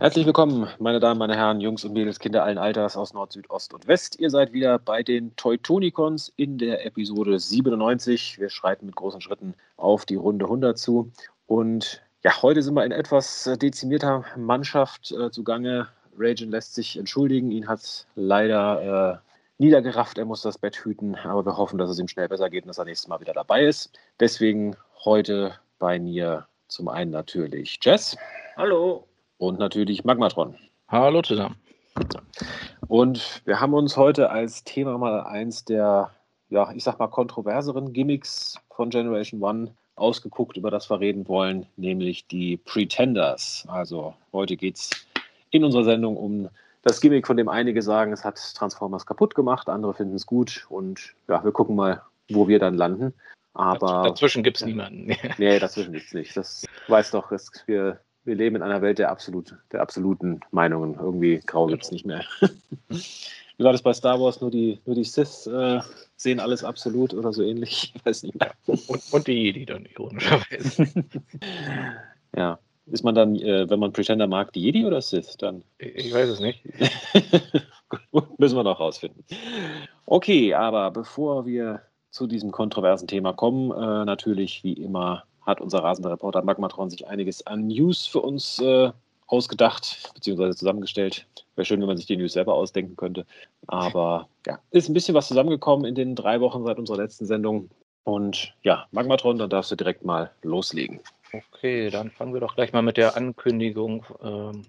Herzlich willkommen, meine Damen, meine Herren, Jungs und Mädels, Kinder allen Alters aus Nord, Süd, Ost und West. Ihr seid wieder bei den Teutonicons in der Episode 97. Wir schreiten mit großen Schritten auf die Runde 100 zu. Und ja, heute sind wir in etwas äh, dezimierter Mannschaft äh, zugange. Rajan lässt sich entschuldigen. Ihn hat leider äh, niedergerafft. Er muss das Bett hüten. Aber wir hoffen, dass es ihm schnell besser geht und dass er nächstes Mal wieder dabei ist. Deswegen heute bei mir zum einen natürlich Jess. Hallo und natürlich Magmatron. Hallo zusammen. Und wir haben uns heute als Thema mal eins der, ja, ich sag mal, kontroverseren Gimmicks von Generation One ausgeguckt, über das wir reden wollen, nämlich die Pretenders. Also heute geht es in unserer Sendung um das Gimmick, von dem einige sagen, es hat Transformers kaputt gemacht, andere finden es gut und ja, wir gucken mal, wo wir dann landen. Aber dazwischen gibt es niemanden. nee, dazwischen gibt es nicht. Das weiß doch, dass wir wir leben in einer Welt der, absolut, der absoluten Meinungen. Irgendwie grau gibt es nicht mehr. Wie war das bei Star Wars? Nur die, nur die Sith äh, sehen alles absolut oder so ähnlich? Ich weiß nicht mehr. Und, und die Jedi dann ironischerweise. ja. Ist man dann, äh, wenn man Pretender mag, die Jedi oder Sith dann? Ich weiß es nicht. Müssen wir noch rausfinden. Okay, aber bevor wir zu diesem kontroversen Thema kommen, äh, natürlich wie immer hat unser rasender Reporter Magmatron sich einiges an News für uns äh, ausgedacht, beziehungsweise zusammengestellt. Wäre schön, wenn man sich die News selber ausdenken könnte. Aber ja, ist ein bisschen was zusammengekommen in den drei Wochen seit unserer letzten Sendung. Und ja, Magmatron, dann darfst du direkt mal loslegen. Okay, dann fangen wir doch gleich mal mit der Ankündigung ähm,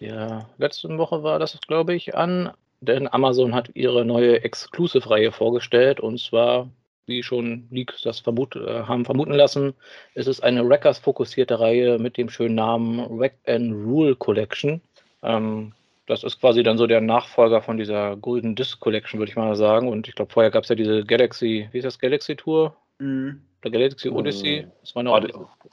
der letzten Woche war das, glaube ich, an. Denn Amazon hat ihre neue Exclusive-Reihe vorgestellt und zwar wie schon Leaks das vermut, äh, haben vermuten lassen, ist es eine Wreckers-fokussierte Reihe mit dem schönen Namen Wreck and Rule Collection. Ähm, das ist quasi dann so der Nachfolger von dieser Golden Disc Collection, würde ich mal sagen. Und ich glaube, vorher gab es ja diese Galaxy, wie ist das, Galaxy Tour? Mhm. Oder Galaxy Odyssey? Das war eine Od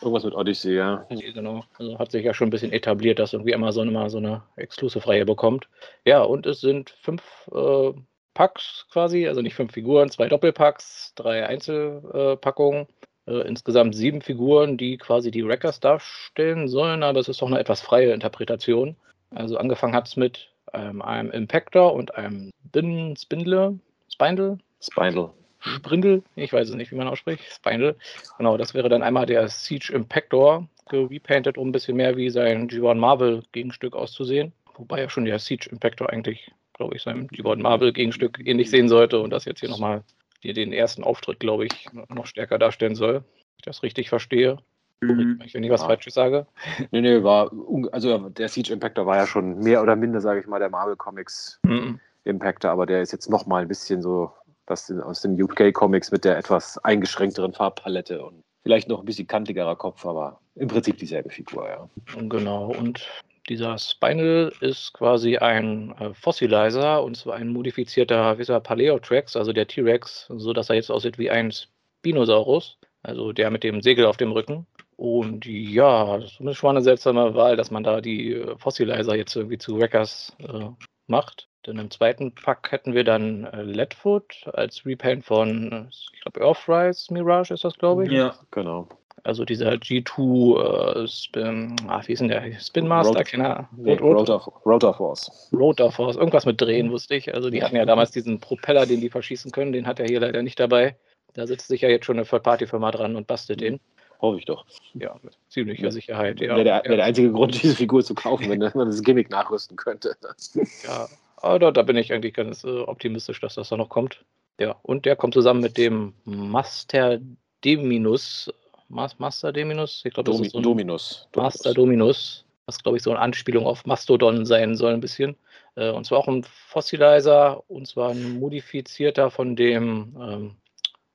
Irgendwas mit Odyssey, ja. Genau. Also hat sich ja schon ein bisschen etabliert, dass irgendwie Amazon immer so eine Exclusive-Reihe bekommt. Ja, und es sind fünf äh, Packs quasi, also nicht fünf Figuren, zwei Doppelpacks, drei Einzelpackungen. Äh, insgesamt sieben Figuren, die quasi die Wreckers darstellen sollen, aber es ist doch eine etwas freie Interpretation. Also angefangen hat es mit ähm, einem Impactor und einem Bin Spindle, Spindle? Spindle. Sprindel, ich weiß es nicht, wie man ausspricht. Spindle. Genau, das wäre dann einmal der Siege Impactor, gerepainted, um ein bisschen mehr wie sein G1 Marvel Gegenstück auszusehen. Wobei ja schon der Siege Impactor eigentlich glaube ich, seinem Gordon Marvel-Gegenstück ähnlich sehen sollte und das jetzt hier nochmal den ersten Auftritt, glaube ich, noch stärker darstellen soll. Wenn ich das richtig verstehe. Mhm. Wenn ich was ja. Falsches sage. Nee, nee, war, also der Siege Impactor war ja schon mehr oder minder, sage ich mal, der Marvel Comics mhm. Impactor, aber der ist jetzt nochmal ein bisschen so das aus den UK Comics mit der etwas eingeschränkteren Farbpalette und vielleicht noch ein bisschen kantigerer Kopf, aber im Prinzip dieselbe Figur, ja. Genau, und dieser Spinal ist quasi ein äh, Fossilizer und zwar ein modifizierter, er, Paleotrax, also der T-Rex, so dass er jetzt aussieht wie ein Spinosaurus, also der mit dem Segel auf dem Rücken. Und ja, das ist schon mal eine seltsame Wahl, dass man da die äh, Fossilizer jetzt irgendwie zu Wreckers äh, macht. Denn im zweiten Pack hätten wir dann äh, Leadfoot als Repaint von, äh, ich glaube, Earthrise Mirage ist das, glaube ich. Ja, genau. Also dieser G2 äh, Spin, ach, wie ist denn der? Spin Master, Rot, keine nee, Rotor, Rotor Force. Rotor Force, irgendwas mit Drehen wusste ich. Also die hatten ja damals diesen Propeller, den die verschießen können, den hat er hier leider nicht dabei. Da sitzt sich ja jetzt schon eine Third-Party-Firma dran und bastelt den. Hoffe ich doch. Ja, mit ziemlicher Sicherheit. Ja. Wäre der, wär der, einzige Grund, diese Figur zu kaufen, wenn man das Gimmick nachrüsten könnte. ja, aber da bin ich eigentlich ganz äh, optimistisch, dass das da noch kommt. Ja, und der kommt zusammen mit dem Master Deminus Master Dominus? Ich glaube, Domi so Dominus. Master Dominus, was glaube ich so eine Anspielung auf Mastodon sein soll, ein bisschen. Äh, und zwar auch ein Fossilizer, und zwar ein modifizierter von dem ähm,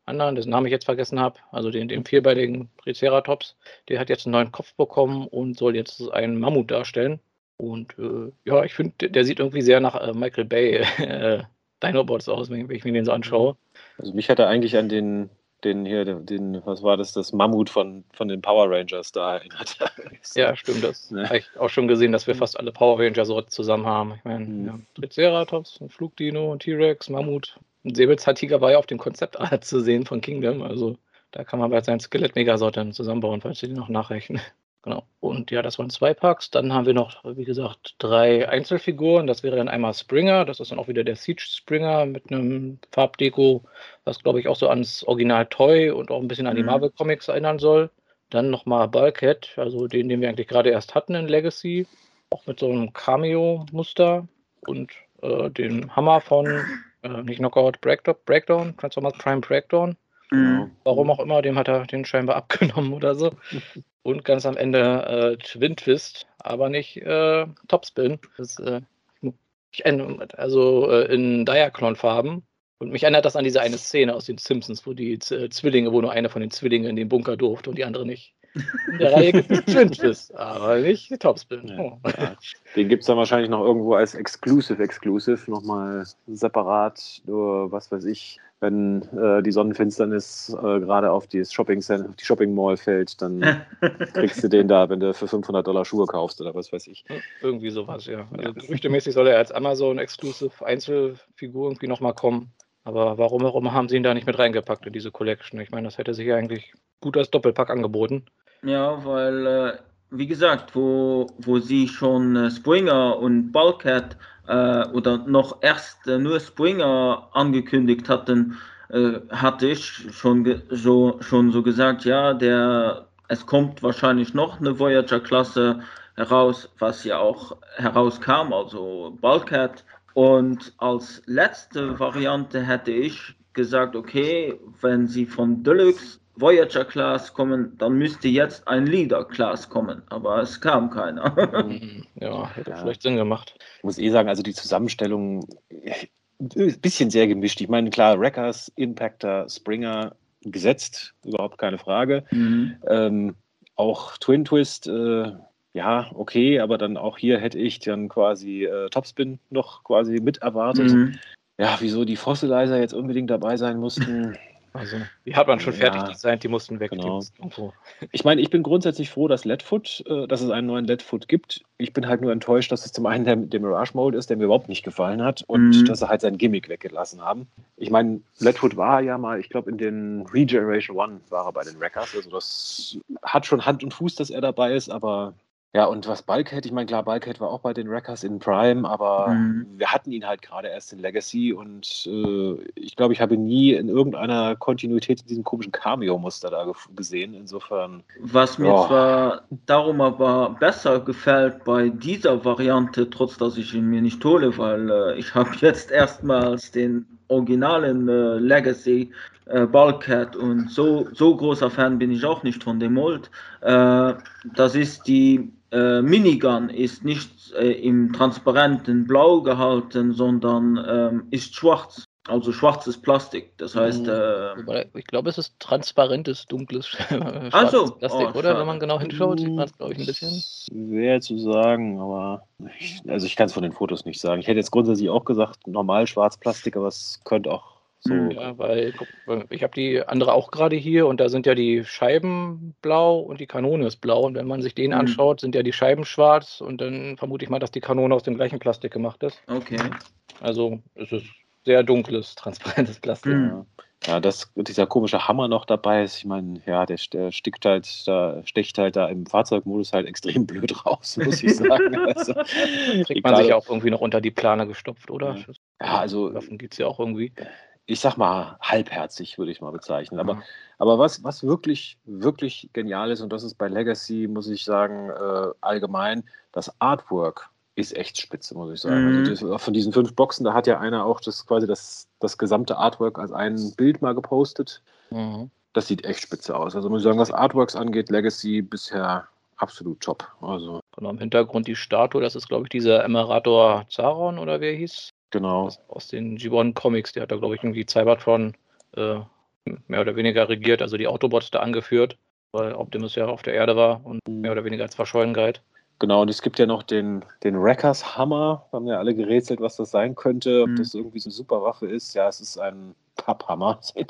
anderen, dessen Namen ich jetzt vergessen habe, also den, dem vierbeinigen Triceratops. Der hat jetzt einen neuen Kopf bekommen und soll jetzt einen Mammut darstellen. Und äh, ja, ich finde, der sieht irgendwie sehr nach äh, Michael Bay äh, Dinobots aus, wenn ich mir den so anschaue. Also mich hat er eigentlich an den den hier, den, was war das, das Mammut von, von den Power Rangers da erinnert. ja, stimmt. Das ne? habe ich auch schon gesehen, dass wir fast alle Power Ranger so zusammen haben. Ich meine, mhm. ja, Triceratops, ein Flugdino, ein T-Rex, Mammut. Ein Säbelzahntiger war ja auf dem Konzeptart zu sehen von Kingdom. Also da kann man bei seinen Skelett-Megasorten zusammenbauen, falls Sie die noch nachrechnen. Genau. Und ja, das waren zwei Packs. Dann haben wir noch, wie gesagt, drei Einzelfiguren. Das wäre dann einmal Springer. Das ist dann auch wieder der Siege Springer mit einem Farbdeko, was glaube ich auch so ans Original Toy und auch ein bisschen an die mhm. Marvel Comics erinnern soll. Dann nochmal Bulkhead, also den, den wir eigentlich gerade erst hatten in Legacy. Auch mit so einem Cameo-Muster. Und äh, den Hammer von, äh, nicht Knockout, Breakdown, Breakdown, Transformers Prime Breakdown. Mhm. Warum auch immer, dem hat er den scheinbar abgenommen oder so. Und ganz am Ende äh, Twin Twist, aber nicht äh, Topspin. Das, äh, ich, also äh, in Diaclon-Farben. Und mich erinnert das an diese eine Szene aus den Simpsons, wo die Z Zwillinge, wo nur einer von den Zwillingen in den Bunker durfte und die andere nicht. In der Reihe gibt es Twist, aber nicht Topspin. Ja, oh. ja. Den gibt es dann wahrscheinlich noch irgendwo als Exclusive, Exclusive, nochmal separat, nur was weiß ich, wenn äh, die Sonnenfinsternis äh, gerade auf die Shopping, auf die Shopping Mall fällt, dann kriegst du den da, wenn du für 500 Dollar Schuhe kaufst oder was weiß ich. Irgendwie sowas, ja. Also gerüchtemäßig soll er als Amazon Exclusive Einzelfigur irgendwie nochmal kommen. Aber warum, warum haben sie ihn da nicht mit reingepackt in diese Collection? Ich meine, das hätte sich eigentlich gut als Doppelpack angeboten. Ja, weil, äh, wie gesagt, wo, wo sie schon äh, Springer und Bulkhead äh, oder noch erst äh, nur Springer angekündigt hatten, äh, hatte ich schon so, schon so gesagt, ja, der, es kommt wahrscheinlich noch eine Voyager-Klasse heraus, was ja auch herauskam, also Bulkhead. Und als letzte Variante hätte ich gesagt, okay, wenn sie von Deluxe Voyager Class kommen, dann müsste jetzt ein Leader Class kommen, aber es kam keiner. Mhm. ja, hätte ja. vielleicht Sinn gemacht. Ich muss eh sagen, also die Zusammenstellung ein äh, bisschen sehr gemischt. Ich meine, klar, Wreckers, Impactor, Springer gesetzt, überhaupt keine Frage. Mhm. Ähm, auch Twin Twist, äh, ja, okay, aber dann auch hier hätte ich dann quasi äh, Topspin noch quasi mit erwartet. Mhm. Ja, wieso die Fossilizer jetzt unbedingt dabei sein mussten, also, die hat man schon ja, fertig designt, die mussten weg. Genau. So. Ich meine, ich bin grundsätzlich froh, dass Leadfoot, äh, dass es einen neuen Leadfoot gibt. Ich bin halt nur enttäuscht, dass es zum einen der, der Mirage Mode ist, der mir überhaupt nicht gefallen hat und mhm. dass sie halt sein Gimmick weggelassen haben. Ich meine, Leadfoot war ja mal, ich glaube, in den Regeneration One war er bei den Wreckers. Also das hat schon Hand und Fuß, dass er dabei ist, aber ja, und was Bulkhead, ich meine, klar, Bulkhead war auch bei den Wreckers in Prime, aber mhm. wir hatten ihn halt gerade erst in Legacy und äh, ich glaube, ich habe nie in irgendeiner Kontinuität in diesem komischen Cameo-Muster da gesehen. Insofern. Was mir oh. zwar darum aber besser gefällt bei dieser Variante, trotz dass ich ihn mir nicht hole, weil äh, ich habe jetzt erstmals den originalen äh, Legacy äh, Bulkhead und so, so großer Fan bin ich auch nicht von dem Mold. Äh, das ist die äh, Minigun ist nicht äh, im transparenten Blau gehalten, sondern ähm, ist schwarz. Also schwarzes Plastik. Das heißt. Mhm. Äh, ich glaube, es ist transparentes, dunkles also, Plastik, oh, oder? Wenn man genau hinschaut, sieht man es, glaube ich, ein bisschen. Schwer zu sagen, aber ich, also ich kann es von den Fotos nicht sagen. Ich hätte jetzt grundsätzlich auch gesagt, normal Schwarzplastik, aber es könnte auch so. Hm, ja, weil ich habe die andere auch gerade hier und da sind ja die Scheiben blau und die Kanone ist blau. Und wenn man sich den mhm. anschaut, sind ja die Scheiben schwarz und dann vermute ich mal, dass die Kanone aus dem gleichen Plastik gemacht ist. Okay. Also es ist sehr dunkles, transparentes Plastik. Mhm. Ja, dass dieser komische Hammer noch dabei ist, ich meine, ja, der, der stickt halt, da stecht halt da im Fahrzeugmodus halt extrem blöd raus, muss ich sagen. Also, Kriegt man sich auch irgendwie noch unter die Plane gestopft, oder? Ja, also. Davon geht es ja auch irgendwie ich sag mal, halbherzig, würde ich mal bezeichnen. Aber, mhm. aber was, was wirklich, wirklich genial ist, und das ist bei Legacy, muss ich sagen, äh, allgemein, das Artwork ist echt spitze, muss ich sagen. Also mhm. Also das, von diesen fünf Boxen, da hat ja einer auch das quasi das, das gesamte Artwork als ein Bild mal gepostet. Mhm. Das sieht echt spitze aus. Also muss ich sagen, was Artworks angeht, Legacy bisher absolut top. Also. Genau, im Hintergrund die Statue, das ist, glaube ich, dieser Emerator Zaron oder wer hieß? Genau. Aus den G1 Comics, der hat da, glaube ich, irgendwie Cybertron äh, mehr oder weniger regiert, also die Autobots da angeführt, weil Optimus ja auf der Erde war und mhm. mehr oder weniger als verschollen galt. Genau, und es gibt ja noch den, den Wreckers Hammer. Wir haben ja alle gerätselt, was das sein könnte, ob mhm. das irgendwie so eine super Waffe ist. Ja, es ist ein Papphammer, den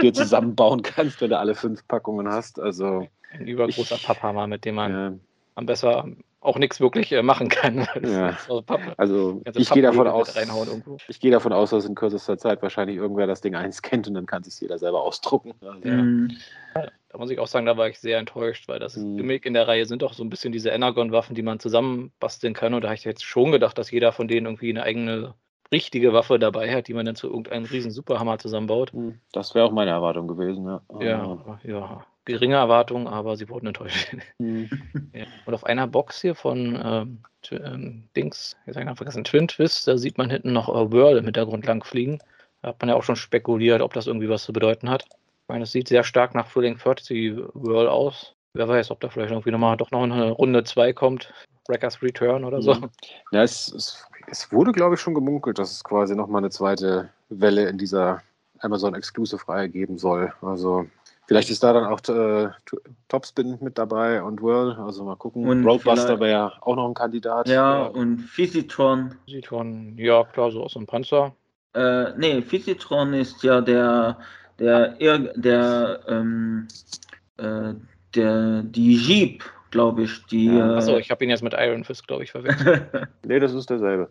du zusammenbauen kannst, wenn du alle fünf Packungen hast. Also, ein übergroßer Papphammer, mit dem man ja. am besser auch nichts wirklich äh, machen kann. Ja. Also, also ich gehe davon aus, ich gehe davon aus, dass in kürzester Zeit wahrscheinlich irgendwer das Ding einscannt und dann kann sich jeder selber ausdrucken. Also, mhm. da muss ich auch sagen, da war ich sehr enttäuscht, weil das Mhm. Gimmick in der Reihe sind doch so ein bisschen diese Energon-Waffen, die man zusammenbasteln kann. Und da habe ich jetzt schon gedacht, dass jeder von denen irgendwie eine eigene richtige Waffe dabei hat, die man dann zu irgendeinem riesen Superhammer zusammenbaut. Hm, Das wäre auch meine Erwartung gewesen, ja. Ja, aber- ja, geringe Erwartungen, aber sie wurden enttäuscht. hm, ja. Und auf einer Box hier von ähm, ähm, Dings, jetzt habe ich noch vergessen, Twin Twist, da sieht man hinten noch äh, Whirl im Hintergrund lang fliegen. Da hat man ja auch schon spekuliert, ob das irgendwie was zu bedeuten hat. Ich meine, es sieht sehr stark nach Thrilling Fantasy Whirl aus. Wer weiß, ob da vielleicht irgendwie nochmal doch noch eine Runde 2 kommt. Wreckers Return oder so. Mhm. Ja, es, es, es wurde, glaube ich, schon gemunkelt, dass es quasi nochmal eine zweite Welle in dieser Amazon Exclusive-Reihe geben soll. Also vielleicht ist da dann auch äh, Topspin mit dabei und Whirl. Also mal gucken. Und Roadbuster wäre ja auch noch ein Kandidat. Ja, und Physitron. Schon, ja klar, so aus einem Panzer. Äh, nee, Physitron ist ja der, der, Ir- der, ähm, äh, der, die Jeep, glaube ich, die. Ja, äh, Achso, ich habe ihn jetzt mit Iron Fist, glaube ich, verwechselt. Nee, das ist derselbe.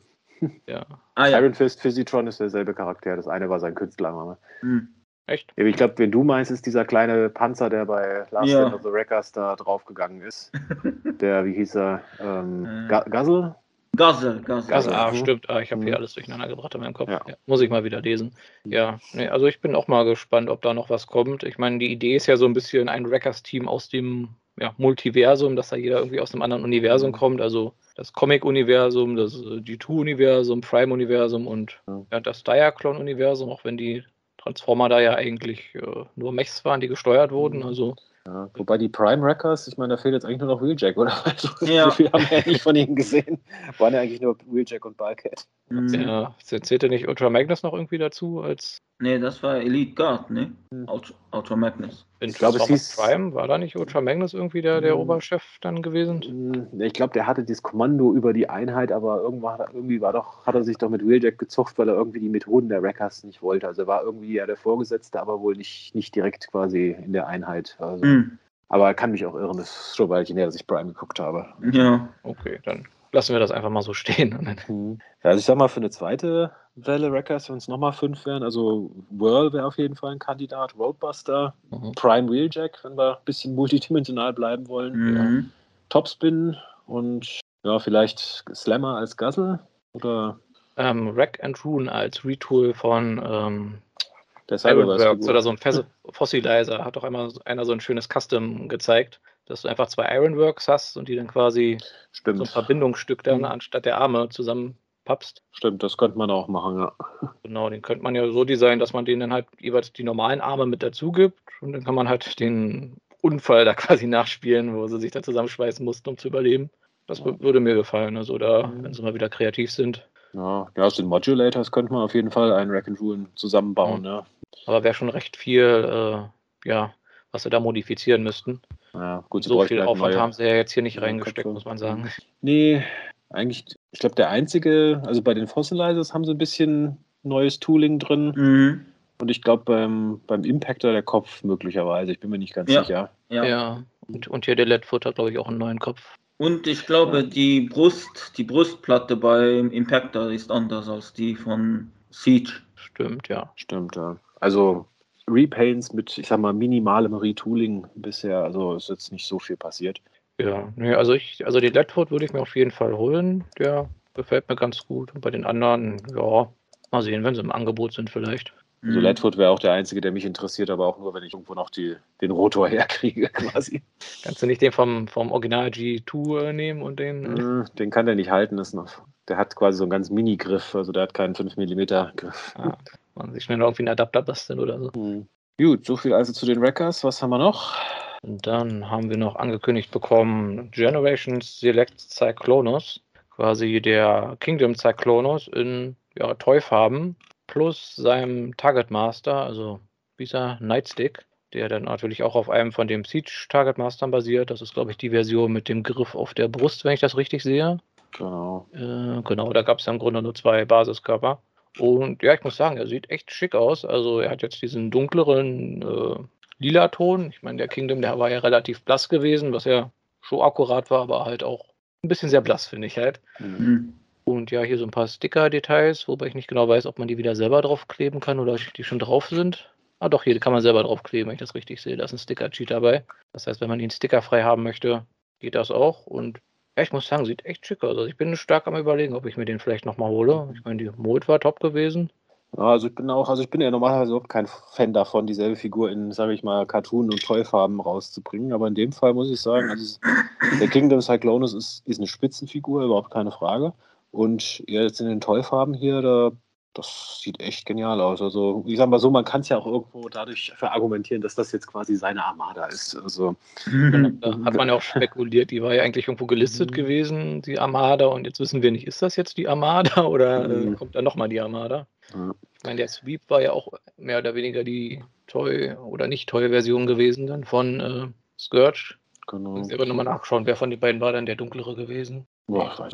ja. ah ja. Iron Fist, Physitron ist derselbe Charakter. Das eine war sein Künstlername. Hm. Echt? Ja, Ich glaube, wenn du meinst, ist dieser kleine Panzer, der bei Last Ja. Stand of the Wreckers da draufgegangen ist. Der, wie hieß er? Ähm, Äh. Ga- Gazzle? Gazel, Gazel. Also, ah, Mhm. stimmt. Ah, ich habe hier Mhm. alles durcheinander gebracht in meinem Kopf. Ja. Ja, muss ich mal wieder lesen. Ja, nee, also ich bin auch mal gespannt, ob da noch was kommt. Ich meine, die Idee ist ja so ein bisschen ein Wreckers-Team aus dem ja, Multiversum, dass da jeder irgendwie aus einem anderen Universum Mhm. kommt. Also das Comic-Universum, das äh, G2-Universum, Prime-Universum und Ja. ja, das Diaclone-Universum, auch wenn die Transformer da ja eigentlich äh, nur Mechs waren, die gesteuert wurden. Mhm. Also Ja, wobei die Prime Wreckers, ich meine, da fehlt jetzt eigentlich nur noch Wheeljack, oder? Also, Ja. So viel haben wir ja nicht von ihnen gesehen. Waren ja eigentlich nur Wheeljack und Bulkhead. Hm. ja, zählte nicht Ultra Magnus noch irgendwie dazu als Nee, das war Elite Guard, ne? Hm. Ultra, Ultra Magnus. in Ich glaube, es hieß- Prime? War da nicht Ultra Magnus irgendwie der, der Mhm. Oberchef dann gewesen? Hm, Ich glaube, der hatte das Kommando über die Einheit, aber irgendwann hat er, irgendwie war doch, hat er sich doch mit Wheeljack gezucht, weil er irgendwie die Methoden der Wreckers nicht wollte. Also er war irgendwie ja der Vorgesetzte, aber wohl nicht, nicht direkt quasi in der Einheit. Also, Hm. Aber er kann mich auch irren, das ist schon, weil ich näher, dass ich Prime geguckt habe. Ja. Okay, dann lassen wir das einfach mal so stehen. Mhm. Ja, also ich sag mal, für eine zweite Welle Wreckers, wenn es nochmal fünf wären, also Whirl wäre auf jeden Fall ein Kandidat, Roadbuster, Mhm. Prime Wheeljack, wenn wir ein bisschen multidimensional bleiben wollen, Mhm. Topspin und ja, vielleicht Slammer als Guzzle oder ähm, Rack and Rune als Retool von ähm, der Ironworks Cyberverse. oder so ein Fossilizer. Hat doch einmal einer so ein schönes Custom gezeigt, dass du einfach zwei Ironworks hast und die dann quasi so ein Stimmt, Verbindungsstück dann Mhm. anstatt der Arme zusammenpappst. stimmt, das könnte man auch machen, ja. Genau, den könnte man ja so designen, dass man denen dann halt jeweils die normalen Arme mit dazu gibt und dann kann man halt den Unfall da quasi nachspielen, wo sie sich da zusammenschweißen mussten, um zu überleben. Das wür- würde mir gefallen. Also da, Mhm. wenn sie mal wieder kreativ sind. Ja, ja aus den Modulators könnte man auf jeden Fall einen Rack and Ruin zusammenbauen, Mhm. ja. Aber wäre schon recht viel, äh, ja, was sie da modifizieren müssten. Ja, gut, so viel halt Aufwand haben sie ja jetzt hier nicht reingesteckt, muss man sagen. Nee, eigentlich, ich glaube, der einzige, also bei den Fossilizers haben sie ein bisschen neues Tooling drin. Mhm. Und ich glaube, beim, beim Impactor der Kopf möglicherweise. Ich bin mir nicht ganz Ja. sicher. Ja. Ja. Und, und hier der Leadfoot hat, glaube ich, auch einen neuen Kopf. Und ich glaube, Ja. die Brust, die Brustplatte beim Impactor ist anders als die von Siege. Stimmt, ja. Stimmt, ja. Also Repaints mit, ich sag mal, minimalem Retooling bisher. Also ist jetzt nicht so viel passiert. Ja, nee, also ich, also den Leadfoot würde ich mir auf jeden Fall holen. Der gefällt mir ganz gut. Und bei den anderen, ja, mal sehen, wenn sie im Angebot sind vielleicht. Also Mhm. Leadfoot wäre auch der einzige, der mich interessiert, aber auch nur, wenn ich irgendwo noch die, den Rotor herkriege, quasi. Kannst du nicht den vom, vom Original G2 äh, nehmen und den. Äh, Den kann der nicht halten. Ist noch, der hat quasi so einen ganz Mini-Griff. Also der hat keinen 5 mm Griff. ah, man sich schnell irgendwie einen Adapter basteln oder so. Hm. Gut, so viel also zu den Wreckers. Was haben wir noch? Dann haben wir noch angekündigt bekommen Generations Select Cyclonus, quasi der Kingdom Cyclonus in ja, Toyfarben plus seinem Target Master, also dieser Nightstick, der dann natürlich auch auf einem von dem Siege Target Mastern basiert. Das ist, glaube ich, die Version mit dem Griff auf der Brust, wenn ich das richtig sehe. Genau. Äh, genau, da gab es ja im Grunde nur zwei Basiskörper. Und ja, ich muss sagen, er sieht echt schick aus. Also er hat jetzt diesen dunkleren äh, lila Ton. Ich meine, der Kingdom, der war ja relativ blass gewesen, was ja schon akkurat war, aber halt auch ein bisschen sehr blass, finde ich halt. Hm. Mhm. Und ja, hier so ein paar Sticker-Details, wobei ich nicht genau weiß, ob man die wieder selber draufkleben kann oder die schon drauf sind. Ah doch, hier kann man selber draufkleben, wenn ich das richtig sehe. Da ist ein Sticker-Cheat dabei. Das heißt, wenn man den Sticker frei haben möchte, geht das auch. Und ja, ich muss sagen, sieht echt schick aus. Also ich bin stark am überlegen, ob ich mir den vielleicht nochmal hole. Ich meine, die Mold war top gewesen. Ja, also ich bin auch, also ich bin ja normalerweise überhaupt kein Fan davon, dieselbe Figur in, sage ich mal, Cartoon- und Toyfarben rauszubringen. Aber in dem Fall muss ich sagen, also der Kingdom Cyclonus ist, ist eine Spitzenfigur, überhaupt keine Frage. Und jetzt in den Toyfarben hier, da das sieht echt genial aus. Also, ich sag mal so, man kann es ja auch irgendwo dadurch verargumentieren, dass das jetzt quasi seine Armada ist. Also, da hat man ja auch spekuliert, die war ja eigentlich irgendwo gelistet mhm. gewesen, die Armada, und jetzt wissen wir nicht, ist das jetzt die Armada oder äh, mhm. kommt da nochmal die Armada? Ja. Ich meine, der Sweep war ja auch mehr oder weniger die Toy- oder nicht Toy-Version gewesen dann von äh, Scourge. Genau. Ich aber nochmal nachschauen, wer von den beiden war dann der dunklere gewesen. Boah,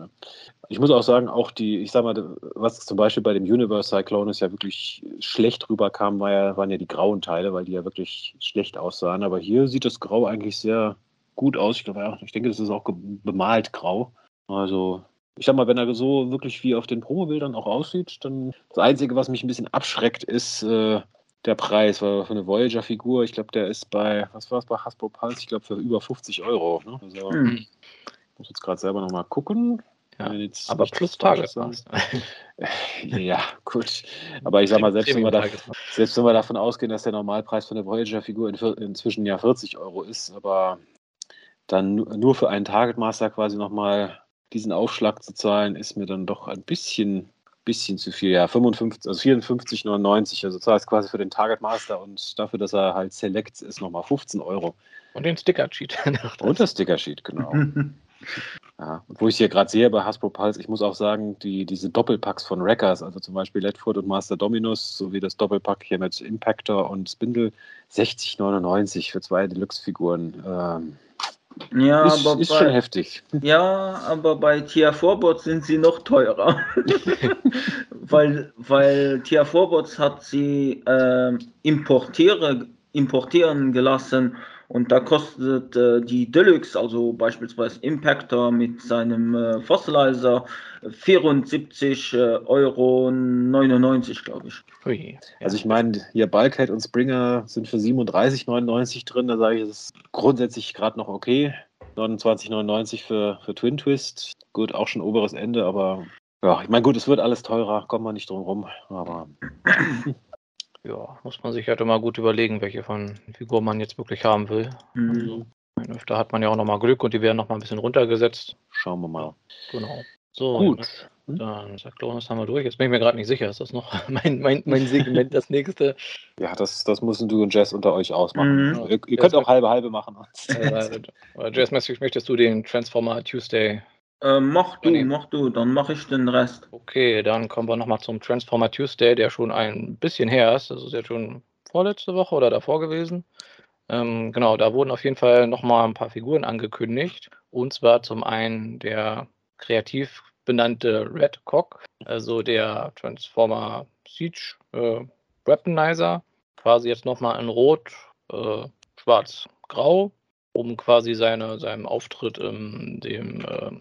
ich muss auch sagen, auch die, ich sag mal, was zum Beispiel bei dem Universe Cyclonus ja wirklich schlecht rüberkam, war ja, waren ja die grauen Teile, weil die ja wirklich schlecht aussahen. Aber hier sieht das Grau eigentlich sehr gut aus. Ich glaube, ich denke, das ist auch bemalt grau. Also, ich sag mal, wenn er so wirklich wie auf den Promobildern auch aussieht, dann das Einzige, was mich ein bisschen abschreckt, ist äh, der Preis. Weil für eine Voyager-Figur, ich glaube, der ist bei, was war es bei Hasbro Pulse? Ich glaube, für über 50 Euro. Ne? Also, hm muss jetzt gerade selber nochmal gucken. Ja, aber plus Tagesmaß. ja, gut. Aber ich sag mal, selbst wenn, wir da, selbst wenn wir davon ausgehen, dass der Normalpreis von der Voyager-Figur in, inzwischen ja 40 Euro ist, aber dann nur für einen Targetmaster quasi nochmal diesen Aufschlag zu zahlen, ist mir dann doch ein bisschen, bisschen zu viel. Ja, 55, also 54,99. Also zahlst quasi für den Targetmaster und dafür, dass er halt Select ist, nochmal 15 Euro. Und den Sticker-Sheet. und das Sticker-Sheet, genau. Ja, und wo ich hier gerade sehe bei Hasbro Pulse, ich muss auch sagen, die, diese Doppelpacks von Wreckers, also zum Beispiel Ledford und Master Dominus, sowie das Doppelpack hier mit Impactor und Spindle, 60,99 für zwei Deluxe-Figuren. Ähm, ja, ist, aber ist bei, schon heftig. Ja, aber bei Tia Forbots sind sie noch teurer. weil, weil Tia Forbots hat sie äh, importiere, importieren gelassen und da kostet äh, die Deluxe, also beispielsweise Impactor mit seinem äh, Fossilizer, 74 äh, Euro 99, glaube ich. Ui, ja. Also ich meine, hier Bulkhead und Springer sind für 37,99 drin. Da sage ich, das ist grundsätzlich gerade noch okay. 29,99 für, für Twin Twist. Gut, auch schon oberes Ende, aber ja, ich meine, gut, es wird alles teurer, kommt man nicht drum rum. Aber ja, muss man sich halt immer gut überlegen, welche von Figuren man jetzt wirklich haben will. Mhm. Also, da hat man ja auch nochmal Glück und die werden nochmal ein bisschen runtergesetzt. Schauen wir mal. Genau. So, gut. Hm? Dann Saklonis haben wir durch. Jetzt bin ich mir gerade nicht sicher. Ist das noch mein, mein, mein Segment, das nächste? Ja, das, das müssen du und Jess unter euch ausmachen. Mhm. Ihr, ihr könnt auch halbe halbe machen. Äh, Jess, möchtest du den Transformer Tuesday äh, mach du, mach du, dann mache ich den Rest. Okay, dann kommen wir nochmal zum Transformer Tuesday, der schon ein bisschen her ist. Das ist jetzt schon vorletzte Woche oder davor gewesen. Ähm, genau, da wurden auf jeden Fall nochmal ein paar Figuren angekündigt. Und zwar zum einen der kreativ benannte Red Cock, also der Transformer Siege äh, Weaponizer. Quasi jetzt nochmal in Rot, äh, Schwarz, Grau, um quasi seine, seinem Auftritt in dem äh,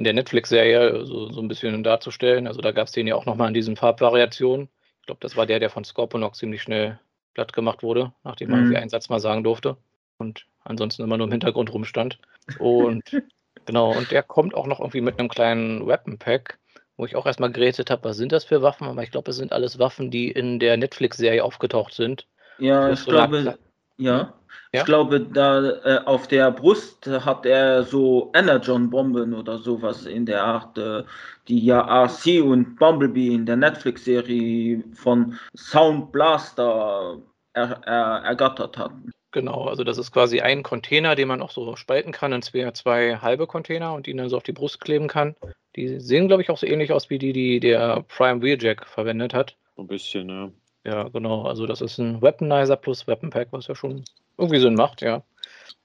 in der Netflix-Serie so, so ein bisschen darzustellen. Also da gab es den ja auch nochmal in diesen Farbvariationen. Ich glaube, das war der, der von Scorponok ziemlich schnell platt gemacht wurde, nachdem man mhm. einen Satz mal sagen durfte und ansonsten immer nur im Hintergrund rumstand. Und genau, und der kommt auch noch irgendwie mit einem kleinen Weapon Pack, wo ich auch erstmal gerätet habe, was sind das für Waffen? Aber ich glaube, es sind alles Waffen, die in der Netflix-Serie aufgetaucht sind. Ja, ich glaube, ja. Ja? Ich glaube, da äh, auf der Brust hat er so Energon-Bomben oder sowas in der Art, äh, die ja RC und Bumblebee in der Netflix-Serie von Sound Blaster er, er, ergattert hatten. Genau, also das ist quasi ein Container, den man auch so spalten kann in zwei, zwei halbe Container und ihn dann so auf die Brust kleben kann. Die sehen, glaube ich, auch so ähnlich aus wie die, die der Prime Wheeljack verwendet hat. So ein bisschen, ne? Ja, genau. Also das ist ein Weaponizer plus Weapon Pack, was ja schon irgendwie Sinn macht, ja.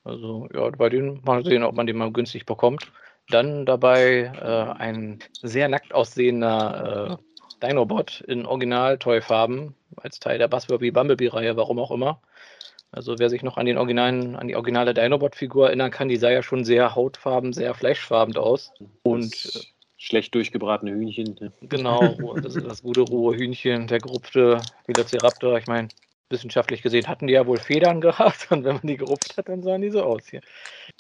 Also ja, bei denen mal sehen, ob man den mal günstig bekommt. Dann dabei äh, ein sehr nackt aussehender äh, Dinobot in Original-Toy-Farben als Teil der Buzzworthy Bumblebee-Reihe, warum auch immer. Also wer sich noch an den originalen, an die originale Dinobot-Figur erinnern kann, die sah ja schon sehr hautfarben, sehr fleischfarben aus. Und äh, schlecht durchgebratene Hühnchen. Genau, das ist das gute rohe Hühnchen, der gerupfte Velociraptor. Ich meine, wissenschaftlich gesehen hatten die ja wohl Federn gehabt und wenn man die gerupft hat, dann sahen die so aus hier.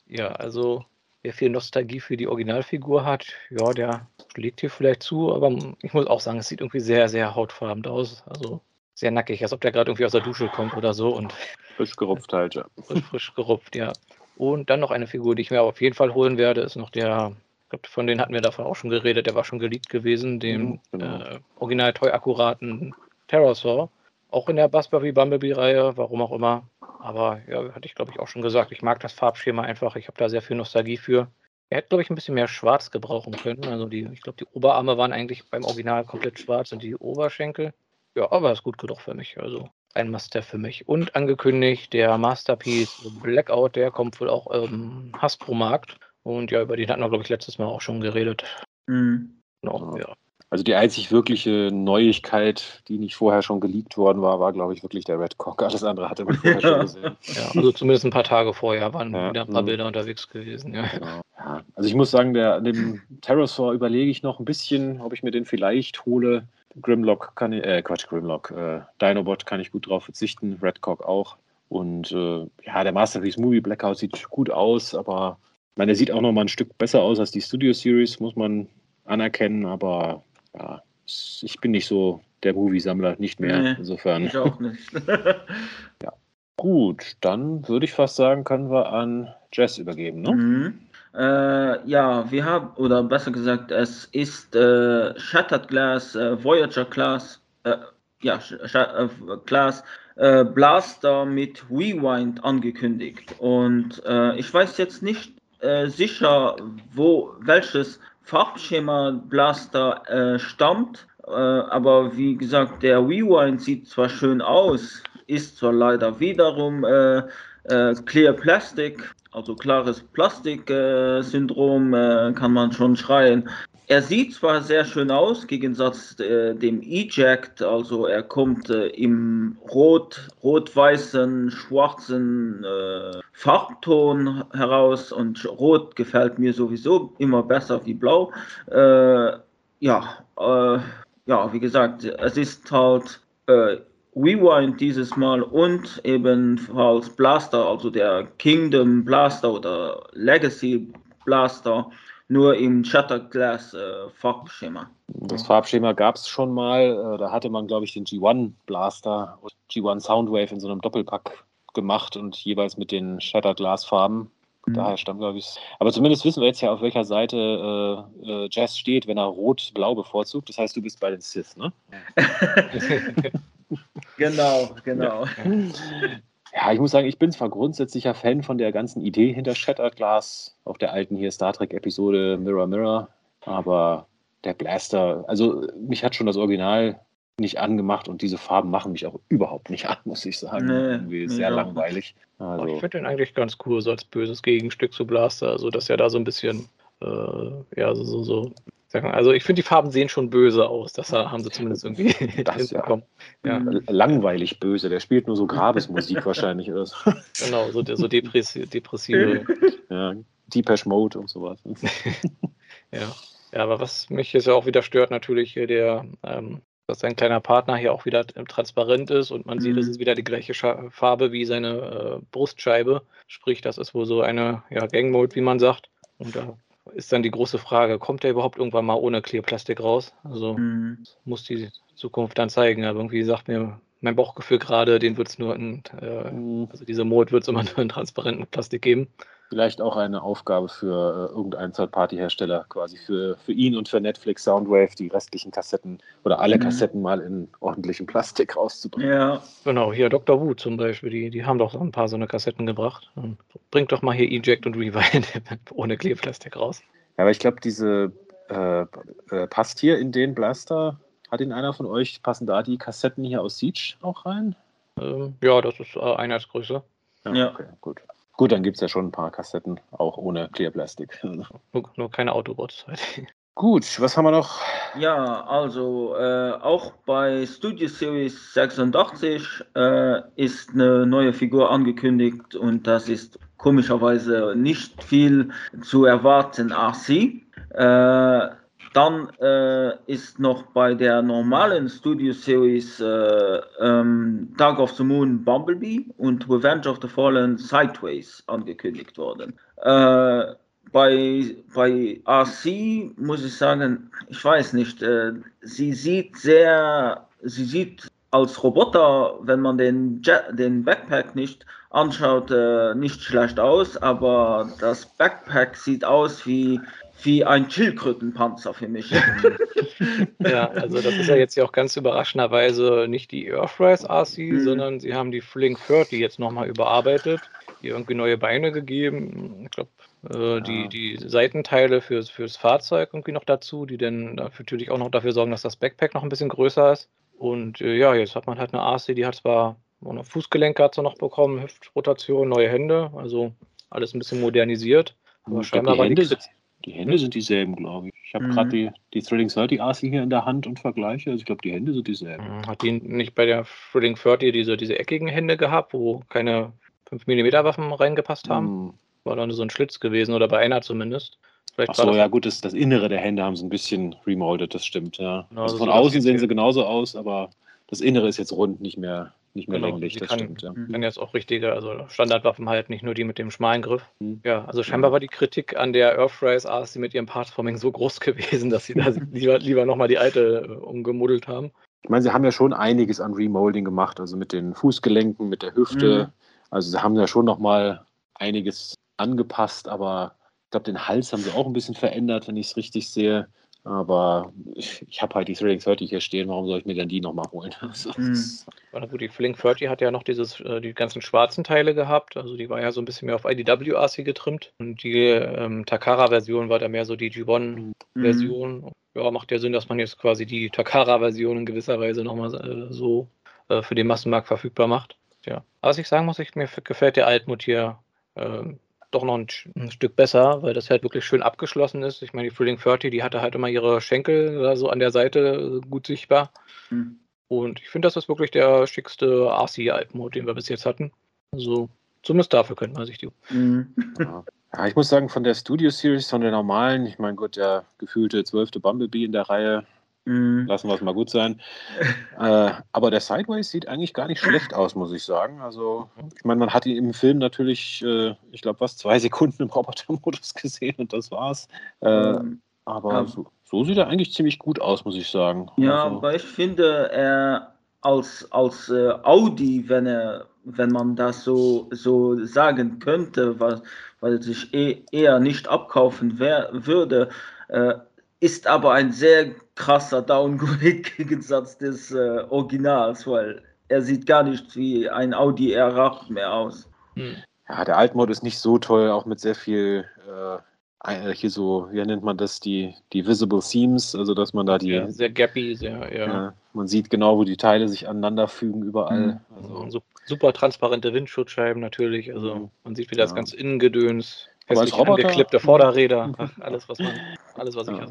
Ja, also wer viel Nostalgie für die Originalfigur hat, ja, der schlägt hier vielleicht zu, aber ich muss auch sagen, es sieht irgendwie sehr, sehr hautfarben aus. Also sehr nackig, als ob der gerade irgendwie aus der Dusche kommt oder so und frisch gerupft halt, ja. Frisch, frisch gerupft, ja. Und dann noch eine Figur, die ich mir auf jeden Fall holen werde, ist noch der, ich glaube, von denen hatten wir davon auch schon geredet, der war schon geleakt gewesen, dem mhm, genau. äh, original toy akkuraten Terrorsaur. Auch in der Buzzberry Bumblebee-Reihe, warum auch immer. Aber ja, hatte ich glaube ich auch schon gesagt, ich mag das Farbschema einfach, ich habe da sehr viel Nostalgie für. Er hätte, glaube ich, ein bisschen mehr schwarz gebrauchen können. Also die, ich glaube, die Oberarme waren eigentlich beim Original komplett schwarz und die Oberschenkel. Ja, aber ist gut genug für mich. Also ein Master für mich. Und angekündigt, der Masterpiece Blackout, der kommt wohl auch im Hasbro-Markt. Und ja, über den hatten wir, glaube ich, letztes Mal auch schon geredet. Mhm. Genau, ja. Also die einzig wirkliche Neuigkeit, die nicht vorher schon geleakt worden war, war, glaube ich, wirklich der Red Cock. Alles andere hatte man vorher schon gesehen. Ja, also zumindest ein paar Tage vorher waren ja, wieder ein paar mh. Bilder unterwegs gewesen. Ja. Genau. ja. Also ich muss sagen, der, dem Terrorsaur überlege ich noch ein bisschen, ob ich mir den vielleicht hole. Grimlock kann ich, äh, Quatsch, Grimlock, äh, Dinobot kann ich gut drauf verzichten, Redcock auch. Und äh, ja, der Masterpiece Movie Blackout sieht gut aus, aber ich meine, der sieht auch noch mal ein Stück besser aus als die Studio Series, muss man anerkennen, aber ja, ich bin nicht so der Movie-Sammler, nicht mehr. Nee, insofern. Ich auch nicht. ja. Gut, dann würde ich fast sagen, können wir an Jess übergeben, ne? Mhm. Äh, ja, wir haben, oder besser gesagt, es ist äh, Shattered Glass, äh, Voyager Class, äh, ja, äh, Class äh, Blaster mit Rewind angekündigt. Und ich weiß jetzt nicht sicher, wo welches Farbschema Blaster stammt, aber wie gesagt, der Rewind sieht zwar schön aus, ist zwar leider wiederum Clear Plastic also klares Plastik-Syndrom äh, kann man schon schreien. Er sieht zwar sehr schön aus, im Gegensatz äh, dem Eject, also er kommt äh, im rot, rot-weißen, schwarzen äh, Farbton heraus und rot gefällt mir sowieso immer besser wie blau. Äh, ja, äh, ja, wie gesagt, es ist halt äh, Rewind dieses Mal und ebenfalls Blaster, also der Kingdom Blaster oder Legacy Blaster, nur im Shatterglass äh, Farbschema. Das Farbschema gab es schon mal. Äh, da hatte man, glaube ich, den G1 Blaster und G1 Soundwave in so einem Doppelpack gemacht und jeweils mit den Shatterglass Farben. Mhm. Daher stammt, glaube ich. Aber zumindest wissen wir jetzt ja, auf welcher Seite äh, äh Jazz steht, wenn er rot-blau bevorzugt. Das heißt, du bist bei den Sith, ne? Genau, genau. Ja. ich muss sagen, ich bin zwar grundsätzlicher Fan von der ganzen Idee hinter Shattered Glass, auch der alten hier Star Trek-Episode Mirror Mirror, aber der Blaster, also mich hat schon das Original nicht angemacht und diese Farben machen mich auch überhaupt nicht an, muss ich sagen. Nee, Irgendwie sehr nee, langweilig. Also, ich finde den eigentlich ganz cool, so als böses Gegenstück zu Blaster, also dass er da so ein bisschen, äh, ja, so, so, so also ich finde, die Farben sehen schon böse aus. Das haben sie zumindest irgendwie das, ja. ja. Langweilig böse. Der spielt nur so Grabesmusik wahrscheinlich. Oder so. Genau, so, so depressive. depressive. ja, Depeche Mode und sowas. ja. ja, aber was mich jetzt auch wieder stört, natürlich der, ähm, dass sein kleiner Partner hier auch wieder transparent ist und man mhm. sieht, es ist wieder die gleiche Scha Farbe wie seine äh, Brustscheibe. Sprich, das ist wohl so eine ja, Gang Mode, wie man sagt. Und da ist dann die große Frage, kommt der überhaupt irgendwann mal ohne Clear-Plastik raus? Also mhm. muss die Zukunft dann zeigen. Aber irgendwie sagt mir mein Bauchgefühl gerade, den wird es nur in, äh, mhm. also diese Mode wird es immer nur in transparenten Plastik geben. Vielleicht auch eine Aufgabe für äh, irgendeinen Third-Party-Hersteller, quasi für, für ihn und für Netflix Soundwave, die restlichen Kassetten oder alle mhm. Kassetten mal in ordentlichem Plastik rauszubringen. Ja. Genau, hier Dr. Wu zum Beispiel, die, die haben doch so ein paar so eine Kassetten gebracht. Bringt doch mal hier Eject und Rewind ohne Klebplastik raus. Ja, aber ich glaube, diese äh, äh, passt hier in den Blaster. Hat ihn einer von euch, passen da die Kassetten hier aus Siege auch rein? Ähm, ja, das ist äh, Einheitsgröße. Ja, ja. Okay, gut. Gut, dann gibt es ja schon ein paar Kassetten, auch ohne Clearplastik. Nur, nur keine Autobots. Gut, was haben wir noch? Ja, also äh, auch bei Studio Series 86 äh, ist eine neue Figur angekündigt und das ist komischerweise nicht viel zu erwarten. RC. Äh, dann äh, ist noch bei der normalen Studio Series äh, ähm, Dark of the Moon Bumblebee und Revenge of the Fallen Sideways angekündigt worden. Äh, bei, bei RC muss ich sagen, ich weiß nicht, äh, sie sieht sehr, sie sieht als Roboter, wenn man den, Jet, den Backpack nicht anschaut, äh, nicht schlecht aus, aber das Backpack sieht aus wie, wie ein Schildkrötenpanzer für mich. ja, also das ist ja jetzt ja auch ganz überraschenderweise nicht die Earthrise RC, mhm. sondern sie haben die Fling 30 jetzt nochmal überarbeitet, ihr irgendwie neue Beine gegeben. Ich glaube, äh, die, ja. die Seitenteile fürs, fürs Fahrzeug irgendwie noch dazu, die dann natürlich auch noch dafür sorgen, dass das Backpack noch ein bisschen größer ist. Und äh, ja, jetzt hat man halt eine AC, die hat zwar eine Fußgelenke hat sie noch bekommen, Hüftrotation, neue Hände, also alles ein bisschen modernisiert. Aber scheinbar glaub, die, Hände, die, Hände sind dieselben, glaube ich. Ich habe mhm. gerade die, die Thrilling 30 AC hier in der Hand und vergleiche. Also ich glaube, die Hände sind dieselben. Mhm, hat die nicht bei der Thrilling 30 diese, diese eckigen Hände gehabt, wo keine 5 mm Waffen reingepasst haben? Mhm. War dann so ein Schlitz gewesen oder bei einer zumindest. Vielleicht Ach so, ja gut, das, das Innere der Hände haben sie ein bisschen remoldet, das stimmt, ja. Genau, also von außen sehen sie genauso aus, aber das Innere ist jetzt rund, nicht mehr, nicht mehr genau, länglich, das kann, stimmt, ja. Kann jetzt auch richtige, also Standardwaffen halt, nicht nur die mit dem schmalen Griff. Mhm. Ja, also scheinbar war die Kritik an der Earthrise RC mit ihrem Partforming so groß gewesen, dass sie da lieber, lieber nochmal die alte äh, umgemuddelt haben. Ich meine, sie haben ja schon einiges an Remolding gemacht, also mit den Fußgelenken, mit der Hüfte. Mhm. Also sie haben ja schon nochmal einiges angepasst, aber glaube, den Hals haben sie auch ein bisschen verändert, wenn ich es richtig sehe. Aber ich, ich habe halt die Thrilling 30 hier stehen, warum soll ich mir dann die nochmal holen? Also, mhm. gut, die Thrilling 30 hat ja noch dieses, äh, die ganzen schwarzen Teile gehabt. Also die war ja so ein bisschen mehr auf IDW-RC getrimmt. Und die ähm, Takara-Version war da mehr so die G1-Version. Mhm. Ja, macht ja Sinn, dass man jetzt quasi die Takara-Version in gewisser Weise nochmal äh, so äh, für den Massenmarkt verfügbar macht. Ja. Aber was ich sagen muss, ich, mir gefällt der Altmut hier ähm, doch noch ein, ein, Stück besser, weil das halt wirklich schön abgeschlossen ist. Ich meine, die Thrilling 30, die hatte halt immer ihre Schenkel da so an der Seite äh, gut sichtbar. Mhm. Und ich finde, das ist wirklich der schickste RC-Alpenmode, den wir bis jetzt hatten. Also zumindest dafür könnte man sich die. Mhm. Ja. ich muss sagen, von der Studio Series, von der normalen, ich meine, gut, der gefühlte zwölfte Bumblebee in der Reihe, Mhm. Lassen wir es mal gut sein. äh, aber der Sideways sieht eigentlich gar nicht schlecht aus, muss ich sagen. Also, ich meine, man hat ihn im Film natürlich, äh, ich glaube, was, zwei Sekunden im Robotermodus gesehen und das war's. Äh, mhm. Aber ja. so, so, sieht er eigentlich ziemlich gut aus, muss ich sagen. Ja, also, aber ich finde, er als, als äh, Audi, wenn er wenn man das so, so sagen könnte, weil, weil sich eh, eher nicht abkaufen wär, würde, äh, ist aber ein sehr krasser Downgrade-Gegensatz des äh, Originals, weil er sieht gar nicht wie ein Audi R8 mehr aus. Hm. Ja, der Altmod ist nicht so toll, auch mit sehr viel äh, hier so, wie nennt man das, die, die Visible Seams, also dass man da die. Ja, sehr gappy, sehr, ja. ja. Man sieht genau, wo die Teile sich aneinander fügen, überall. Mhm. Also, super transparente Windschutzscheiben natürlich, also man sieht, wie das ja. ganz Innengedöns aber als Roboter. Angeklippte Vorderräder, ach, alles, was man, alles, was ich ja.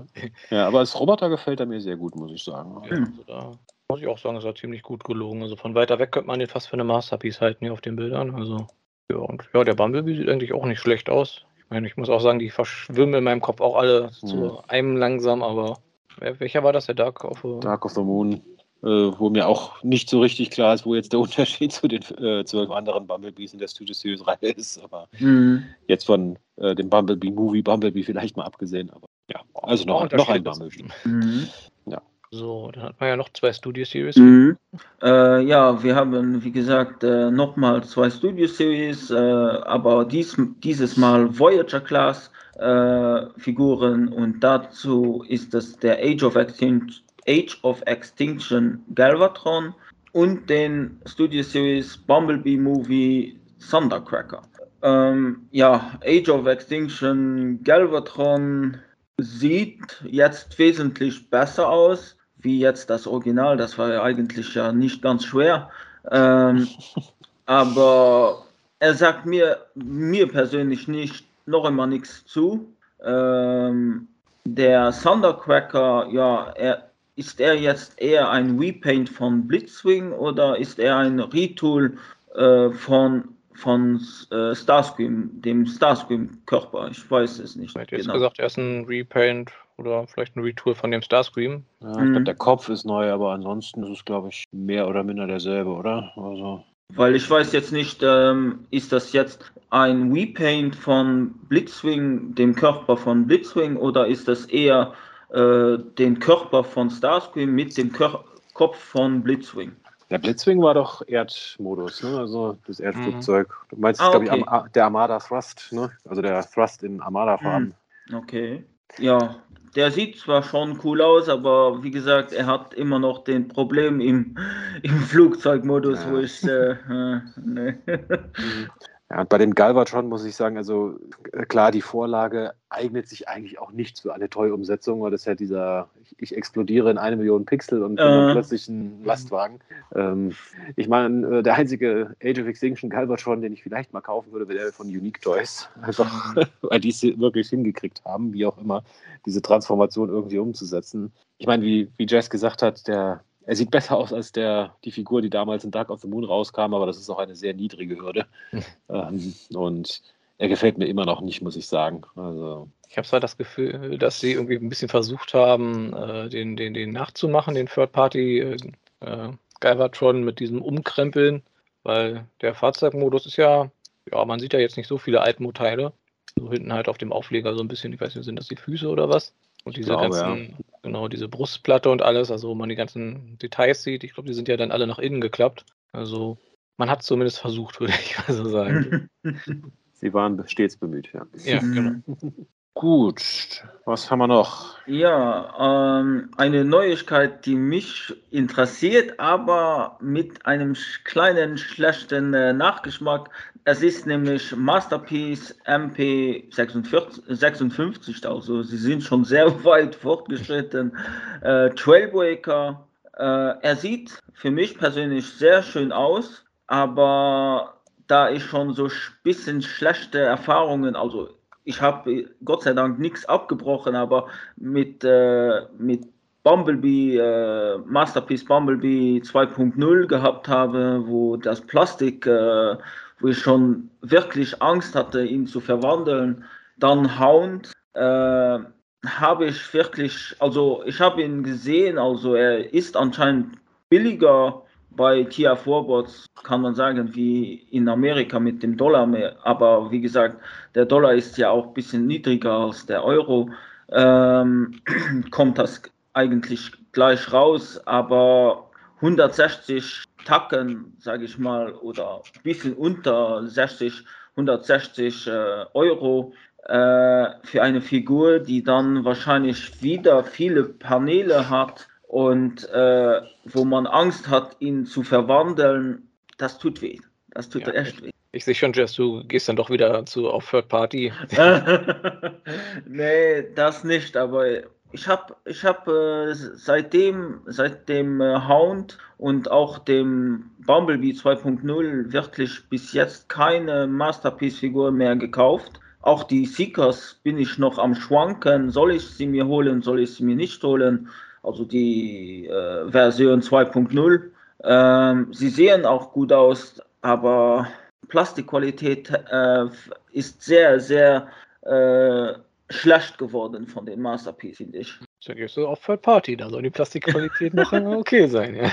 Ja, aber als Roboter gefällt er mir sehr gut, muss ich sagen. Ja, also da muss ich auch sagen, ist er ziemlich gut gelogen. Also von weiter weg könnte man den fast für eine Masterpiece halten hier auf den Bildern. Also, ja, und ja, der Bumblebee sieht eigentlich auch nicht schlecht aus. Ich meine, ich muss auch sagen, die verschwimmen in meinem Kopf auch alle mhm. zu einem langsam, aber welcher war das, der Dark of the, Dark of the Moon? Äh, wo mir auch nicht so richtig klar ist, wo jetzt der Unterschied zu den äh, zwölf anderen Bumblebees in der Studio Series Reihe ist. Aber mhm. jetzt von äh, dem Bumblebee Movie Bumblebee vielleicht mal abgesehen. Aber ja, also noch, noch ein Bumblebee. Mhm. Ja. So, dann hat man ja noch zwei Studio Series. Mhm. Äh, ja, wir haben, wie gesagt, äh, nochmal zwei Studio Series, äh, aber dies, dieses Mal Voyager Class äh, Figuren und dazu ist es der Age of Extinction Age of Extinction Galvatron und den Studio Series Bumblebee Movie Thundercracker. Ähm, ja, Age of Extinction Galvatron sieht jetzt wesentlich besser aus, wie jetzt das Original. Das war ja eigentlich ja nicht ganz schwer. Ähm, aber er sagt mir, mir persönlich nicht noch immer nichts zu. Ähm, der Thundercracker, ja, er, ist er jetzt eher ein Repaint von Blitzwing oder ist er ein Retool äh, von, von äh, Starscream, dem Starscream-Körper? Ich weiß es nicht. Ich hätte genau. gesagt, er ist ein Repaint oder vielleicht ein Retool von dem Starscream. Ja, ich glaube, der Kopf ist neu, aber ansonsten ist es, glaube ich, mehr oder minder derselbe, oder? Also. Weil ich weiß jetzt nicht, ähm, ist das jetzt ein Repaint von Blitzwing, dem Körper von Blitzwing, oder ist das eher äh, den Körper von Starscream mit dem Kör Kopf von Blitzwing? Der Blitzwing war doch Erdmodus, ne? also das Erdflugzeug. Mhm. Du meinst, Ah, glaube ich, okay. Am der Armada Thrust, ne? also der Thrust in Armada-Farben. Okay. Ja, der sieht zwar schon cool aus, aber wie gesagt, er hat immer noch den Problem im, im Flugzeugmodus, Ja. wo ich. Äh, äh, nee. Ja, und bei dem Galvatron muss ich sagen, also äh, klar, die Vorlage eignet sich eigentlich auch nicht für eine Toy-Umsetzung, weil das ist ja dieser, ich, ich explodiere in eine Million Pixel und bin Äh. plötzlich ein Lastwagen. Ähm, ich meine, äh, der einzige Age of Extinction Galvatron, den ich vielleicht mal kaufen würde, wäre der von Unique Toys. Einfach, weil die es wirklich hingekriegt haben, wie auch immer, diese Transformation irgendwie umzusetzen. Ich meine, wie, wie Jess gesagt hat, der, er sieht besser aus als der, die Figur, die damals in Dark of the Moon rauskam, aber das ist auch eine sehr niedrige Hürde. ähm, und er gefällt mir immer noch nicht, muss ich sagen. Also, Ich habe zwar das Gefühl, dass sie irgendwie ein bisschen versucht haben, äh, den, den, den nachzumachen, den Third-Party äh, äh, Galvatron mit diesem Umkrempeln, weil der Fahrzeugmodus ist ja, ja, man sieht ja jetzt nicht so viele Altmo-Teile. So hinten halt auf dem Aufleger so ein bisschen, ich weiß nicht, sind das die Füße oder was? Und diese glaube, ganzen, genau, diese Brustplatte und alles, also wo man die ganzen Details sieht, ich glaube, die sind ja dann alle nach innen geklappt. Also man hat zumindest versucht, würde ich mal so sagen. sie waren stets bemüht, ja. ja, genau. Gut, was haben wir noch? Ja, ähm, eine Neuigkeit, die mich interessiert, aber mit einem kleinen schlechten äh, Nachgeschmack. Es ist nämlich Masterpiece MP56, also sie sind schon sehr weit fortgeschritten. Äh, Trailbreaker, äh, er sieht für mich persönlich sehr schön aus, aber da ich schon so ein bisschen schlechte Erfahrungen, also ich habe Gott sei Dank nichts abgebrochen, aber mit, äh, mit Bumblebee, äh, Masterpiece Bumblebee 2.0 gehabt habe, wo das Plastik, äh, wo ich schon wirklich Angst hatte, ihn zu verwandeln, dann Hound, äh, habe ich wirklich, also ich habe ihn gesehen, also er ist anscheinend billiger bei TF Robots, kann man sagen, wie in Amerika mit dem Dollar mehr, aber wie gesagt, der Dollar ist ja auch ein bisschen niedriger als der Euro, ähm, kommt das eigentlich gleich raus, aber 160 Tacken, sage ich mal, oder ein bisschen unter 60, 160 äh, Euro äh, für eine Figur, die dann wahrscheinlich wieder viele Paneele hat und äh, wo man Angst hat, ihn zu verwandeln, das tut weh. Das tut Ja, echt weh. Ich sehe schon, Jess, du gehst dann doch wieder zu auf Third Party. nee, das nicht, aber ich habe ich hab, äh, seitdem, seit dem äh, Hound und auch dem Bumblebee 2.0 wirklich bis jetzt keine Masterpiece-Figur mehr gekauft. Auch die Seekers bin ich noch am Schwanken. Soll ich sie mir holen, soll ich sie mir nicht holen? Also die äh, Version 2.0. Ähm, sie sehen auch gut aus, aber Plastikqualität äh, ist sehr, sehr äh, schlecht geworden von den Masterpiece, finde ich. Da gehst du auf Third Party, da soll die Plastikqualität noch okay sein, ja.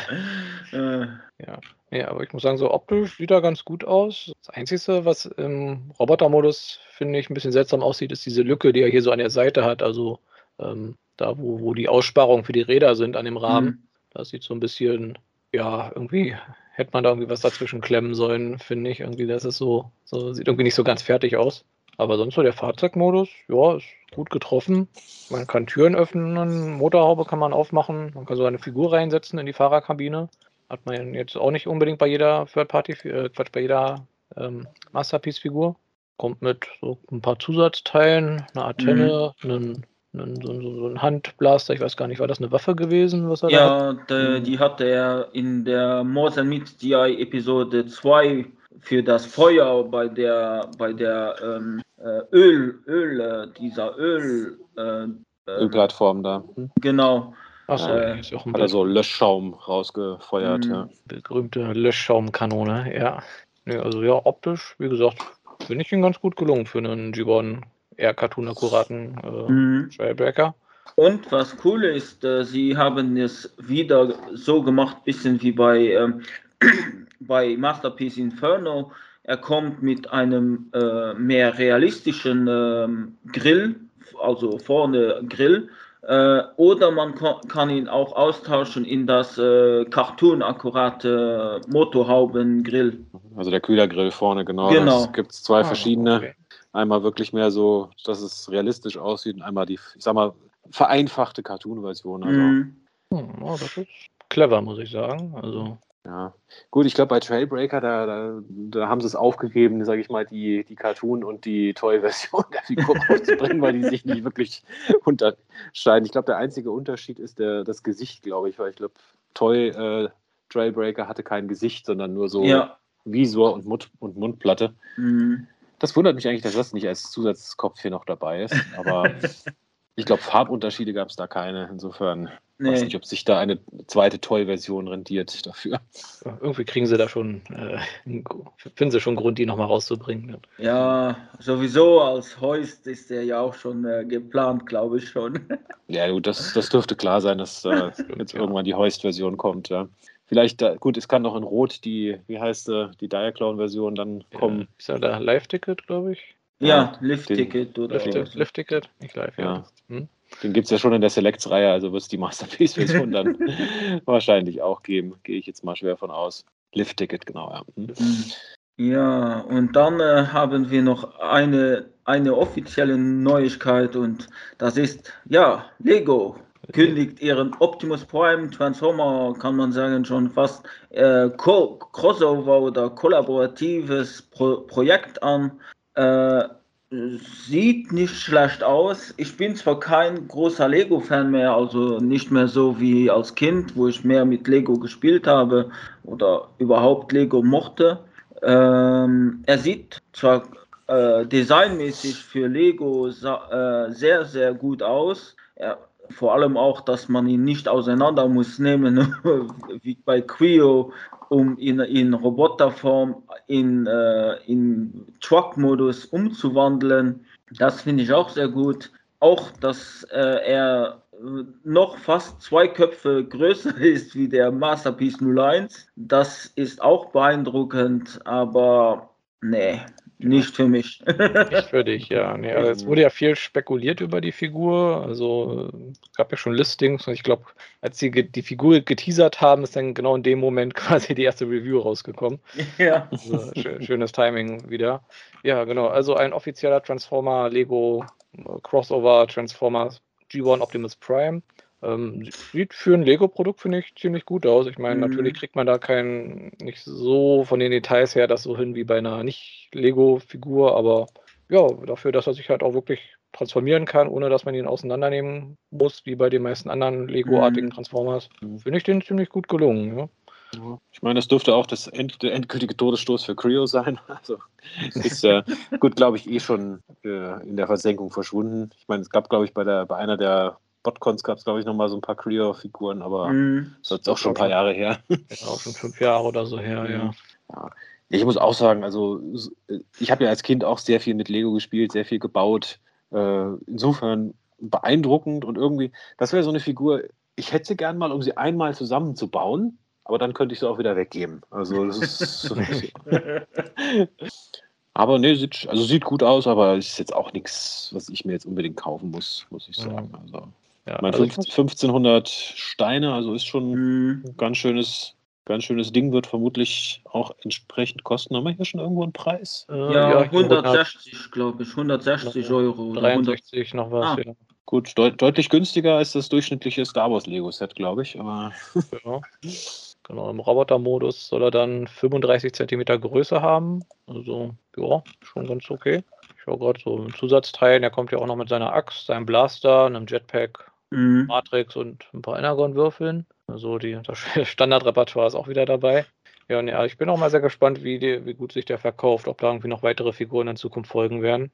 Äh, Ja, aber ich muss sagen, so optisch sieht er ganz gut aus. Das Einzige, was im Robotermodus, finde ich, ein bisschen seltsam aussieht, ist diese Lücke, die er hier so an der Seite hat. Also ähm, da, wo, wo die Aussparungen für die Räder sind an dem Rahmen. Mhm. Das sieht so ein bisschen, ja, irgendwie hätte man da irgendwie was dazwischen klemmen sollen, finde ich. Irgendwie, das ist so, so, sieht irgendwie nicht so ganz fertig aus. Aber sonst so der Fahrzeugmodus, ja, ist gut getroffen. Man kann Türen öffnen, Motorhaube kann man aufmachen, man kann so eine Figur reinsetzen in die Fahrerkabine. Hat man jetzt auch nicht unbedingt bei jeder Third Party, äh, Quatsch, bei jeder ähm, Masterpiece-Figur. Kommt mit so ein paar Zusatzteilen, eine Antenne, einen, einen, so, so, so ein Handblaster, ich weiß gar nicht, war das eine Waffe gewesen, was er da hat? Ja, de, die hatte er in der Meets the Eye Episode 2 für das Feuer bei der bei der ähm, äh, Öl, Öl, äh, dieser Öl, äh, äh, Ölplattform da. Hm? genau. Achso, äh, ist auch ein Hat er so Löschschaum rausgefeuert, Mhm. ja. berühmte Löschschaumkanone, ja. Nee, also ja, optisch, wie gesagt, finde ich ihn ganz gut gelungen für einen Gibbon eher Cartoon-akkuraten äh, Mhm. Trailbreaker. Und was cool ist, äh, sie haben es wieder so gemacht, bisschen wie bei, äh, bei Masterpiece Inferno. Er kommt mit einem äh, mehr realistischen ähm, Grill, also vorne Grill, äh, oder man kann ihn auch austauschen in das äh, Cartoon-akkurate Motorhaubengrill. Also der Kühlergrill vorne, genau. Genau. Es gibt zwei Ah, verschiedene. okay. Einmal wirklich mehr so, dass es realistisch aussieht und einmal die, ich sag mal, vereinfachte Cartoon-Version. Also, Mhm. Hm, oh, das ist clever, muss ich sagen. Also, ja. Gut, ich glaube, bei Trailbreaker, da, da, da haben sie es aufgegeben, sage ich mal, die, die Cartoon- und die Toy-Version der Figur rauszubringen, weil die sich nicht wirklich unterscheiden. Ich glaube, der einzige Unterschied ist der, das Gesicht, glaube ich, weil ich glaube, Toy äh, Trailbreaker hatte kein Gesicht, sondern nur so Ja. Visor und, Mund, und Mundplatte. Mhm. Das wundert mich eigentlich, dass das nicht als Zusatzkopf hier noch dabei ist. Aber ich glaube, Farbunterschiede gab es da keine. Insofern weiß Nee. nicht, ob sich da eine zweite Toy-Version rentiert dafür. irgendwie kriegen sie da schon, äh, finden sie schon einen Grund, die nochmal rauszubringen. Ja, sowieso als Heust ist er ja auch schon äh, geplant, glaube ich schon. Ja, gut, das, das dürfte klar sein, dass äh, jetzt ja. irgendwann die Heust-Version kommt. Ja. Vielleicht, da, gut, es kann noch in Rot die, wie heißt sie, die Diaclone-Version dann kommen. Äh, ist ja da Live-Ticket, glaube ich. Ja, Ja, Lift-Ticket oder Lift- so. Lift-Ticket, nicht live, ja. Ja. Hm? Den gibt es ja schon in der Selects-Reihe, also wird es die Masterpiece-Version dann wahrscheinlich auch geben. Gehe ich jetzt mal schwer von aus. Lift-Ticket, genau, ja. Hm. Ja, und dann äh, haben wir noch eine, eine offizielle Neuigkeit und das ist, ja, Lego kündigt ihren Optimus Prime Transformer, kann man sagen, schon fast äh, Co Crossover oder kollaboratives Pro Projekt an. Äh, sieht nicht schlecht aus. Ich bin zwar kein großer Lego-Fan mehr, also nicht mehr so wie als Kind, wo ich mehr mit Lego gespielt habe oder überhaupt Lego mochte. Ähm, er sieht zwar äh, designmäßig für Lego äh, sehr, sehr gut aus. Er, vor allem auch, dass man ihn nicht auseinander muss nehmen, wie bei Quio, um ihn in Roboterform in, äh, in Truck-Modus umzuwandeln. Das finde ich auch sehr gut. Auch, dass äh, er äh, noch fast zwei Köpfe größer ist wie der Masterpiece 01. Das ist auch beeindruckend, aber nee, nicht für mich. Nicht für dich, ja. Nee, also es wurde ja viel spekuliert über die Figur. Also es gab ja schon Listings und ich glaube, als sie die Figur geteasert haben, ist dann genau in dem Moment quasi die erste Review rausgekommen. ja. Also, schö- schönes Timing wieder. Ja, genau. Also ein offizieller Transformer Lego äh, Crossover Transformers G1 Optimus Prime. Ähm, sieht für ein Lego-Produkt, finde ich, ziemlich gut aus. Ich meine, Mhm. natürlich kriegt man da kein, nicht so von den Details her das so hin wie bei einer Nicht-Lego-Figur, aber ja, dafür, dass er sich halt auch wirklich transformieren kann, ohne dass man ihn auseinandernehmen muss, wie bei den meisten anderen Lego-artigen Mhm. Transformers, Mhm. finde ich den ziemlich gut gelungen. Ja. Ja. Ich meine, das dürfte auch das end, der endgültige Todesstoß für Creo sein. Also ist äh, gut, glaube ich, eh schon äh, in der Versenkung verschwunden. Ich meine, es gab, glaube ich, bei der bei einer der Botcons gab es, glaube ich, nochmal so ein paar Creo-Figuren, aber Mhm. das ist jetzt auch schon ein paar Jahre her. Ist auch schon fünf Jahre oder so her, ja. Ja. Ich muss auch sagen, also ich habe ja als Kind auch sehr viel mit Lego gespielt, sehr viel gebaut. Äh, insofern beeindruckend und irgendwie, das wäre so eine Figur, ich hätte sie gern mal, um sie einmal zusammenzubauen, aber dann könnte ich sie auch wieder weggeben. Also das ist so Aber nee, sieht, also sieht gut aus, aber ist jetzt auch nichts, was ich mir jetzt unbedingt kaufen muss, muss ich sagen. Also, ja also ich 15 1500 Steine, also ist schon Mhm. ein ganz schönes, ganz schönes Ding, wird vermutlich auch entsprechend kosten. Haben wir hier schon irgendwo einen Preis? Äh, Ja, glaube, 160, glaube ich, 160 Euro. Oder 100. 63 noch was, Ah. ja. Gut, deut deutlich günstiger als das durchschnittliche Star Wars Lego-Set, glaube ich. Aber ja. Genau, im Roboter-Modus soll er dann 35 Zentimeter Größe haben. Also, ja, schon ganz okay. Ich schaue gerade so im Zusatzteilen, er kommt ja auch noch mit seiner Axt, seinem Blaster, einem Jetpack, Mhm. Matrix und ein paar Energon-Würfeln. Also die, das Standardrepertoire ist auch wieder dabei. Ja, und ja, ich bin auch mal sehr gespannt, wie, die, wie gut sich der verkauft, ob da irgendwie noch weitere Figuren in Zukunft folgen werden.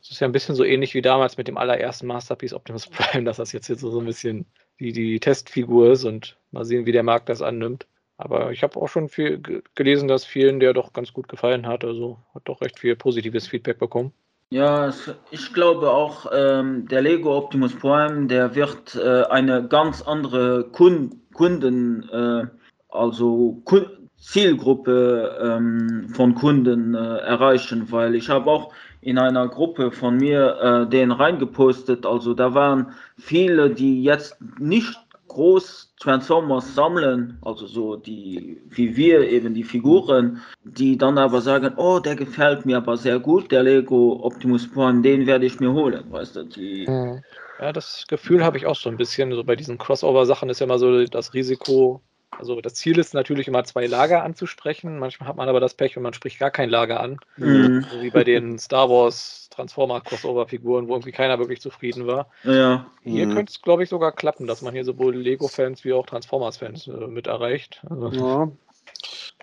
Es ist ja ein bisschen so ähnlich wie damals mit dem allerersten Masterpiece Optimus Prime, dass das jetzt hier so, ein bisschen die, die Testfigur ist und mal sehen, wie der Markt das annimmt. Aber ich habe auch schon viel ge- gelesen, dass vielen der doch ganz gut gefallen hat. Also hat doch recht viel positives Feedback bekommen. Ja, ich glaube auch, ähm, der Lego Optimus Prime, der wird äh, eine ganz andere Kun Kunden, äh, also Kun Zielgruppe ähm, von Kunden äh, erreichen, weil ich habe auch in einer Gruppe von mir äh, den reingepostet. Also da waren viele, die jetzt nicht groß Transformers sammeln, also so die, wie wir eben die Figuren, die dann aber sagen, oh, der gefällt mir aber sehr gut, der Lego Optimus Prime, den werde ich mir holen, weißt du, die. Mhm. Ja, das Gefühl habe ich auch so ein bisschen. So bei diesen Crossover-Sachen ist ja immer so das Risiko, also das Ziel ist natürlich immer zwei Lager anzusprechen. Manchmal hat man aber das Pech und man spricht gar kein Lager an. Mhm. So wie bei den Star Wars Transformer Crossover-Figuren, wo irgendwie keiner wirklich zufrieden war. Ja. Hier mhm. könnte es, glaube ich, sogar klappen, dass man hier sowohl Lego-Fans wie auch Transformers-Fans äh, mit erreicht. Also, ja.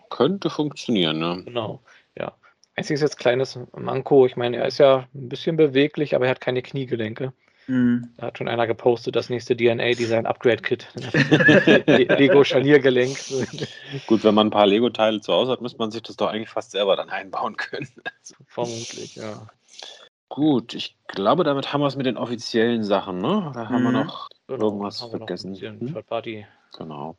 Könnte funktionieren, ne? Genau, ja. Einziges jetzt kleines Manko, ich meine, er ist ja ein bisschen beweglich, aber er hat keine Kniegelenke. Mhm. Da hat schon einer gepostet, das nächste DNA-Design Upgrade-Kit. Lego Scharniergelenk. Gut, wenn man ein paar Lego-Teile zu Hause hat, müsste man sich das doch eigentlich fast selber dann einbauen können. Vermutlich, ja. Gut, ich glaube, damit haben wir es mit den offiziellen Sachen, ne? Oder haben mhm. wir noch genau, irgendwas vergessen? Noch hm? Third Party. Genau.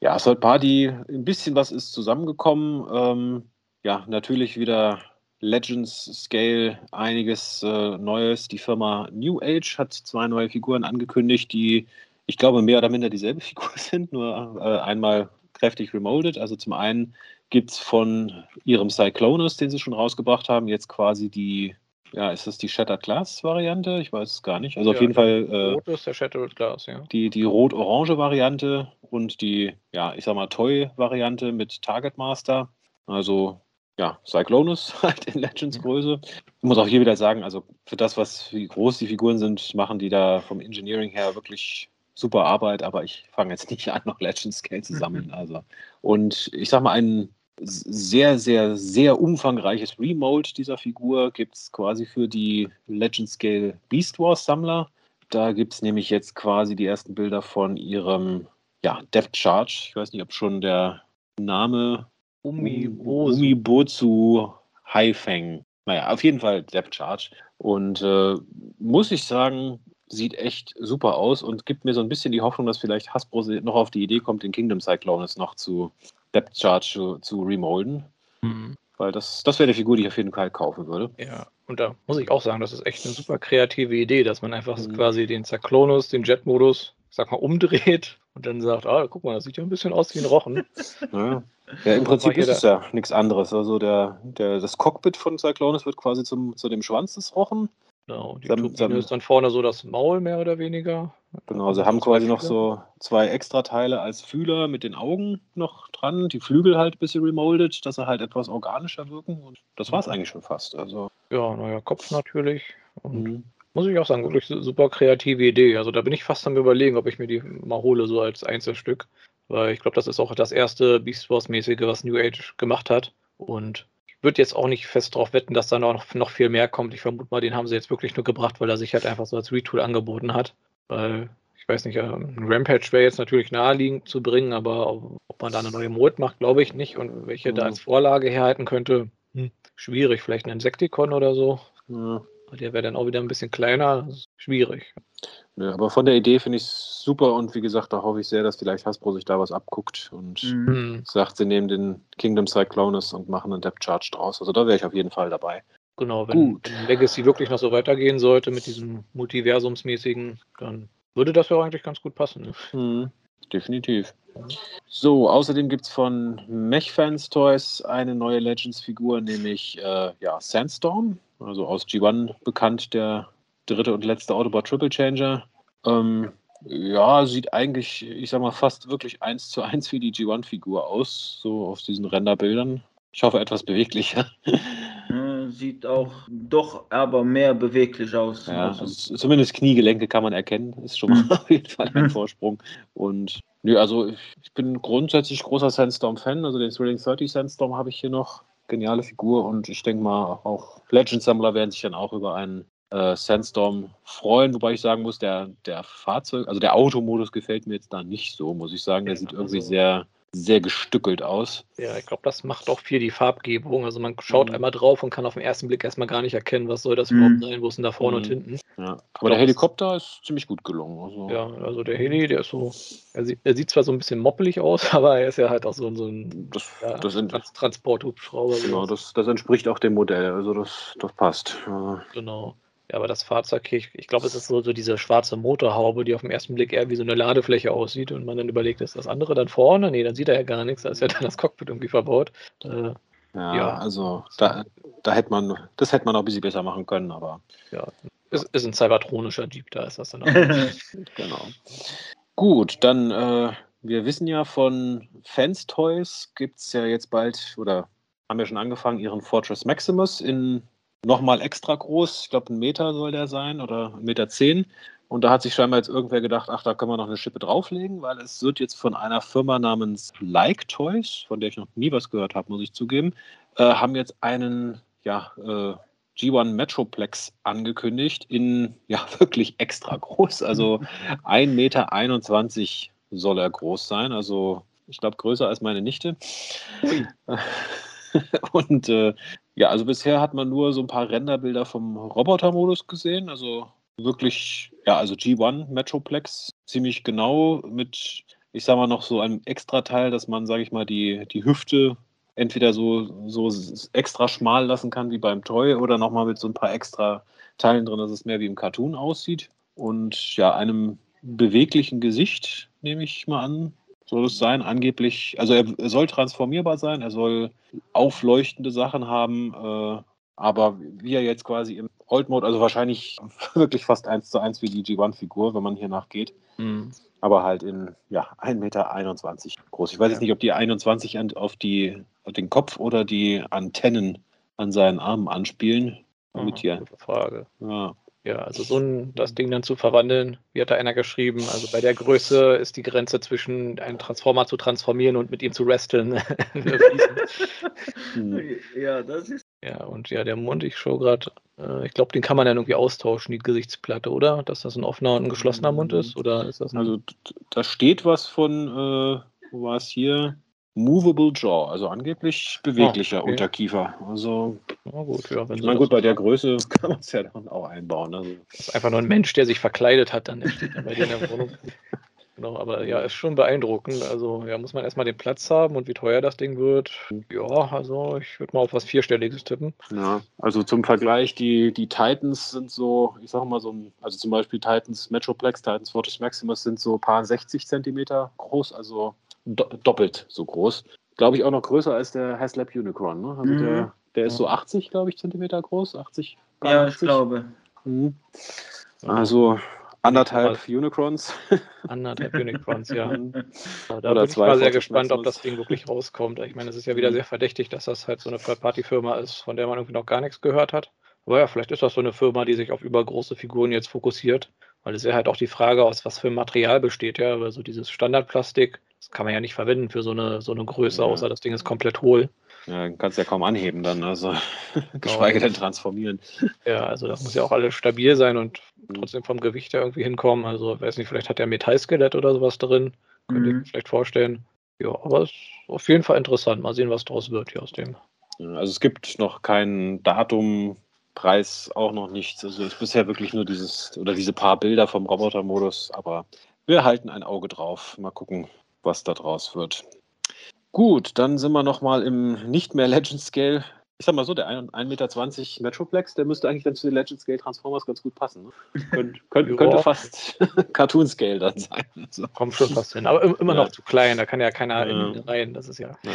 Ja, Third Party, ein bisschen was ist zusammengekommen. Ähm, ja, natürlich wieder Legends Scale einiges äh, Neues. Die Firma New Age hat zwei neue Figuren angekündigt, die ich glaube mehr oder minder dieselbe Figur sind, nur äh, einmal kräftig remolded. Also zum einen gibt es von ihrem Cyclonus, den sie schon rausgebracht haben, jetzt quasi die, ja, ist das die Shattered Glass Variante? Ich weiß es gar nicht. Also ja, auf jeden Fall. Äh, rot ist der Shattered Glass, ja. Die, die rot-orange Variante und die, ja, ich sag mal, Toy-Variante mit Target Master. Also ja, Cyclonus halt in Legends-Größe. Ich muss auch hier wieder sagen, also für das, was wie groß die Figuren sind, machen die da vom Engineering her wirklich super Arbeit, aber ich fange jetzt nicht an, noch Legends Scale zu sammeln. Also. Und ich sag mal, ein sehr, sehr, sehr umfangreiches Remold dieser Figur gibt es quasi für die Legend Scale Beast Wars Sammler. Da gibt es nämlich jetzt quasi die ersten Bilder von ihrem ja, Depth Charge. Ich weiß nicht, ob schon der Name Umibozu. Umibozu Haifeng. Naja, auf jeden Fall Depth Charge. Und äh, muss ich sagen, sieht echt super aus und gibt mir so ein bisschen die Hoffnung, dass vielleicht Hasbro noch auf die Idee kommt, den Kingdom Cyclones noch zu Depth Charge zu, zu remolden. Mhm. Weil das, das wäre eine Figur, die ich auf jeden Fall kaufen würde. Ja, und da muss ich auch sagen, das ist echt eine super kreative Idee, dass man einfach mhm. quasi den Cyclonus, den Jet-Modus, sag mal, umdreht und dann sagt, ah, guck mal, das sieht ja ein bisschen aus wie ein Rochen. Ja, ja im Prinzip ist es ja nichts anderes. Also der, der, das Cockpit von Cyclonus wird quasi zum, zu dem Schwanz des Rochen. Genau, die dann, dann, ist dann vorne so das Maul mehr oder weniger. Genau, sie haben quasi noch so zwei Extrateile als Fühler mit den Augen noch dran, die Flügel halt ein bisschen remolded, dass sie halt etwas organischer wirken und das war es eigentlich schon fast. Also. Ja, neuer Kopf natürlich und mhm. muss ich auch sagen, wirklich super kreative Idee. Also da bin ich fast am überlegen, ob ich mir die mal hole, so als Einzelstück, weil ich glaube, das ist auch das erste Beast Wars-mäßige, was New Age gemacht hat und würde jetzt auch nicht fest darauf wetten, dass da noch, noch viel mehr kommt. Ich vermute mal, den haben sie jetzt wirklich nur gebracht, weil er sich halt einfach so als Retool angeboten hat. Weil, ich weiß nicht, ähm, ein Rampage wäre jetzt natürlich naheliegend zu bringen, aber ob man da eine neue Mode macht, glaube ich nicht. Und welche mhm. da als Vorlage herhalten könnte, hm, schwierig. Vielleicht ein Insecticon oder so. Ja. Der wäre dann auch wieder ein bisschen kleiner. schwierig. Ja, aber von der Idee finde ich es super und wie gesagt, da hoffe ich sehr, dass vielleicht Hasbro sich da was abguckt und mhm. sagt, sie nehmen den Kingdom Cyclonus und machen einen Depth Charge draus. Also da wäre ich auf jeden Fall dabei. Genau, wenn Gut. Legacy wirklich noch so weitergehen sollte mit diesem Multiversumsmäßigen, dann würde das ja eigentlich ganz gut passen. Ne? Mhm. Definitiv. So, außerdem gibt es von Mech-Fans Toys eine neue Legends-Figur, nämlich äh, ja, Sandstorm, also aus G1 bekannt, der dritte und letzte Autobot Triple Changer. Ähm, ja, sieht eigentlich, ich sag mal, fast wirklich eins zu eins wie die G1-Figur aus, so auf diesen Renderbildern. Ich hoffe, etwas beweglicher. Sieht auch doch aber mehr beweglich aus. Ja, also zumindest Kniegelenke kann man erkennen. Ist schon mal auf jeden Fall ein Vorsprung. Und nö, also ich bin grundsätzlich großer Sandstorm-Fan. Also den Thrilling 30 Sandstorm habe ich hier noch. Geniale Figur und ich denke mal, auch Legend-Sammler werden sich dann auch über einen äh, Sandstorm freuen, wobei ich sagen muss, der, der Fahrzeug, also der Automodus gefällt mir jetzt da nicht so, muss ich sagen. Der sieht irgendwie also, sehr, sehr gestückelt aus. Ja, ich glaube, das macht auch viel die Farbgebung. Also man schaut Mhm. einmal drauf und kann auf den ersten Blick erstmal gar nicht erkennen, was soll das Mhm. überhaupt sein, wo ist denn da vorne und Mhm. hinten. Ja. Aber glaub, der Helikopter ist ziemlich gut gelungen. Also, Ja, also der Heli, der ist so, er sieht, er sieht zwar so ein bisschen moppelig aus, aber er ist ja halt auch so, so ein Das, ja, das, Transporthubschrauber. genau, das, das entspricht auch dem Modell. Also das, das passt. Ja. Genau. Ja, aber das Fahrzeug, ich, ich glaube, es ist so, so diese schwarze Motorhaube, die auf den ersten Blick eher wie so eine Ladefläche aussieht und man dann überlegt, ist das andere dann vorne? Nee, dann sieht er ja gar nichts, da ist ja dann das Cockpit irgendwie verbaut. Äh, Ja, Ja. also da, da hätte man, das hätte man auch ein bisschen besser machen können, aber ja, ist, ist ein cybertronischer Jeep, da ist das dann auch. genau. Gut, dann, äh, wir wissen ja von Fans Toys gibt es ja jetzt bald, oder haben ja schon angefangen, ihren Fortress Maximus in nochmal extra groß. Ich glaube, ein Meter soll der sein oder 1,10 Meter. Zehn. Und da hat sich scheinbar jetzt irgendwer gedacht, ach, da können wir noch eine Schippe drauflegen, weil es wird jetzt von einer Firma namens Like Toys, von der ich noch nie was gehört habe, muss ich zugeben, äh, haben jetzt einen, ja, äh, G1 Metroplex angekündigt in ja wirklich extra groß. Also 1,21 Meter soll er groß sein. Also ich glaube größer als meine Nichte. Und äh, ja, also bisher hat man nur so ein paar Renderbilder vom Robotermodus gesehen. Also wirklich, ja, also G1 Metroplex ziemlich genau mit, ich sag mal, noch so einem Extrateil, dass man, sage ich mal, die, die Hüfte entweder so, so extra schmal lassen kann wie beim Toy oder nochmal mit so ein paar extra Teilen drin, dass es mehr wie im Cartoon aussieht. Und ja, einem beweglichen Gesicht, nehme ich mal an, soll es sein. Angeblich, also er, er soll transformierbar sein, er soll aufleuchtende Sachen haben, äh, aber wie er jetzt quasi im Old Mode, also wahrscheinlich wirklich fast eins zu eins wie die G1-Figur, wenn man hier nachgeht Hm. aber halt in ja, 1,21 Meter groß. Ich weiß jetzt Ja. nicht, ob die 21 an, auf, die, auf den Kopf oder die Antennen an seinen Armen anspielen. Damit Ah, hier. gute Frage. Ja, Ja, also so ein, das Ding dann zu verwandeln, wie hat da einer geschrieben, also bei der Größe ist die Grenze zwischen einen Transformer zu transformieren und mit ihm zu wresteln. ja, das ist. ja, und ja, der Mund, ich schaue gerade, äh, ich glaube, den kann man dann irgendwie austauschen, die Gesichtsplatte, oder? Dass das ein offener und ein geschlossener Mund ist? Oder ist das ein. also da steht was von, äh, wo war es hier? Movable Jaw, also angeblich beweglicher Ah, okay. Unterkiefer. Also, na gut, ja, ich meine, gut, bei der. Größe kann man es ja dann auch einbauen. Also, Das ist einfach nur ein Mensch, der sich verkleidet hat, dann steht dann bei dir in der Wohnung. Genau, aber ja, ist schon beeindruckend. Also, ja, muss man erstmal den Platz haben und wie teuer das Ding wird. Ja, also ich würde mal auf was Vierstelliges tippen. Ja, also zum Vergleich, die, die Titans sind so, ich sag mal so, ein- also zum Beispiel Titans Metroplex, Titans Fortress Maximus sind so paar 60 Zentimeter groß, also do doppelt so groß. Glaube ich auch noch größer als der Haslab Unicron. Ne? Also Mhm. der, der ist so 80, glaube ich, Zentimeter groß, 80. paar Ja, ich 80. glaube. Mhm. Also anderthalb Unicrons. Anderthalb Unicrons, ja. Mhm. Ja, Da Oder bin ich mal sehr gespannt, ob das Ding wirklich rauskommt. Ich meine, es ist ja wieder Mhm. sehr verdächtig, dass das halt so eine Third-Party-Firma ist, von der man irgendwie noch gar nichts gehört hat. Aber ja, vielleicht ist das so eine Firma, die sich auf übergroße Figuren jetzt fokussiert. Weil es ja halt auch die Frage, aus was für Material besteht, ja. Also dieses Standardplastik, das kann man ja nicht verwenden für so eine, so eine Größe, Ja. außer das Ding ist komplett hohl. Ja, kannst ja kaum anheben dann, also geschweige denn transformieren. Ja, also das muss ja auch alles stabil sein und Mhm. trotzdem vom Gewicht her irgendwie hinkommen. Also, weiß nicht, vielleicht hat der Metallskelett oder sowas drin. Könnte ich Mhm. mir vielleicht vorstellen. Ja, aber es ist auf jeden Fall interessant. Mal sehen, was draus wird hier aus dem. Also es gibt noch kein Datum, Preis auch noch nichts. Also es ist bisher wirklich nur dieses oder diese paar Bilder vom Robotermodus, aber wir halten ein Auge drauf. Mal gucken, was da draus wird. Gut, dann sind wir nochmal im nicht mehr Legend Scale. Ich sag mal so, der 1,20 Meter Metroplex, der müsste eigentlich dann zu den Legend Scale Transformers ganz gut passen. Ne? Könnt, könnt, Ja. Könnte fast Cartoon Scale dann sein. Also, Kommt schon fast hin. Aber im- immer Ja. noch zu klein. Da kann ja keiner Ja. rein. Das ist ja. Ja.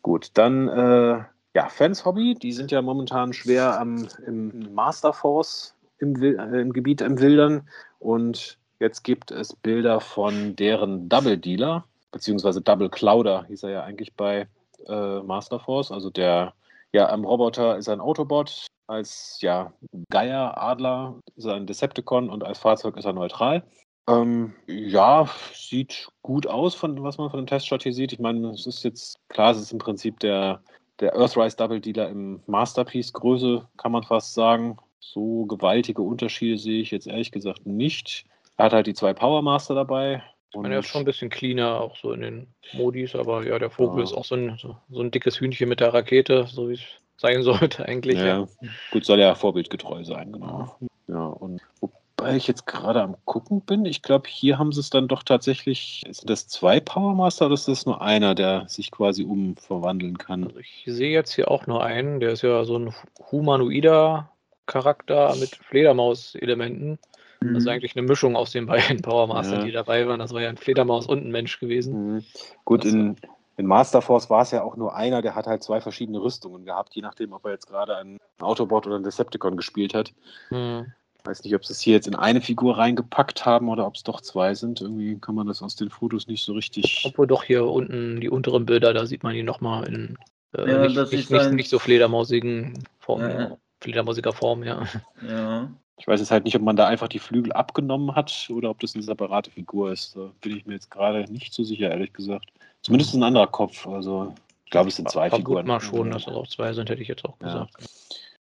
Gut, dann äh, ja, Fans Hobby, die sind ja momentan schwer am, im Master Force im, Wil- äh, im Gebiet im Wildern und jetzt gibt es Bilder von deren Double Dealer, beziehungsweise Double Clouder hieß er ja eigentlich bei äh, Master Force, also der ja am Roboter ist ein Autobot, als ja Geier, Adler ist er ein Decepticon und als Fahrzeug ist er neutral. Ähm, ja, sieht gut aus, von was man von dem Testshot hier sieht. Ich meine, es ist jetzt klar, es ist im Prinzip der, der Earthrise Double Dealer im Masterpiece-Größe, kann man fast sagen. So gewaltige Unterschiede sehe ich jetzt ehrlich gesagt nicht. Er hat halt die zwei Power Master dabei, Und er ist schon ein bisschen cleaner, auch so in den Modis, aber ja, der Vogel ja. ist auch so ein, so, so, ein dickes Hühnchen mit der Rakete, so wie es sein sollte eigentlich. Ja, ja. gut, soll ja vorbildgetreu sein, genau. Ja, und wobei ich jetzt gerade am gucken bin, ich glaube, hier haben sie es dann doch tatsächlich, sind das zwei Powermaster oder ist das nur einer, der sich quasi umverwandeln kann? Also ich sehe jetzt hier auch nur einen, der ist ja so ein humanoider Charakter mit Fledermaus-Elementen. Mhm. Das ist eigentlich eine Mischung aus den beiden Powermaster, ja. die dabei waren. Das war ja ein Fledermaus und ein Mensch gewesen. Mhm. Gut, in, in Master Force war es ja auch nur einer, der hat halt zwei verschiedene Rüstungen gehabt, je nachdem, ob er jetzt gerade einen Autobot oder einen Decepticon gespielt hat. Mhm. Weiß nicht, ob sie es hier jetzt in eine Figur reingepackt haben oder ob es doch zwei sind. Irgendwie kann man das aus den Fotos nicht so richtig. Obwohl doch hier unten die unteren Bilder, da sieht man ihn nochmal in äh, ja, nicht, nicht, nicht, nicht, so fledermausigen Form, ja. fledermausiger Form, ja. Ja. Ich weiß jetzt halt nicht, ob man da einfach die Flügel abgenommen hat oder ob das eine separate Figur ist. Da bin ich mir jetzt gerade nicht so sicher, ehrlich gesagt. Zumindest ein anderer Kopf. Also, ich glaube, es sind zwei Vermut Figuren. mal schon, dass es auch zwei sind, hätte ich jetzt auch gesagt.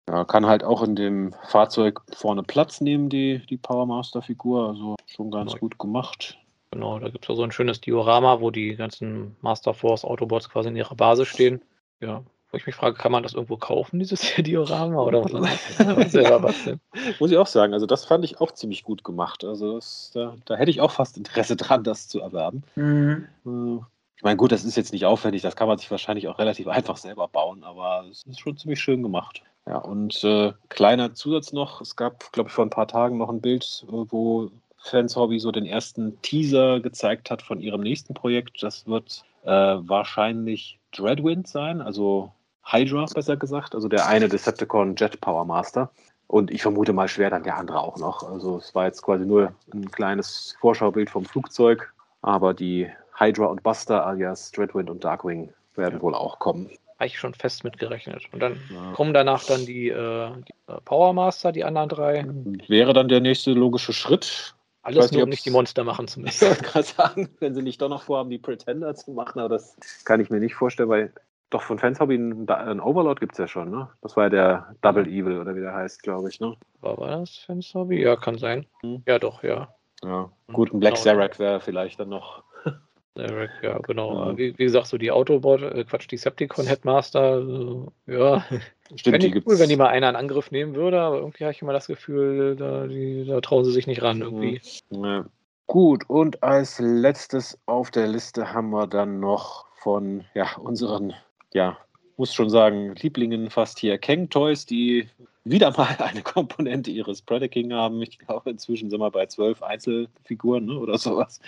Ja. ja. kann halt auch in dem Fahrzeug vorne Platz nehmen, die, die Powermaster-Figur. Also schon ganz genau. gut gemacht. Genau, da gibt es ja so ein schönes Diorama, wo die ganzen Master Force Autobots quasi in ihrer Basis stehen. Ja, wo ich mich frage, kann man das irgendwo kaufen, dieses Diorama? Oder was, was, was denn? Muss ich auch sagen, also das fand ich auch ziemlich gut gemacht. Also das, da, da, hätte ich auch fast Interesse dran, das zu erwerben. Mhm. Äh, ich meine, gut, das ist jetzt nicht aufwendig, das kann man sich wahrscheinlich auch relativ einfach selber bauen, aber es ist schon ziemlich schön gemacht. Ja, und äh, kleiner Zusatz noch, es gab, glaube ich, vor ein paar Tagen noch ein Bild, äh, wo Fans Hobby so den ersten Teaser gezeigt hat von ihrem nächsten Projekt. Das wird äh, wahrscheinlich Dreadwind sein, also Hydra besser gesagt, also der eine Decepticon Jet Power Master. Und ich vermute mal schwer dann der andere auch noch. Also es war jetzt quasi nur ein kleines Vorschaubild vom Flugzeug, aber die Hydra und Buster alias Dreadwind und Darkwing werden ja. wohl auch kommen. Eigentlich schon fest mitgerechnet. Und dann ja. kommen danach dann die, äh, die äh, Power Master, die anderen drei. Wäre dann der nächste logische Schritt. Alles nur, um nicht die Monster machen zu müssen. Ich gerade sagen, wenn sie nicht doch noch vorhaben, die Pretender zu machen, aber das kann ich mir nicht vorstellen, weil doch, von Fans Hobby ein, Overlord gibt es ja schon, ne? Das war ja der Double Evil oder wie der heißt, glaube ich, ne? War, war das Fans Hobby? Ja, kann sein. Hm. Ja, doch, ja. Ja, gut, ein Black genau. Zarak wäre vielleicht dann noch. Ja, genau. Ja. Wie, wie, gesagt, so die Autobot, äh, Quatsch, die Septicon Headmaster, äh, ja. Stimmt, die cool, wenn die mal einer in Angriff nehmen würde, aber irgendwie habe ich immer das Gefühl, da, die, da trauen sie sich nicht ran irgendwie. Ja. Gut, und als letztes auf der Liste haben wir dann noch von ja, unseren ja, muss schon sagen, Lieblingen fast hier Kang Toys, die wieder mal eine Komponente ihres Predaking haben. Ich glaube, inzwischen sind wir bei zwölf Einzelfiguren ne, oder sowas.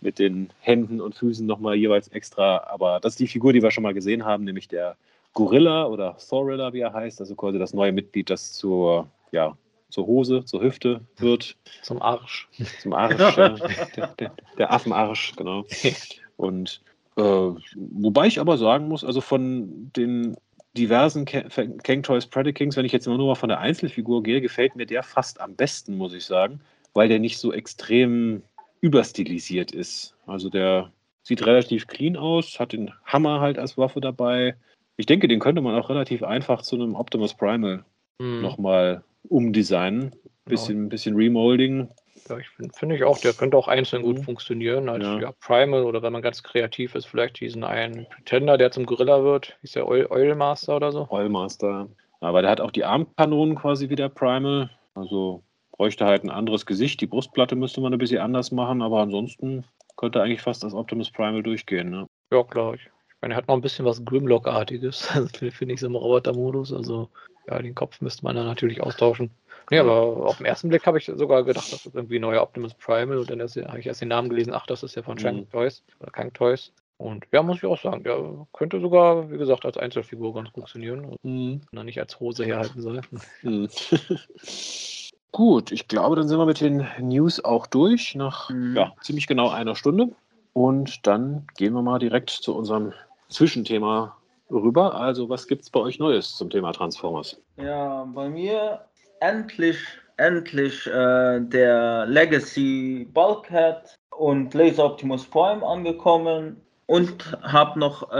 Mit den Händen und Füßen nochmal jeweils extra. Aber das ist die Figur, die wir schon mal gesehen haben, nämlich der Gorilla oder Thorilla, wie er heißt. Also quasi das neue Mitglied, das zur, ja, zur Hose, zur Hüfte wird. Zum Arsch. Zum Arsch. der, der, der Affenarsch, genau. Und äh, wobei ich aber sagen muss, also von den diversen Kang Toys Predicings, wenn ich jetzt nur mal von der Einzelfigur gehe, gefällt mir der fast am besten, muss ich sagen, weil der nicht so extrem überstilisiert ist. Also der sieht relativ clean aus, hat den Hammer halt als Waffe dabei. Ich denke, den könnte man auch relativ einfach zu einem Optimus Primal mhm. nochmal umdesignen. Bisschen, genau. bisschen Remolding. Ja, ich finde find ich auch, der könnte auch einzeln gut mhm. funktionieren. Als ja. ja. Primal oder wenn man ganz kreativ ist, vielleicht diesen einen Pretender, der zum Gorilla wird. Ist der Oil, Oilmaster oder so? Oilmaster. Aber der hat auch die Armkanonen quasi wie der Primal. Also bräuchte halt ein anderes Gesicht. Die Brustplatte müsste man ein bisschen anders machen, aber ansonsten könnte eigentlich fast das Optimus Primal durchgehen. Ne? Ja, klar. Ich, ich meine, er hat noch ein bisschen was Grimlock-artiges, finde ich, so im Roboter-Modus. Also ja, den Kopf müsste man dann natürlich austauschen. Nee, aber auf den ersten Blick habe ich sogar gedacht, das ist irgendwie ein neuer Optimus Primal und dann habe ich erst den Namen gelesen, ach, das ist ja von Shank mhm. Toys oder Kang Toys. Und ja, muss ich auch sagen, der könnte sogar, wie gesagt, als Einzelfigur ganz funktionieren. Mhm. Und nicht als Hose herhalten soll. Mhm. Gut, ich glaube, dann sind wir mit den News auch durch, nach mhm. ja, ziemlich genau einer Stunde. Und dann gehen wir mal direkt zu unserem Zwischenthema rüber. Also, was gibt es bei euch Neues zum Thema Transformers? Ja, bei mir endlich, endlich äh, der Legacy Bulkhead und Laser Optimus Prime angekommen und habe noch äh,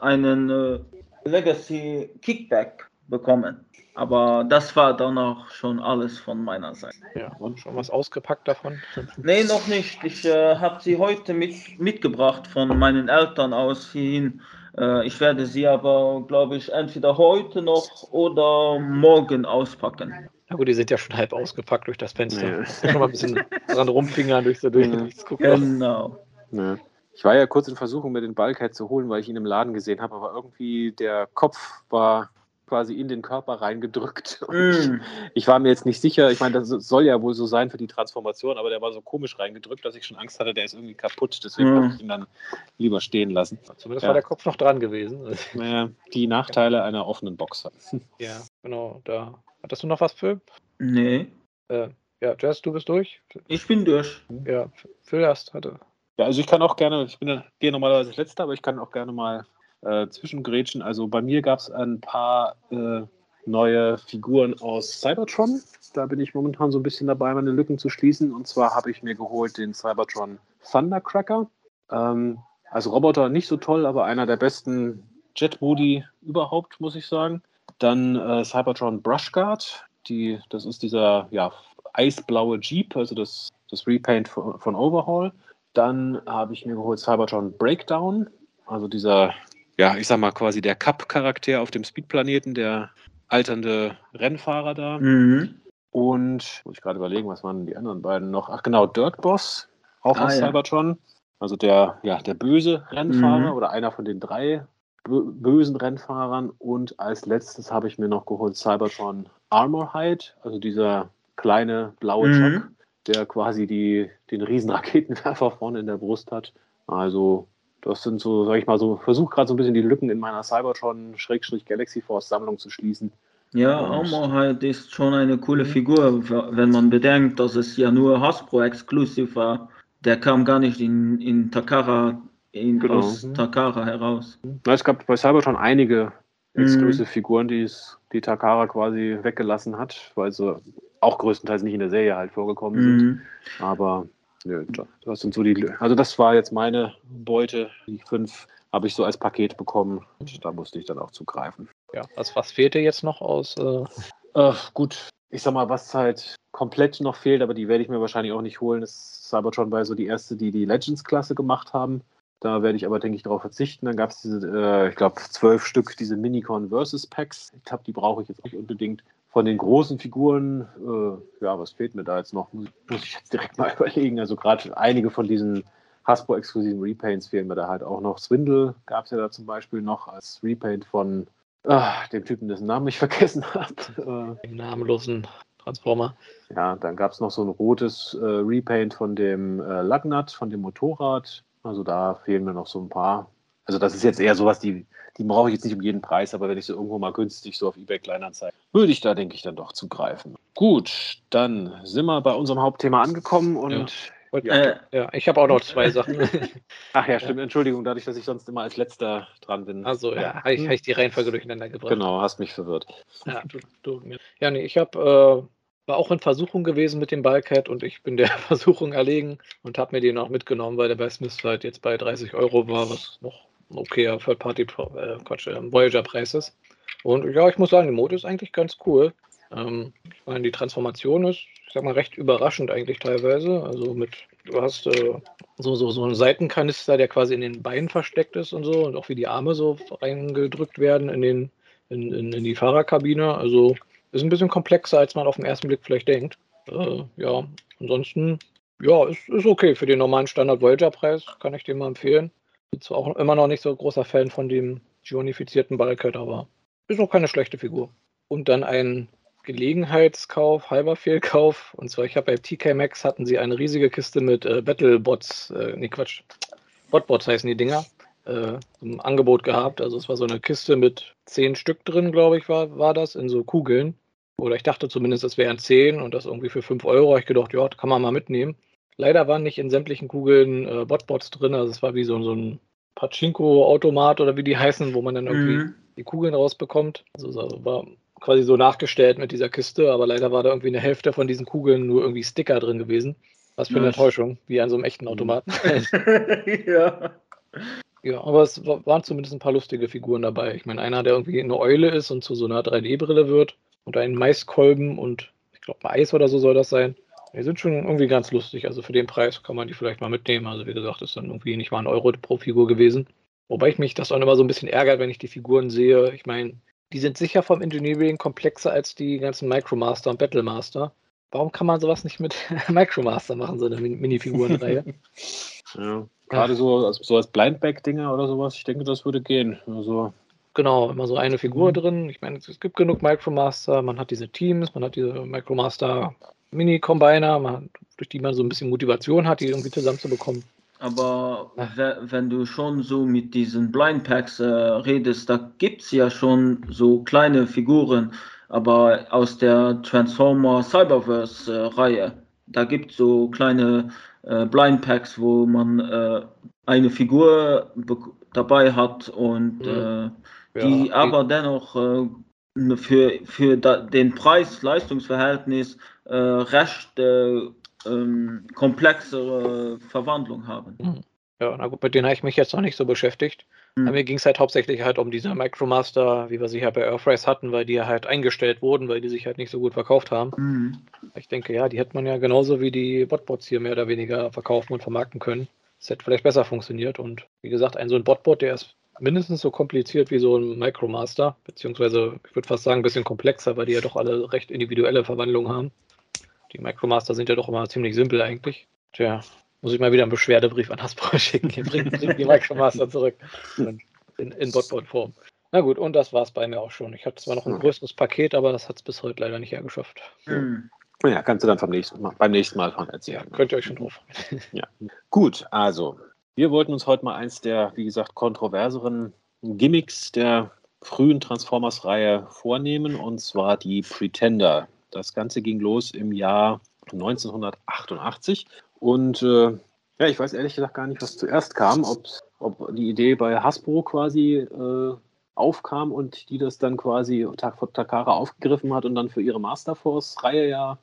einen äh, Legacy Kickback bekommen. Aber das war dann auch schon alles von meiner Seite. Ja, und schon was ausgepackt davon? nee, noch nicht. Ich äh, habe sie heute mit, mitgebracht von meinen Eltern aus hierhin. Äh, ich werde sie aber, glaube ich, entweder heute noch oder morgen auspacken. Na gut, die sind ja schon halb ausgepackt durch das Fenster. Ja. Schon mal ein bisschen dran rumfingern durch so durch. Ja. Genau. Ja. Ich war ja kurz in Versuchung, mir den Bulkhead zu holen, weil ich ihn im Laden gesehen habe, aber irgendwie der Kopf war quasi in den Körper reingedrückt. Mm. Ich war mir jetzt nicht sicher, ich meine, das soll ja wohl so sein für die Transformation, aber der war so komisch reingedrückt, dass ich schon Angst hatte, der ist irgendwie kaputt. Deswegen mm. habe ich ihn dann lieber stehen lassen. Zumindest ja. war der Kopf noch dran gewesen. Naja, die Nachteile einer offenen Box. Ja, genau. Da. Hattest du noch was, Phil? Nee. Äh, ja, Jess, du bist durch? Ich bin durch. Ja, Phil erst hatte. Ja, also ich kann auch gerne, ich bin gehe normalerweise als letzter, aber ich kann auch gerne mal äh, Zwischengrätschen. Also bei mir gab es ein paar äh, neue Figuren aus Cybertron. Da bin ich momentan so ein bisschen dabei, meine Lücken zu schließen. Und zwar habe ich mir geholt den Cybertron Thundercracker. Ähm, also Roboter nicht so toll, aber einer der besten Jet-Modi überhaupt, muss ich sagen. Dann äh, Cybertron Brushguard. Die, das ist dieser ja, eisblaue Jeep, also das, das Repaint von, von Overhaul. Dann habe ich mir geholt Cybertron Breakdown, also dieser ja, ich sag mal quasi der Cup-Charakter auf dem Speed-Planeten, der alternde Rennfahrer da. Mhm. Und muss ich gerade überlegen, was waren die anderen beiden noch? Ach genau, Dirt Boss, auch ah, aus ja. Cybertron. Also der, ja, der böse Rennfahrer mhm. oder einer von den drei bösen Rennfahrern. Und als letztes habe ich mir noch geholt Cybertron Armorhide, also dieser kleine blaue mhm. Chuck, der quasi die, den riesen Raketenwerfer vorne in der Brust hat. Also das sind so, sag ich mal, so, versuche gerade so ein bisschen die Lücken in meiner Cybertron-Galaxy Force-Sammlung zu schließen. Ja, Armor halt ist schon eine coole Figur, wenn man bedenkt, dass es ja nur Hasbro-exklusiv war. Der kam gar nicht in, in Takara, in, genau. aus mhm. Takara heraus. Na, es gab bei Cybertron einige Exclusive-Figuren, die, die Takara quasi weggelassen hat, weil sie auch größtenteils nicht in der Serie halt vorgekommen mhm. sind. Aber Nö, das sind so die. Also das war jetzt meine Beute. Die fünf habe ich so als Paket bekommen. Und da musste ich dann auch zugreifen. Ja, was, was fehlte jetzt noch aus? Äh... Äh, gut, ich sag mal, was halt komplett noch fehlt, aber die werde ich mir wahrscheinlich auch nicht holen, ist Cybertron bei so die erste, die die Legends-Klasse gemacht haben. Da werde ich aber, denke ich, darauf verzichten. Dann gab es diese, äh, ich glaube, zwölf Stück, diese Minicon Versus Packs. Ich glaube, die brauche ich jetzt nicht unbedingt. Von den großen Figuren, äh, ja, was fehlt mir da jetzt noch? Muss, muss ich jetzt direkt mal überlegen. Also gerade einige von diesen Hasbro-exklusiven Repaints fehlen mir da halt auch noch. Swindle gab es ja da zum Beispiel noch als Repaint von ach, dem Typen, dessen Namen ich vergessen habe. Dem namenlosen Transformer. Ja, dann gab es noch so ein rotes äh, Repaint von dem äh, Lagnat, von dem Motorrad. Also da fehlen mir noch so ein paar. Also das ist jetzt eher sowas, die die brauche ich jetzt nicht um jeden Preis, aber wenn ich sie irgendwo mal günstig so auf eBay Kleinanzeigen, würde ich da, denke ich, dann doch zugreifen. Gut, dann sind wir bei unserem Hauptthema angekommen und. Ja. Und, ja. Äh, ja, ich habe auch noch zwei Sachen. Ach ja, stimmt. Entschuldigung, dadurch, dass ich sonst immer als letzter dran bin. Also ja, habe ich, hab ich, die Reihenfolge durcheinander gebracht. Genau, hast mich verwirrt. Ja, du, du, ja nee, ich habe äh, war auch in Versuchung gewesen mit dem Bulkhead und ich bin der Versuchung erlegen und habe mir den auch mitgenommen, weil der bei Smith halt jetzt bei 30 Euro war, was noch okayer Third-Party, äh, Quatsch, äh, Voyager-Preis ist. Und ja, ich muss sagen, die Mode ist eigentlich ganz cool. Ähm, ich meine, die Transformation ist, ich sag mal, recht überraschend eigentlich teilweise. Also mit, du hast äh, so, so, so einen Seitenkanister, der quasi in den Beinen versteckt ist und so, und auch wie die Arme so reingedrückt werden in, den, in, in, in die Fahrerkabine. Also ist ein bisschen komplexer, als man auf den ersten Blick vielleicht denkt. Äh, ja, ansonsten, ja, ist, ist okay für den normalen Standard Voyager-Preis, kann ich dir mal empfehlen. Bin zwar auch immer noch nicht so großer Fan von dem gionifizierten Bulkhead, aber ist auch keine schlechte Figur. Und dann ein Gelegenheitskauf, halber Fehlkauf. Und zwar, ich habe bei TK Max hatten sie eine riesige Kiste mit äh, Battlebots, äh, nee Quatsch, Botbots heißen die Dinger, äh, im Angebot gehabt. Also es war so eine Kiste mit zehn Stück drin, glaube ich, war, war das, in so Kugeln. Oder ich dachte zumindest, es wären zehn und das irgendwie für fünf Euro. Habe ich gedacht, ja, kann man mal mitnehmen. Leider waren nicht in sämtlichen Kugeln äh, Botbots drin. Also es war wie so, so ein Pachinko-Automat oder wie die heißen, wo man dann irgendwie mhm. die Kugeln rausbekommt. Also es war quasi so nachgestellt mit dieser Kiste, aber leider war da irgendwie eine Hälfte von diesen Kugeln nur irgendwie Sticker drin gewesen. Was für eine Enttäuschung, wie an so einem echten Automaten. ja. Ja, aber es waren zumindest ein paar lustige Figuren dabei. Ich meine, einer, der irgendwie eine Eule ist und zu so einer 3D-Brille wird und einen Maiskolben und ich glaube, Eis oder so soll das sein. Die sind schon irgendwie ganz lustig. Also für den Preis kann man die vielleicht mal mitnehmen. Also wie gesagt, ist dann irgendwie nicht mal ein Euro pro Figur gewesen. Wobei ich mich das auch immer so ein bisschen ärgert, wenn ich die Figuren sehe. Ich meine, die sind sicher vom Engineering komplexer als die ganzen Micromaster und Battlemaster. Warum kann man sowas nicht mit Micromaster machen, so eine Minifigurenreihe? ja, gerade so, so als Blindback-Dinger oder sowas, ich denke, das würde gehen. Also Genau, immer so eine Figur mhm. drin. Ich meine, es gibt genug Micromaster, man hat diese Teams, man hat diese Micromaster Mini-Combiner, durch die man so ein bisschen Motivation hat, die irgendwie zusammenzubekommen. Aber wenn du schon so mit diesen Blind Packs äh, redest, da gibt es ja schon so kleine Figuren, aber aus der Transformer Cyberverse-Reihe. Äh, da gibt es so kleine äh, Blind Packs, wo man äh, eine Figur dabei hat und mhm. Äh, die ja, aber dennoch äh, für, für da, den Preis-Leistungsverhältnis recht ähm, komplexere Verwandlung haben. Hm. Ja, na gut, mit denen habe ich mich jetzt noch nicht so beschäftigt. Mhm. Mir ging es halt hauptsächlich halt um diese Micromaster, wie wir sie ja bei Earthrise hatten, weil die ja halt eingestellt wurden, weil die sich halt nicht so gut verkauft haben. Mhm. Ich denke, ja, die hätte man ja genauso wie die Botbots hier mehr oder weniger verkaufen und vermarkten können. Das hätte vielleicht besser funktioniert. Und wie gesagt, ein so ein Botbot, der ist mindestens so kompliziert wie so ein Micromaster, beziehungsweise ich würde fast sagen ein bisschen komplexer, weil die ja doch alle recht individuelle Verwandlungen haben. Die Micromaster sind ja doch immer ziemlich simpel eigentlich. Tja, muss ich mal wieder einen Beschwerdebrief an Hasbro schicken. Hier bringen bring die Micromaster zurück. In, in Botbot-Form. Na gut, und das war es bei mir auch schon. Ich hatte zwar noch ein größeres Paket, aber das hat es bis heute leider nicht hergeschafft. Mhm. Ja, kannst du dann vom nächsten Mal, beim nächsten Mal von erzählen. Ja, könnt ihr euch schon drauf. ja. Gut, also, wir wollten uns heute mal eins der, wie gesagt, kontroverseren Gimmicks der frühen Transformers-Reihe vornehmen, und zwar die Pretender. Das Ganze ging los im Jahr 1988 und äh, ja, ich weiß ehrlich gesagt gar nicht, was zuerst kam, ob, ob die Idee bei Hasbro quasi äh, aufkam und die das dann quasi Tag von Takara aufgegriffen hat und dann für ihre Masterforce-Reihe ja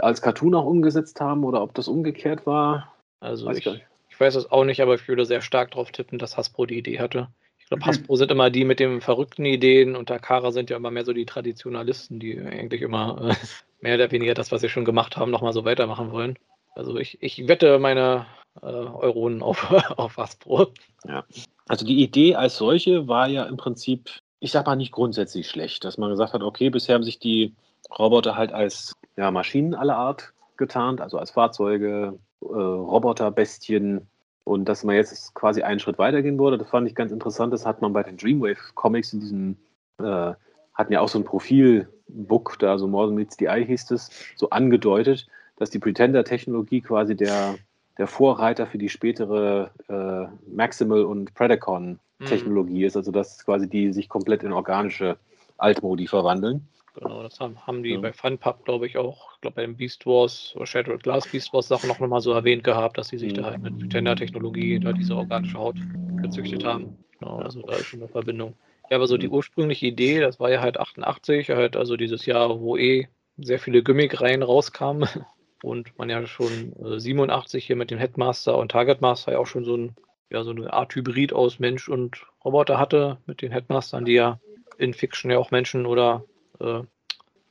als Cartoon auch umgesetzt haben oder ob das umgekehrt war. Also weiß ich, ich, weiß es auch nicht, aber ich würde sehr stark darauf tippen, dass Hasbro die Idee hatte. Ich glaube, Hasbro sind immer die mit den verrückten Ideen und Takara sind ja immer mehr so die Traditionalisten, die eigentlich immer äh, mehr oder weniger das, was sie schon gemacht haben, nochmal so weitermachen wollen. Also ich, ich wette meine äh, Euronen auf, auf Hasbro. Ja. Also die Idee als solche war ja im Prinzip, ich sag mal nicht grundsätzlich schlecht, dass man gesagt hat, okay, bisher haben sich die Roboter halt als ja, Maschinen aller Art getarnt, also als Fahrzeuge, äh, Roboter, Bestien, und dass man jetzt quasi einen Schritt weitergehen würde, das fand ich ganz interessant. Das hat man bei den Dreamwave Comics in diesem, äh, hatten ja auch so ein Profilbook, da so More Than Meets the Eye hieß es, so angedeutet, dass die Pretender-Technologie quasi der, der Vorreiter für die spätere äh, Maximal- und Predacon-Technologie mhm. ist. Also dass quasi die sich komplett in organische Altmodi verwandeln. Genau, das haben, haben die ja. bei Funpub, glaube ich, auch, ich glaube, beim Beast Wars oder Shattered Glass Beast Wars Sachen noch mal so erwähnt gehabt, dass sie sich mhm. da halt mit Pretender-Technologie da diese organische Haut gezüchtet haben. Genau, also da ist schon eine Verbindung. Ja, aber so die ursprüngliche Idee, das war ja halt 88, halt also dieses Jahr, wo eh sehr viele Gimmick-Reihen rauskamen und man ja schon äh, 87 hier mit dem Headmaster und Targetmaster ja auch schon so ein ja, so eine Art Hybrid aus Mensch und Roboter hatte mit den Headmastern, die ja in Fiction ja auch Menschen oder äh,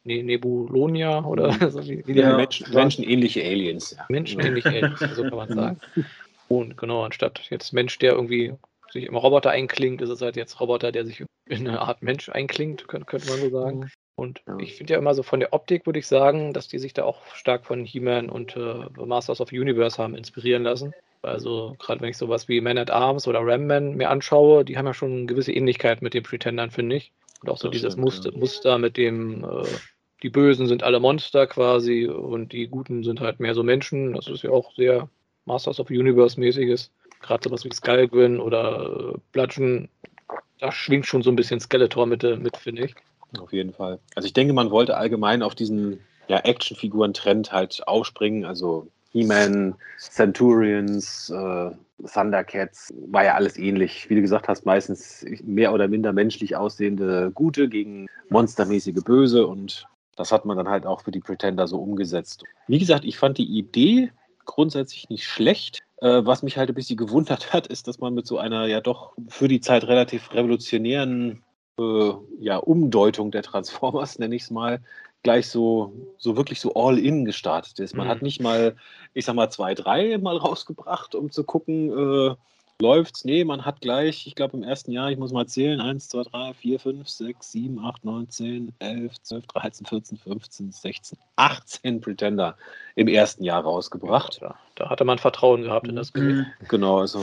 ne Nebulonia oder so wie, wie ja, Menschen, menschenähnliche Aliens. Ja. Menschenähnliche Aliens, so kann man sagen. Und genau, anstatt jetzt Mensch, der irgendwie sich im Roboter einklingt, ist es halt jetzt Roboter, der sich in eine Art Mensch einklingt, könnte, könnte man so sagen. Mhm. Und ja. ich finde ja immer so von der Optik, würde ich sagen, dass die sich da auch stark von He-Man und äh, Masters of Universe haben inspirieren lassen. Also gerade wenn ich sowas wie Man at Arms oder Ram Man mir anschaue, die haben ja schon eine gewisse Ähnlichkeit mit den Pretendern, finde ich. Und auch so das dieses stimmt, Muster, ja. Muster mit dem, äh, die Bösen sind alle Monster quasi und die Guten sind halt mehr so Menschen. Das ist ja auch sehr Masters of Universe-mäßiges. Gerade sowas wie Skullgrin oder äh, Bludgeon, da schwingt schon so ein bisschen Skeletor mit, äh, mit finde ich. Auf jeden Fall. Also ich denke, man wollte allgemein auf diesen ja, Actionfiguren-Trend halt aufspringen. Also He-Man, Centurions, äh, Thundercats, war ja alles ähnlich. Wie du gesagt hast, meistens mehr oder minder menschlich aussehende Gute gegen monstermäßige Böse und das hat man dann halt auch für die Pretender so umgesetzt. Wie gesagt, ich fand die Idee grundsätzlich nicht schlecht. Äh, was mich halt ein bisschen gewundert hat, ist, dass man mit so einer ja doch für die Zeit relativ revolutionären äh, ja, Umdeutung der Transformers, nenne ich es mal, gleich so, so wirklich so all-in gestartet ist. Man mhm. hat nicht mal, ich sag mal, zwei, drei mal rausgebracht, um zu gucken, äh, läuft's? Nee, man hat gleich, ich glaube im ersten Jahr, ich muss mal zählen, 1, 2, 3, 4, 5, 6, 7, 8, 9, 10, 11, 12, 13, 14, 15, 16, 18 Pretender im ersten Jahr rausgebracht. Ja, da hatte man Vertrauen gehabt in das Gewicht. Genau, also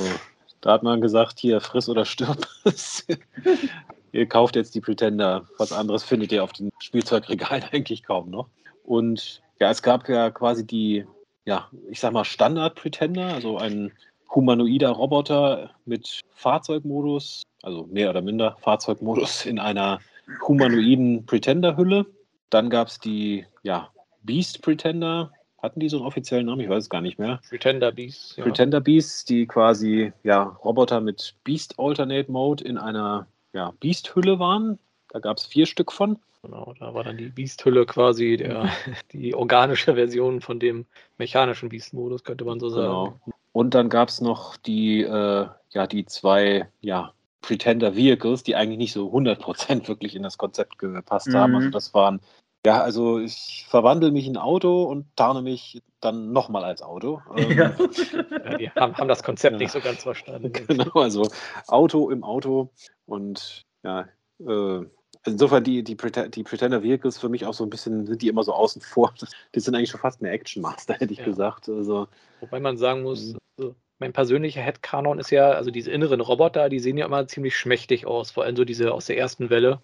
da hat man gesagt, hier, friss oder stirb. ihr kauft jetzt die Pretender. Was anderes findet ihr auf den Spielzeugregalen eigentlich kaum noch. Und ja, es gab ja quasi die, ja, ich sag mal Standard-Pretender, also ein humanoider Roboter mit Fahrzeugmodus, also mehr oder minder Fahrzeugmodus in einer humanoiden Pretender-Hülle. Dann gab es die ja, Beast Pretender. Hatten die so einen offiziellen Namen? Ich weiß es gar nicht mehr. Pretender Beasts. Ja. Pretender Beasts, die quasi ja, Roboter mit Beast Alternate Mode in einer ja, Beast-Hülle waren. Da gab es vier Stück von. Genau, da war dann die Beast-Hülle quasi der, die organische Version von dem mechanischen Beast-Modus, könnte man so sagen. Genau. Und dann gab es noch die, äh, ja, die zwei ja, Pretender Vehicles, die eigentlich nicht so 100% wirklich in das Konzept gepasst mhm. haben. Also das waren, ja, also ich verwandle mich in Auto und tarne mich dann nochmal als Auto. Ähm, ja. ja, die haben, haben, das Konzept ja. nicht so ganz verstanden. Genau, also Auto im Auto und ja, äh, insofern die, die, die Pretender Vehicles für mich auch so ein bisschen, sind die immer so außen vor. Die sind eigentlich schon fast mehr Action Master, hätte ich ja. gesagt. Also, Wobei man sagen muss, also mein persönlicher Headcanon ist ja, also diese inneren Roboter, die sehen ja immer ziemlich schmächtig aus, vor allem so diese aus der ersten Welle.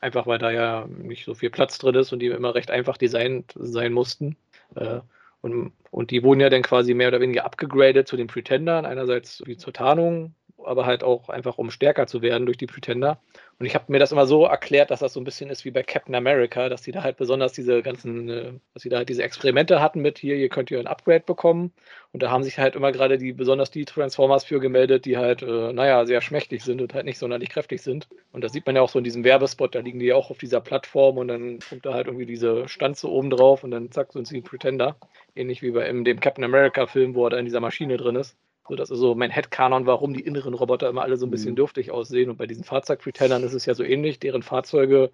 Einfach weil da ja nicht so viel Platz drin ist und die immer recht einfach designt sein mussten. Äh, und, und die wurden ja dann quasi mehr oder weniger abgegradet zu den Pretendern. Einerseits wie zur Tarnung, aber halt auch einfach, um stärker zu werden durch die Pretender. Und ich habe mir das immer so erklärt, dass das so ein bisschen ist wie bei Captain America, dass die da halt besonders diese ganzen, äh, dass sie da halt diese Experimente hatten mit hier, ihr könnt ihr ein Upgrade bekommen. Und da haben sich halt immer gerade die, besonders die Transformers für gemeldet, die halt, äh, naja, sehr schmächtig sind und halt nicht sonderlich kräftig sind. Und das sieht man ja auch so in diesem Werbespot, da liegen die ja auch auf dieser Plattform und dann kommt da halt irgendwie diese Stanze oben drauf und dann zack, sind sie Pretender. Ähnlich wie bei dem Captain America Film, wo er da in dieser Maschine drin ist. So, das ist so mein Headcanon, warum die inneren Roboter immer alle so ein bisschen mhm. dürftig aussehen. Und bei diesen Fahrzeugpretendern ist es ja so ähnlich. Deren Fahrzeuge,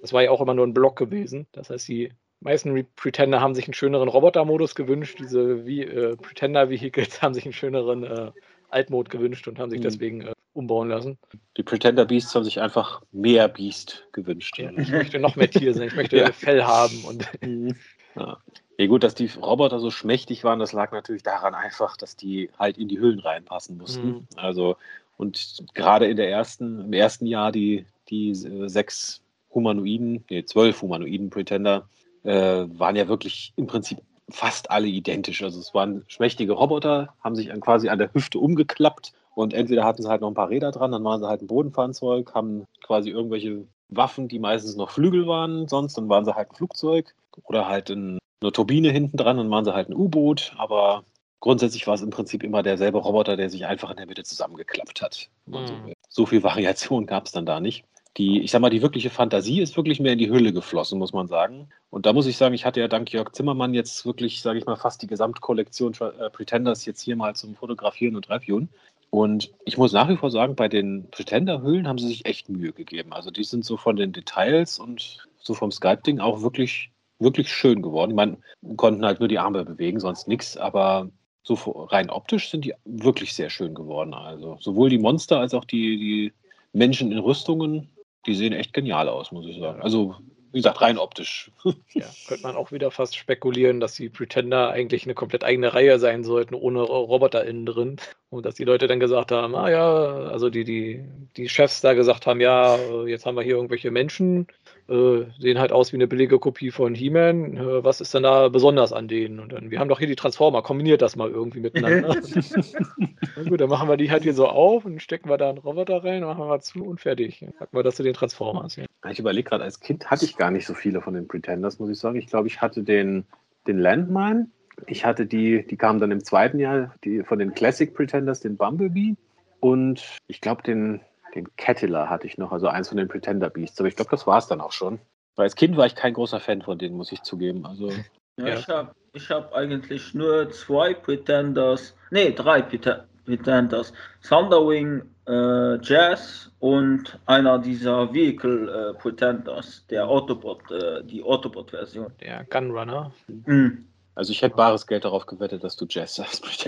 das war ja auch immer nur ein Block gewesen. Das heißt, die meisten Pretender haben sich einen schöneren Robotermodus gewünscht. Diese wie, äh, Pretender-Vehicles haben sich einen schöneren äh, Altmode gewünscht und haben sich mhm. deswegen äh, umbauen lassen. Die Pretender Beasts haben sich einfach mehr Beast gewünscht. Ja, ich möchte noch mehr Tier sein, ich möchte ja. Fell haben. Und mhm. Ja. Ja gut, dass die Roboter so schmächtig waren, das lag natürlich daran einfach, dass die halt in die Hüllen reinpassen mussten. Mhm. Also und gerade in der ersten, im ersten Jahr die, die äh, sechs Humanoiden, nee, zwölf Humanoiden Pretender äh, waren ja wirklich im Prinzip fast alle identisch. Also es waren schmächtige Roboter, haben sich quasi an der Hüfte umgeklappt und entweder hatten sie halt noch ein paar Räder dran, dann waren sie halt ein Bodenfahrzeug, haben quasi irgendwelche Waffen, die meistens noch Flügel waren, sonst dann waren sie halt ein Flugzeug oder halt ein eine Turbine hinten dran, dann waren sie halt ein U-Boot, aber grundsätzlich war es im Prinzip immer derselbe Roboter, der sich einfach in der Mitte zusammengeklappt hat. Mhm. So, so, viel Variation gab es dann da nicht. Die, ich sag mal, die wirkliche Fantasie ist wirklich mehr in die Hülle geflossen, muss man sagen. Und da muss ich sagen, ich hatte ja dank Jörg Zimmermann jetzt wirklich, sage ich mal, fast die Gesamtkollektion äh, Pretenders jetzt hier mal zum Fotografieren und Reviewen. Und ich muss nach wie vor sagen, bei den Pretender-Hüllen haben sie sich echt Mühe gegeben. Also die sind so von den Details und so vom Skype-Ding auch wirklich wirklich schön geworden. Man konnten halt nur die Arme bewegen, sonst nichts, aber so rein optisch sind die wirklich sehr schön geworden. Also sowohl die Monster als auch die, die Menschen in Rüstungen, die sehen echt genial aus, muss ich sagen. Also wie gesagt, rein optisch. Ja, könnte man auch wieder fast spekulieren, dass die Pretender eigentlich eine komplett eigene Reihe sein sollten, ohne Roboter innen drin. Und dass die Leute dann gesagt haben, ah ja, also die, die, die Chefs da gesagt haben, ja, jetzt haben wir hier irgendwelche Menschen, äh, sehen halt aus wie eine billige Kopie von He-Man. Äh, was ist denn da besonders an denen? Und dann, wir haben doch hier die Transformer, kombiniert das mal irgendwie miteinander. Na gut, dann machen wir die halt hier so auf und stecken wir da einen Roboter rein, machen wir mal zu und fertig. Dann packen wir das zu den Transformers. Ja. Ich überlege gerade, als Kind hatte ich gar nicht so viele von den Pretenders, muss ich sagen. Ich glaube, ich hatte den, den Landmine. Ich hatte die, die kamen dann im zweiten Jahr, die von den Classic Pretenders, den Bumblebee. Und ich glaube, den, den Cattler hatte ich noch, also eins von den Pretender Beasts. Aber ich glaube, das war es dann auch schon. Weil als Kind war ich kein großer Fan von denen, muss ich zugeben. Also Ja, ja. Ich habe ich hab eigentlich nur zwei Pretenders, nee, drei Pretenders. Thunderwing, äh, Jazz und einer dieser Vehicle äh, Pretenders, der Autobot, äh, die Autobot-Version. Der Gunrunner. Mhm. Also ich hätte bares Geld darauf gewettet, dass du Jazz sagst.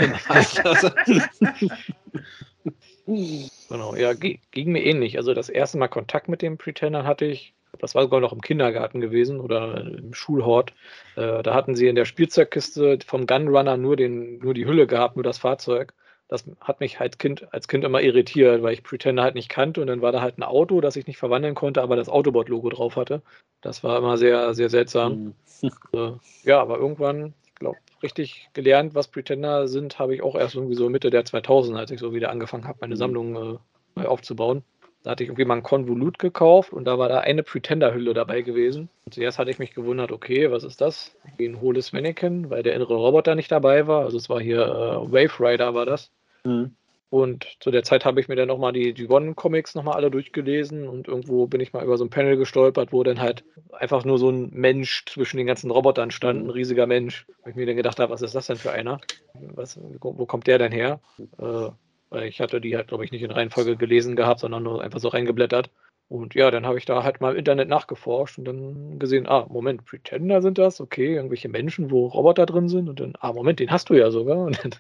genau, ja, ging mir ähnlich. Also das erste Mal Kontakt mit dem Pretender hatte ich, das war sogar noch im Kindergarten gewesen oder im Schulhort. Äh, da hatten sie in der Spielzeugkiste vom Gunrunner nur, den, nur die Hülle gehabt, nur das Fahrzeug. Das hat mich als Kind, als Kind immer irritiert, weil ich Pretender halt nicht kannte und dann war da halt ein Auto, das ich nicht verwandeln konnte, aber das Autobot-Logo drauf hatte. Das war immer sehr, sehr seltsam. Mhm. Äh, ja, aber irgendwann glaube, richtig gelernt, was Pretender sind, habe ich auch erst irgendwie so Mitte der 2000, als ich so wieder angefangen habe, meine mhm. Sammlung äh, aufzubauen. Da hatte ich irgendwie mal ein Konvolut gekauft und da war da eine Pretender-Hülle dabei gewesen. Und zuerst hatte ich mich gewundert, okay, was ist das? Wie ein hohles Mannequin, weil der innere Roboter nicht dabei war. Also es war hier äh, Wave Rider war das. Mhm. Und zu der Zeit habe ich mir dann nochmal die, die One-Comics nochmal alle durchgelesen und irgendwo bin ich mal über so ein Panel gestolpert, wo dann halt einfach nur so ein Mensch zwischen den ganzen Robotern stand, ein riesiger Mensch. Wo ich mir dann gedacht habe, was ist das denn für einer? Was, wo kommt der denn her? Äh, weil ich hatte die halt, glaube ich, nicht in Reihenfolge gelesen gehabt, sondern nur einfach so reingeblättert. Und ja, dann habe ich da halt mal im Internet nachgeforscht und dann gesehen, ah, Moment, Pretender sind das, okay, irgendwelche Menschen, wo Roboter drin sind und dann, ah, Moment, den hast du ja sogar. Und dann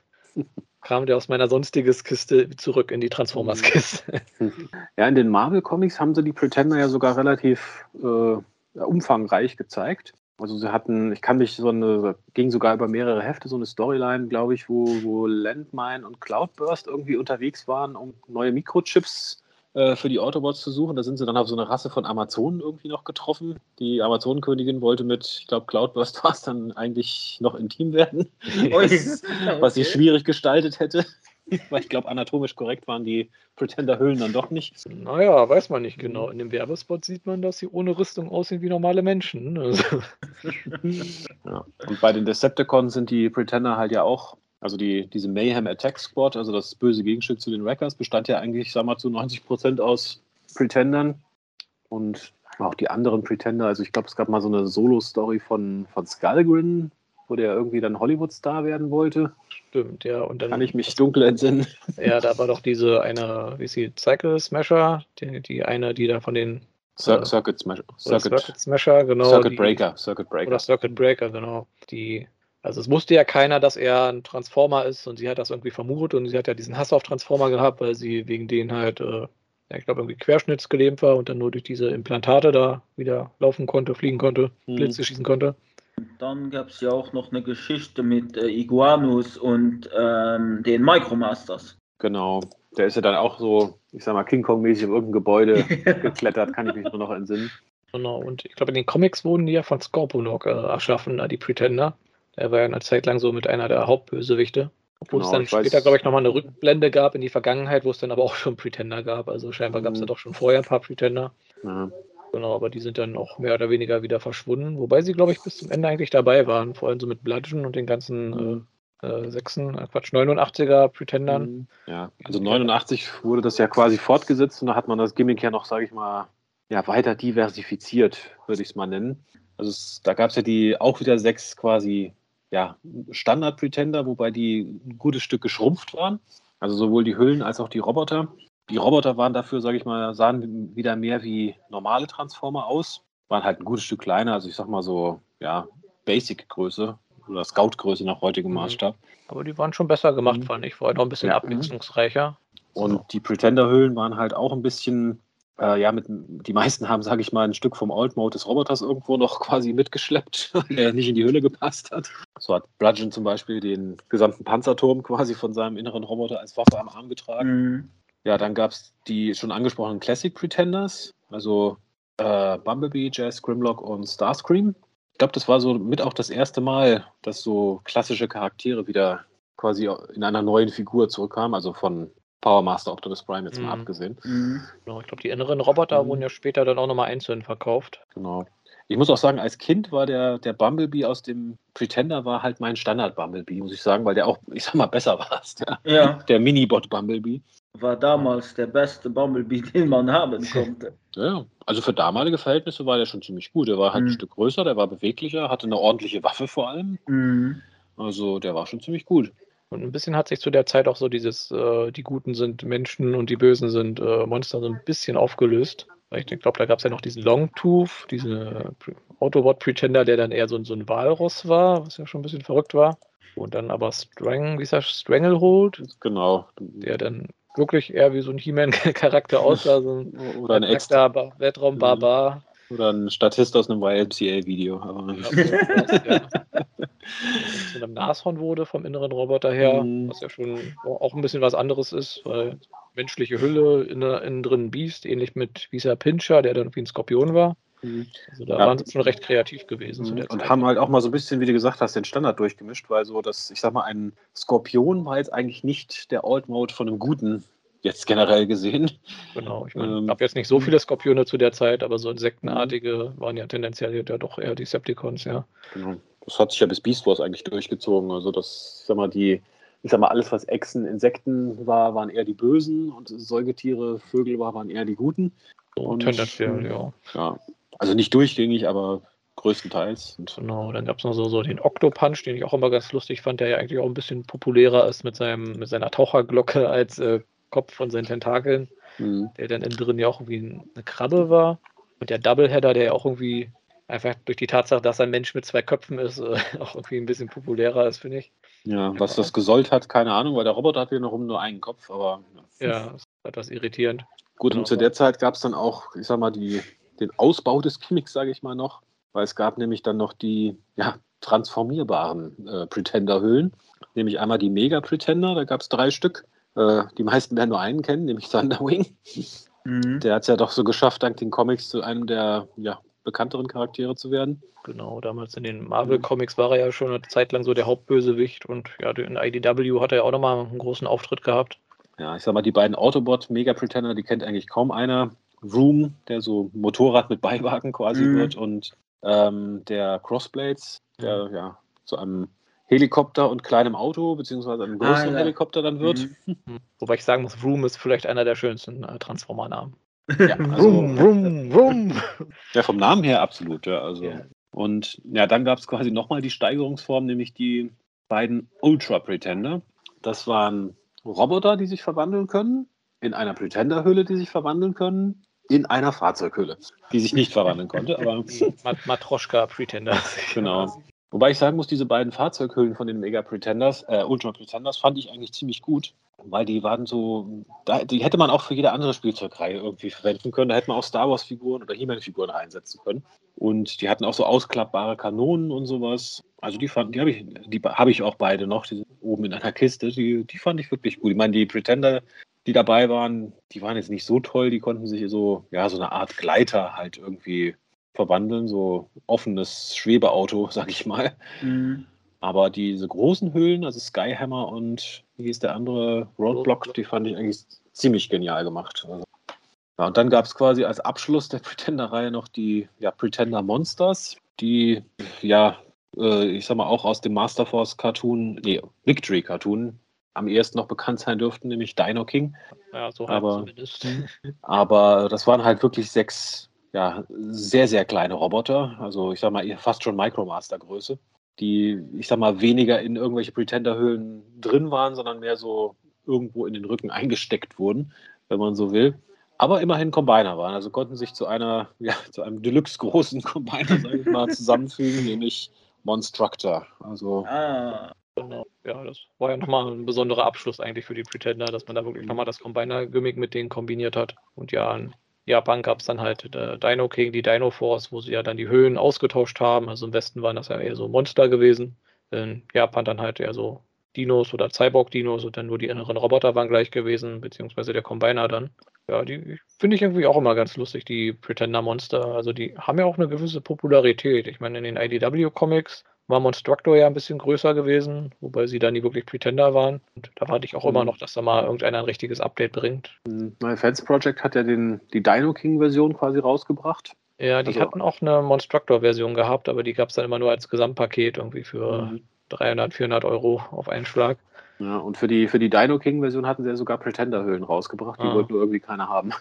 kam der aus meiner sonstiges Kiste zurück in die Transformers-Kiste. Ja, in den Marvel-Comics haben sie die Pretender ja sogar relativ äh, umfangreich gezeigt. Also sie hatten, ich kann mich so eine, ging sogar über mehrere Hefte, so eine Storyline, glaube ich, wo, wo Landmine und Cloudburst irgendwie unterwegs waren, um neue Mikrochips äh, für die Autobots zu suchen. Da sind sie dann auf so eine Rasse von Amazonen irgendwie noch getroffen. Die Amazonenkönigin wollte mit, ich glaube, Cloudburst war es dann eigentlich noch intim werden, was, was sie schwierig gestaltet hätte. Weil ich glaube, anatomisch korrekt waren die Pretender-Hüllen dann doch nicht. Naja, weiß man nicht genau. In dem Werbespot sieht man, dass sie ohne Rüstung aussehen wie normale Menschen. Also. ja. Und bei den Decepticons sind die Pretender halt ja auch also die, diese Mayhem Attack Squad, also das böse Gegenstück zu den Wreckers, bestand ja eigentlich, sag mal, zu 90 Prozent aus Pretendern. Und auch die anderen Pretender, also ich glaube, es gab mal so eine Solo-Story von, von Skullgrin, wo der irgendwie dann Hollywood-Star werden wollte. Stimmt, ja. Und dann kann ich mich dunkel entsinnen. Ja, da war doch diese eine, wie ist sie, Cycle Smasher, die, die eine, die da von den Cir äh, Circuit Smasher. Circuit, Circuit Smasher, genau. Circuit Breaker, die, Circuit Breaker. Oder Circuit Breaker, genau. Die also es wusste ja keiner, dass er ein Transformer ist und sie hat das irgendwie vermutet und sie hat ja diesen Hass auf Transformer gehabt, weil sie wegen denen halt, äh, ja, ich glaube, irgendwie querschnittsgelähmt war und dann nur durch diese Implantate da wieder laufen konnte, fliegen konnte, mhm. Blitze schießen konnte. Dann gab es ja auch noch eine Geschichte mit äh, Iguanus und ähm, den Micromasters. Genau. Der ist ja dann auch so, ich sag mal, King Kong-mäßig in irgendein Gebäude geklettert, kann ich mich nur noch entsinnen. Genau, und ich glaube, in den Comics wurden die ja von Scorponok äh, erschaffen, die Pretender. Er war ja eine Zeit lang so mit einer der Hauptbösewichte. Obwohl genau, es dann später, glaube ich, nochmal eine Rückblende gab in die Vergangenheit, wo es dann aber auch schon Pretender gab. Also scheinbar gab es mhm. ja doch schon vorher ein paar Pretender. Mhm. Genau, aber die sind dann auch mehr oder weniger wieder verschwunden. Wobei sie, glaube ich, bis zum Ende eigentlich dabei waren. Vor allem so mit Bludgeon und den ganzen mhm. äh, äh, 6, äh, Quatsch, 89er Pretendern. Mhm. Ja, also 89 wurde das ja quasi fortgesetzt und da hat man das Gimmick ja noch, sage ich mal, ja, weiter diversifiziert, würde ich es mal nennen. Also es, da gab es ja die auch wieder sechs quasi ja, Standard-Pretender, wobei die ein gutes Stück geschrumpft waren. Also sowohl die Hüllen als auch die Roboter. Die Roboter waren dafür, sage ich mal, sahen wieder mehr wie normale Transformer aus. Waren halt ein gutes Stück kleiner, also ich sag mal so, ja, Basic-Größe oder Scout-Größe nach heutigem mhm. Maßstab. Aber die waren schon besser gemacht, mhm. fand ich. Vorher noch ein bisschen. Mhm. abwechslungsreicher. Und die Pretender-Hüllen waren halt auch ein bisschen äh, ja, mit, die meisten haben, sage ich mal, ein Stück vom Old Mode des Roboters irgendwo noch quasi mitgeschleppt, der nicht in die Hülle gepasst hat. So hat Bludgeon zum Beispiel den gesamten Panzerturm quasi von seinem inneren Roboter als Waffe am Arm getragen. Mhm. Ja, dann gab es die schon angesprochenen Classic Pretenders, also äh, Bumblebee, Jazz, Grimlock und Starscream. Ich glaube, das war so mit auch das erste Mal, dass so klassische Charaktere wieder quasi in einer neuen Figur zurückkamen, also von Power Master Optimus Prime jetzt mhm. mal abgesehen. Mhm. Genau, ich glaube, die inneren Roboter mhm. wurden ja später dann auch nochmal einzeln verkauft. Genau. Ich muss auch sagen, als Kind war der, der Bumblebee aus dem Pretender war halt mein Standard-Bumblebee, muss ich sagen, weil der auch, ich sag mal, besser war als der, ja. der Minibot Bumblebee. war damals der beste Bumblebee, den man haben konnte. Ja, also für damalige Verhältnisse war der schon ziemlich gut. Der war halt mhm. ein Stück größer, der war beweglicher, hatte eine ordentliche Waffe vor allem. Mhm. Also der war schon ziemlich gut. Und ein bisschen hat sich zu der Zeit auch so dieses, äh, die Guten sind Menschen und die Bösen sind äh, Monster so ein bisschen aufgelöst. Ich glaube, da gab es ja noch diesen Longtooth, diesen Autobot-Pretender, der dann eher so, so ein Walross war, was ja schon ein bisschen verrückt war. Und dann aber Strang, wie ist das, Stranglehold? Genau. Der dann wirklich eher wie so ein He-Man-Charakter aussah. So ein Oder ein extra Weltraum-Barbar. Oder ein Statist aus einem YMCA-Video. Ja, zu einem Nashorn wurde vom inneren Roboter her, mhm. was ja schon auch ein bisschen was anderes ist, weil menschliche Hülle, innen drin ein Biest, ähnlich mit Visa Pincher, der dann wie ein Skorpion war. Mhm. Also da ja. waren sie schon recht kreativ gewesen. Mhm. und haben halt auch mal so ein bisschen, wie du gesagt hast, den Standard durchgemischt, weil so das, ich sag mal, ein Skorpion war jetzt eigentlich nicht der Old Mode von einem guten jetzt generell gesehen. Genau, ich meine, ähm, gab jetzt nicht so viele Skorpione zu der Zeit, aber so insektenartige waren ja tendenziell ja doch eher Decepticons, ja. Genau. Das hat sich ja bis Beast Wars eigentlich durchgezogen. Also das, sag mal, die, ich sag mal, alles, was Echsen, Insekten war, waren eher die Bösen und Säugetiere, Vögel war, waren eher die Guten. Und, tendenziell, ja. Ja, also nicht durchgängig, aber größtenteils. Und genau, dann gab es noch so, so den Octopunch, den ich auch immer ganz lustig fand, der ja eigentlich auch ein bisschen populärer ist mit, seinem, mit seiner Taucherglocke als äh, Kopf von seinen Tentakeln, mhm. der dann innen drin ja auch irgendwie eine Krabbe war. Und der Doubleheader, der ja auch irgendwie einfach durch die Tatsache, dass ein Mensch mit zwei Köpfen ist, äh, auch irgendwie ein bisschen populärer ist, finde ich. Ja, was das gesollt hat, keine Ahnung, weil der Roboter hat hier noch nur einen Kopf, aber. Ja, ist etwas irritierend. Gut, und zu der Zeit gab es dann auch, ich sag mal, die, den Ausbau des Gimmicks, sage ich mal noch, weil es gab nämlich dann noch die ja, transformierbaren äh, Pretender-Hüllen, nämlich einmal die Mega-Pretender, da gab es drei Stück. Äh, die meisten werden nur einen kennen, nämlich Thunderwing. Mhm. Der hat es ja doch so geschafft, dank den Comics zu einem der ja, bekannteren Charaktere zu werden. Genau, damals in den Marvel-Comics war er ja schon eine Zeit lang so der Hauptbösewicht und ja, in IDW hat er ja auch nochmal einen großen Auftritt gehabt. Ja, ich sag mal, die beiden Autobot Mega Pretender, die kennt eigentlich kaum einer. Room, der so Motorrad mit Beiwagen quasi mhm. wird und ähm, der Crossblades, der mhm. ja zu einem Helikopter und kleinem Auto, beziehungsweise einem größeren ah, ja. Helikopter dann wird. Mhm. Wobei ich sagen muss, Room ist vielleicht einer der schönsten äh, Transformer-Namen. Ja, also, rum, rum, rum. ja, vom Namen her absolut, ja. Also. Yeah. Und ja, dann gab es quasi nochmal die Steigerungsform, nämlich die beiden Ultra Pretender. Das waren Roboter, die sich verwandeln können, in einer Pretender-Hülle, die sich verwandeln können, in einer Fahrzeughülle, die sich nicht verwandeln konnte. Aber Mat Matroschka Pretender. Genau. Wobei ich sagen muss, diese beiden Fahrzeughüllen von den Mega Pretenders, äh, Ultra Pretenders, fand ich eigentlich ziemlich gut, weil die waren so, da, die hätte man auch für jede andere Spielzeugreihe irgendwie verwenden können. Da hätte man auch Star Wars Figuren oder He-Man-Figuren einsetzen können. Und die hatten auch so ausklappbare Kanonen und sowas. Also die fand, die habe ich, die habe ich auch beide noch, die sind oben in einer Kiste. Die, die fand ich wirklich gut. Ich meine, die Pretender, die dabei waren, die waren jetzt nicht so toll, die konnten sich so, ja, so eine Art Gleiter halt irgendwie verwandeln, so offenes Schwebeauto, sag ich mal. Mhm. Aber diese großen Höhlen, also Skyhammer und wie hieß der andere, Roadblock, die fand ich eigentlich ziemlich genial gemacht. Also, ja, und dann gab es quasi als Abschluss der Pretender-Reihe noch die ja, Pretender Monsters, die ja, äh, ich sag mal, auch aus dem Master Force Cartoon, nee, Victory Cartoon am ehesten noch bekannt sein dürften, nämlich Dino King. Ja, so aber, zumindest. aber das waren halt wirklich sechs ja, sehr, sehr kleine Roboter, also ich sag mal fast schon Micromaster-Größe, die, ich sag mal, weniger in irgendwelche Pretender-Höhlen drin waren, sondern mehr so irgendwo in den Rücken eingesteckt wurden, wenn man so will. Aber immerhin Combiner waren, also konnten sich zu einer, ja, zu einem Deluxe-großen Combiner, sag ich mal, zusammenfügen, nämlich Monstructor. Also. Ah. Genau. Ja, das war ja nochmal ein besonderer Abschluss eigentlich für die Pretender, dass man da wirklich nochmal das Combiner-Gimmick mit denen kombiniert hat. Und ja, ein Japan gab es dann halt äh, Dino King, die Dino Force, wo sie ja dann die Höhen ausgetauscht haben. Also im Westen waren das ja eher so Monster gewesen. In Japan dann halt eher so Dinos oder Cyborg-Dinos und dann nur die inneren Roboter waren gleich gewesen, beziehungsweise der Combiner dann. Ja, die finde ich irgendwie auch immer ganz lustig, die Pretender-Monster. Also die haben ja auch eine gewisse Popularität. Ich meine, in den IDW-Comics war Monstructor ja ein bisschen größer gewesen, wobei sie da nie wirklich Pretender waren. Und da warte ich auch mhm. immer noch, dass da mal irgendeiner ein richtiges Update bringt. Mhm. My Fans Project hat ja den, die Dino King-Version quasi rausgebracht. Ja, die also, hatten auch eine Monstructor-Version gehabt, aber die gab es dann immer nur als Gesamtpaket irgendwie für mhm. 300, 400 Euro auf einen Schlag. Ja, und für die, für die Dino King-Version hatten sie ja sogar Pretender-Höhlen rausgebracht, die Ah. wollten nur irgendwie keiner haben.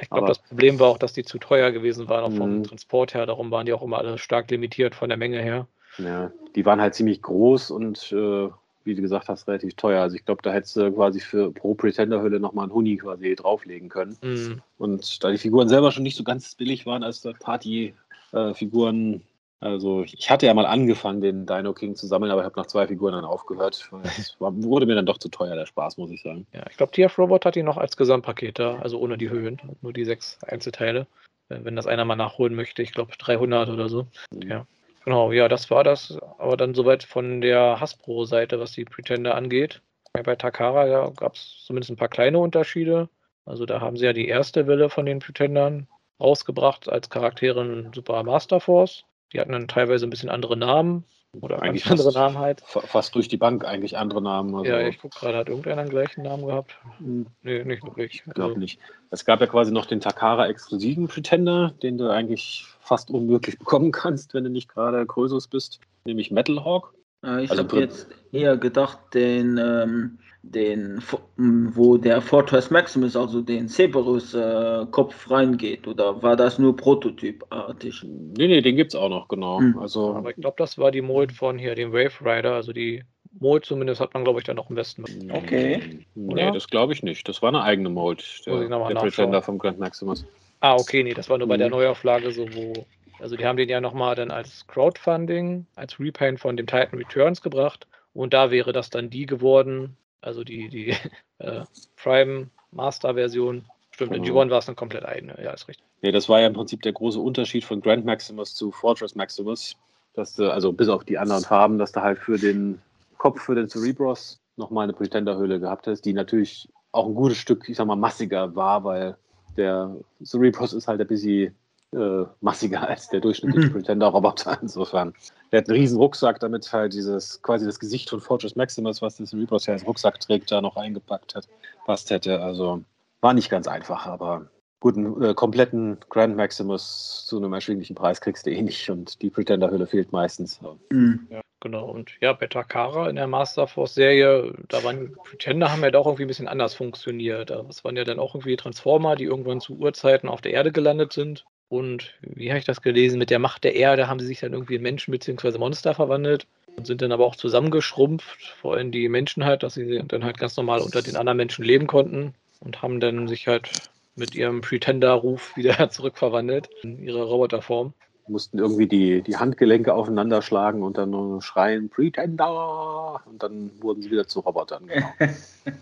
Ich glaube, das Problem war auch, dass die zu teuer gewesen waren, auch vom Mhm. Transport her. Darum waren die auch immer alle stark limitiert von der Menge her. Ja, die waren halt ziemlich groß und äh, wie du gesagt hast, relativ teuer. Also ich glaube, da hättest du quasi für pro Pretender-Hülle nochmal einen Huni quasi drauflegen können. Mhm. Und da die Figuren selber schon nicht so ganz billig waren als Party-Figuren, also ich hatte ja mal angefangen, den Dino King zu sammeln, aber ich habe nach zwei Figuren dann aufgehört. Es wurde mir dann doch zu teuer, der Spaß, muss ich sagen. Ja, ich glaube, TF Robot hat die noch als Gesamtpaket da, also ohne die Höhen, nur die sechs Einzelteile. Äh, Wenn das einer mal nachholen möchte, ich glaube 300 oder so. Ja. Genau, ja, das war das. Aber dann soweit von der Hasbro-Seite, was die Pretender angeht. Bei Takara ja, gab es zumindest ein paar kleine Unterschiede. Also da haben sie ja die erste Welle von den Pretendern rausgebracht als Charaktere in Super Master Force. Die hatten dann teilweise ein bisschen andere Namen oder ganz Eigentlich andere fast- Namen halt. Fa- Fast durch die Bank eigentlich andere Namen. Also, Ja, ich gucke gerade, hat irgendeiner einen gleichen Namen gehabt? hm, Nee, nicht wirklich. Ich glaube Also, nicht. Es gab ja quasi noch den Takara-exklusiven Pretender, den du eigentlich fast unmöglich bekommen kannst, wenn du nicht gerade Krösus bist, nämlich Metal Hawk. Ich Also habe jetzt eher gedacht, den, ähm, den, wo der Fortress Maximus, also den Cerberus-Kopf reingeht, oder war das nur prototypartig? Nee, nee, den gibt es auch noch, genau. Hm. Also, aber ich glaube, das war die Mold von hier, dem Wave Rider. Also die Mold zumindest hat man, glaube ich, dann noch im Westen. Okay. Nee, Oder? das glaube ich nicht. Das war eine eigene Mold, Muss der, ich noch mal der. Pretender vom Grand Maximus. Ah, okay, nee, das war nur bei der Mhm. Neuauflage so, wo. Also die haben den ja nochmal dann als Crowdfunding, als Repaint von dem Titan Returns gebracht. Und da wäre das dann die geworden. Also die, die äh, Prime Master Version. Stimmt, in Genau. G1 war es dann komplett eigene. Ja, ist richtig. Nee, das war ja im Prinzip der große Unterschied von Grand Maximus zu Fortress Maximus. Dass du, also bis auf die anderen Farben, dass du halt für den Kopf, für den Cerebros nochmal eine Pretender-Hülle gehabt hast, die natürlich auch ein gutes Stück, ich sag mal, massiger war, weil der Cerebros ist halt ein bisschen äh, massiger als der durchschnittliche Mhm. Pretender-Roboter. Insofern. Der hat einen riesen Rucksack, damit halt dieses, quasi das Gesicht von Fortress Maximus, was der Cerebros ja als Rucksack trägt, da noch eingepackt hat, passt hätte. Also war nicht ganz einfach, aber gut, einen äh, kompletten Grand Maximus zu einem erschwinglichen Preis kriegst du eh nicht und die Pretender-Hülle fehlt meistens. Hm. Ja, genau. Und ja, bei Takara in der Master Force Serie, da waren Pretender haben ja doch irgendwie ein bisschen anders funktioniert. Das waren ja dann auch irgendwie Transformer, die irgendwann zu Urzeiten auf der Erde gelandet sind. Und wie habe ich das gelesen? Mit der Macht der Erde haben sie sich dann irgendwie in Menschen bzw. Monster verwandelt und sind dann aber auch zusammengeschrumpft, vor allem die Menschen halt, dass sie dann halt ganz normal unter den anderen Menschen leben konnten und haben dann sich halt mit ihrem Pretender-Ruf wieder zurückverwandelt in ihre Roboterform. Mussten irgendwie die, die Handgelenke aufeinander schlagen und dann nur schreien, Pretender! Und dann wurden sie wieder zu Robotern. Genau.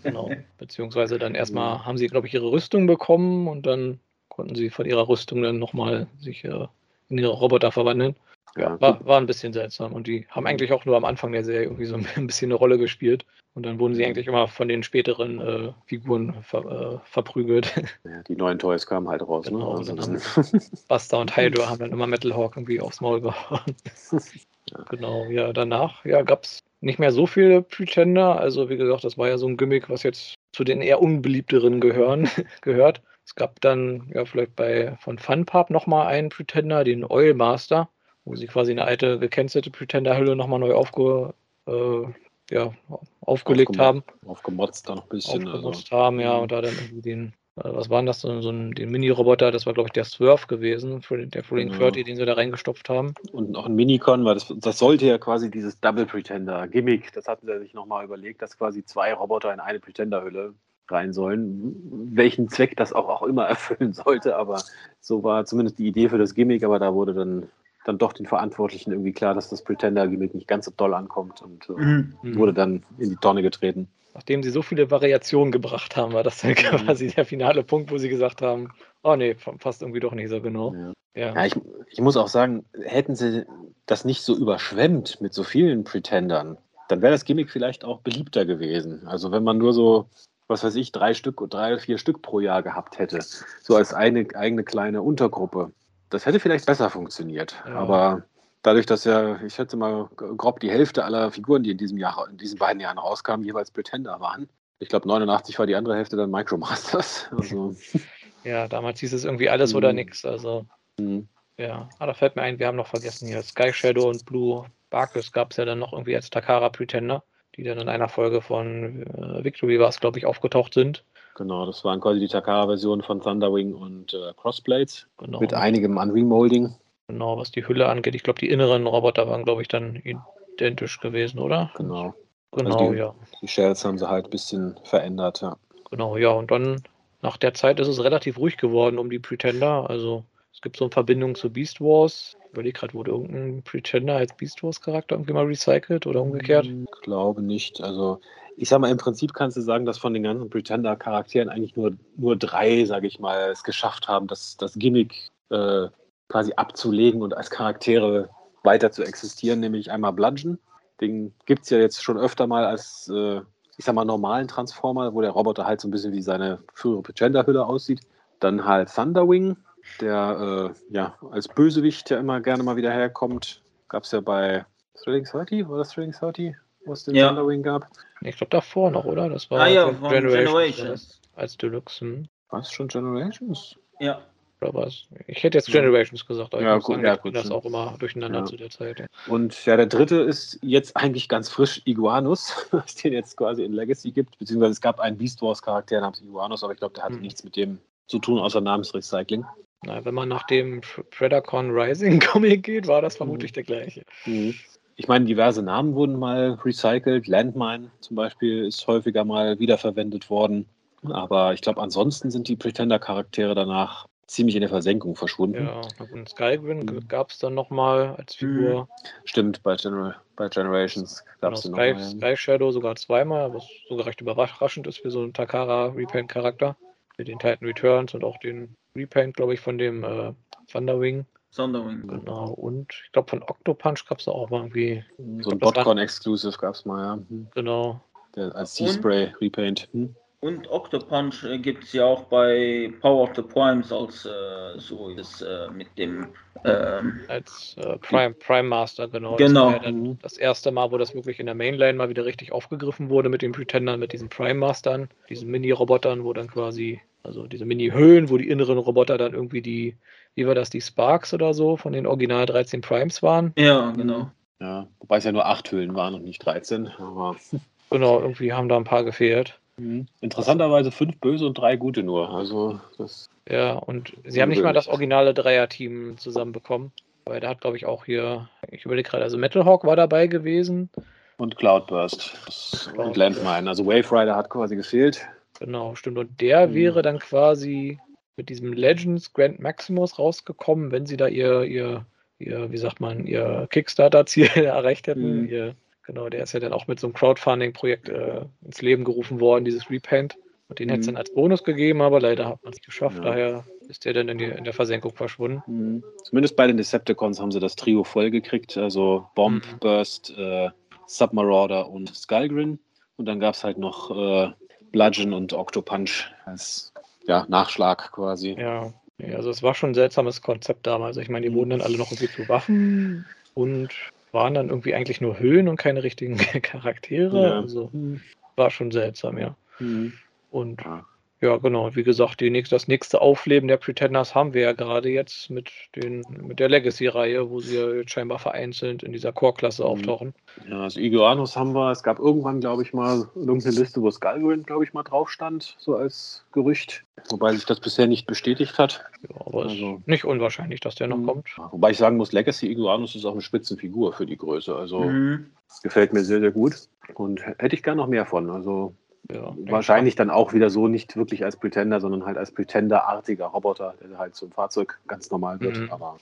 Genau. Beziehungsweise dann erstmal haben sie, glaube ich, ihre Rüstung bekommen und dann konnten sie von ihrer Rüstung dann nochmal sich äh, in ihre Roboter verwandeln. Ja, War, war ein bisschen seltsam und die haben eigentlich auch nur am Anfang der Serie irgendwie so ein bisschen eine Rolle gespielt. Und dann wurden sie eigentlich immer von den späteren äh, Figuren ver, äh, verprügelt. Ja, die neuen Toys kamen halt raus. Genau, ne? Also genau. dann, Buster und Hydra haben dann immer Metal Hawk irgendwie aufs Maul gehauen. Ja. Genau, ja, danach ja, gab es nicht mehr so viele Pretender. Also, wie gesagt, das war ja so ein Gimmick, was jetzt zu den eher unbeliebteren gehören, gehört. Es gab dann ja vielleicht bei von Funpub nochmal einen Pretender, den Oil Master, wo sie quasi eine alte gekennzelte Pretender-Hülle nochmal neu aufge, äh, ja, aufgelegt haben aufgemotzt dann noch ein bisschen. Also. aufgenutzt haben, ja, und da dann irgendwie den, äh, was war denn das, so, so ein, den Mini-Roboter, das war, glaube ich, der Swerve gewesen, der Fling Genau. 30, den sie da reingestopft haben. Und noch ein Minicon, weil das, das sollte ja quasi dieses Double Pretender Gimmick, das hatten sie sich nochmal überlegt, dass quasi zwei Roboter in eine Pretender-Hülle rein sollen. Welchen Zweck das auch, auch immer erfüllen sollte, aber so war zumindest die Idee für das Gimmick, aber da wurde dann, dann doch den Verantwortlichen irgendwie klar, dass das Pretender-Gimmick nicht ganz so doll ankommt und äh, Mhm. wurde dann in die Tonne getreten. Nachdem sie so viele Variationen gebracht haben, war das dann Mhm. quasi der finale Punkt, wo sie gesagt haben, oh nee, passt irgendwie doch nicht so genau. Ja. Ja, Ja, ich, ich muss auch sagen, hätten sie das nicht so überschwemmt mit so vielen Pretendern, dann wäre das Gimmick vielleicht auch beliebter gewesen. Also wenn man nur so, was weiß ich, drei Stück oder drei, vier Stück pro Jahr gehabt hätte, so als eine eigene kleine Untergruppe, das hätte vielleicht besser funktioniert. Ja. Aber dadurch, dass ja, ich schätze mal, grob die Hälfte aller Figuren, die in diesem Jahr, in diesen beiden Jahren rauskamen, jeweils Pretender waren. Ich glaube, 89 war die andere Hälfte dann Micromasters. Also, ja, damals hieß es irgendwie alles oder Mhm. nichts. Also, hm. ja. Ah, da fällt mir ein, wir haben noch vergessen hier Sky Shadow und Blue Barkus gab es ja dann noch irgendwie als Takara Pretender. Die dann in einer Folge von äh, Victory war es, glaube ich, aufgetaucht sind. Genau, das waren quasi die Takara-Versionen von Thunderwing und äh, Crossblades Genau. mit einigem Unremolding. Genau, was die Hülle angeht. Ich glaube, die inneren Roboter waren, glaube ich, dann identisch gewesen, oder? Genau. Genau, Also die- ja. Die Shells haben sie halt ein bisschen verändert, ja. Genau, ja. Und dann nach der Zeit ist es relativ ruhig geworden um die Pretender. Also es gibt so eine Verbindung zu Beast Wars. Ich überlege gerade, wurde irgendein Pretender als Beast Wars Charakter irgendwie mal recycelt oder umgekehrt? Ich glaube nicht. Also, ich sag mal, im Prinzip kannst du sagen, dass von den ganzen Pretender-Charakteren eigentlich nur, nur drei, sage ich mal, es geschafft haben, das, das Gimmick äh, quasi abzulegen und als Charaktere weiter zu existieren, nämlich einmal Bludgeon. Den gibt es ja jetzt schon öfter mal als, äh, ich sag mal, normalen Transformer, wo der Roboter halt so ein bisschen wie seine frühere Pretender-Hülle aussieht. Dann halt Thunderwing, der äh, ja als Bösewicht ja immer gerne mal wieder herkommt. Gab es ja bei Thrilling 30, war das Thrilling 30, wo es den Ja. Thunderwing gab? Ich glaube davor noch, oder? Das war Ah ja, von Generations, Generations. Als Deluxe. Hm? War es schon Generations? Ja. Oder was? Ich hätte jetzt. Generations gesagt, aber Ja, ich gut, sagen, ja, gut, das auch immer durcheinander Ja. zu der Zeit. Ja. Und ja, der dritte ist jetzt eigentlich ganz frisch Iguanus, was den jetzt quasi in Legacy gibt. Beziehungsweise es gab einen Beast Wars Charakter namens Iguanus, aber ich glaube, der hatte Hm. nichts mit dem zu tun, außer Namensrecycling. Na, wenn man nach dem Pr- Predacon Rising Comic geht, war das vermutlich Mhm. der gleiche. Ich meine, diverse Namen wurden mal recycelt. Landmine zum Beispiel ist häufiger mal wiederverwendet worden. Aber ich glaube, ansonsten sind die Pretender-Charaktere danach ziemlich in der Versenkung verschwunden. Ja, und Skygrin Mhm. gab es dann nochmal als Figur. Stimmt, bei, Gener bei Generations gab Genau, es den Sky, nochmal. Sky Shadow sogar zweimal, was sogar recht überraschend ist für so einen Takara Repaint-Charakter. Mit den Titan Returns und auch den Repaint, glaube ich, von dem äh, Thunderwing. Sonderwing. Genau. Und ich glaube, von Octopunch gab es auch mal irgendwie. So ein Botcon-Exclusive gab es mal, ja. Hm. Genau. Der, als Sea-Spray Repaint. Hm. Und Octopunch äh, gibt es ja auch bei Power of the Primes als äh, so das äh, mit dem ähm, Als äh, Prime, Prime Master, genau. Genau. Das war ja dann das erste Mal, wo das wirklich in der Mainline mal wieder richtig aufgegriffen wurde mit den Pretendern, mit diesen Prime Mastern, diesen Mini-Robotern, wo dann quasi, also diese Mini-Höhlen, wo die inneren Roboter dann irgendwie die, wie war das, die Sparks oder so von den Original 13 Primes waren. ja genau. Ja, wobei es ja nur acht Hüllen waren und nicht 13. Aber Genau, irgendwie haben da ein paar gefehlt. interessanterweise fünf böse und drei gute nur. Also das Ja, und sie haben nicht mal das originale Dreier-Team zusammenbekommen. Weil da hat, glaube ich, auch hier, ich überlege gerade, also Metal Hawk war dabei gewesen. und Cloudburst das und Landmine. Also Wave Rider hat quasi gefehlt. Genau, stimmt. Und der Mhm. wäre dann quasi mit diesem Legends Grand Maximus rausgekommen, wenn sie da ihr, ihr, ihr wie sagt man, ihr Kickstarter-Ziel erreicht hätten. Mhm. Ihr, genau, der ist ja dann auch mit so einem Crowdfunding-Projekt äh, ins Leben gerufen worden, dieses Repaint. Und den hätte es Mhm. dann als Bonus gegeben, aber leider hat man es nicht geschafft. Ja. Daher ist der dann in, die, in der Versenkung verschwunden. Zumindest bei den Decepticons haben sie das Trio voll gekriegt. Also Bomb, Mhm. Burst, äh, Submarauder und Skullgrin. Und dann gab es halt noch äh, Bludgeon und Octopunch als ja, Nachschlag quasi. Ja, also es war schon ein seltsames Konzept damals. Ich meine, die wurden dann alle noch irgendwie zu Waffen und waren dann irgendwie eigentlich nur Hüllen und keine richtigen Charaktere. Ja. Also war schon seltsam, ja. Mhm. Und Ja. Ja, genau, wie gesagt, die nächste, das nächste Aufleben der Pretenders haben wir ja gerade jetzt mit, den, mit der Legacy-Reihe, wo sie ja jetzt scheinbar vereinzelt in dieser Core-Klasse Mhm. auftauchen. Ja, also Iguanus haben wir. Es gab irgendwann, glaube ich, mal irgendeine Liste, wo Skullgrin, glaube ich, mal drauf stand, so als Gerücht. Wobei sich das bisher nicht bestätigt hat. Ja, aber es Also- ist nicht unwahrscheinlich, dass der noch Mhm. kommt. Wobei ich sagen muss, Legacy Iguanus ist auch eine Spitzenfigur für die Größe. Also Mhm. das gefällt mir sehr, sehr gut. Und hätte ich gerne noch mehr von. Also Ja, wahrscheinlich dann auch wieder so nicht wirklich als Pretender, sondern halt als Pretender-artiger Roboter, der halt zum Fahrzeug ganz normal wird. Mhm. Aber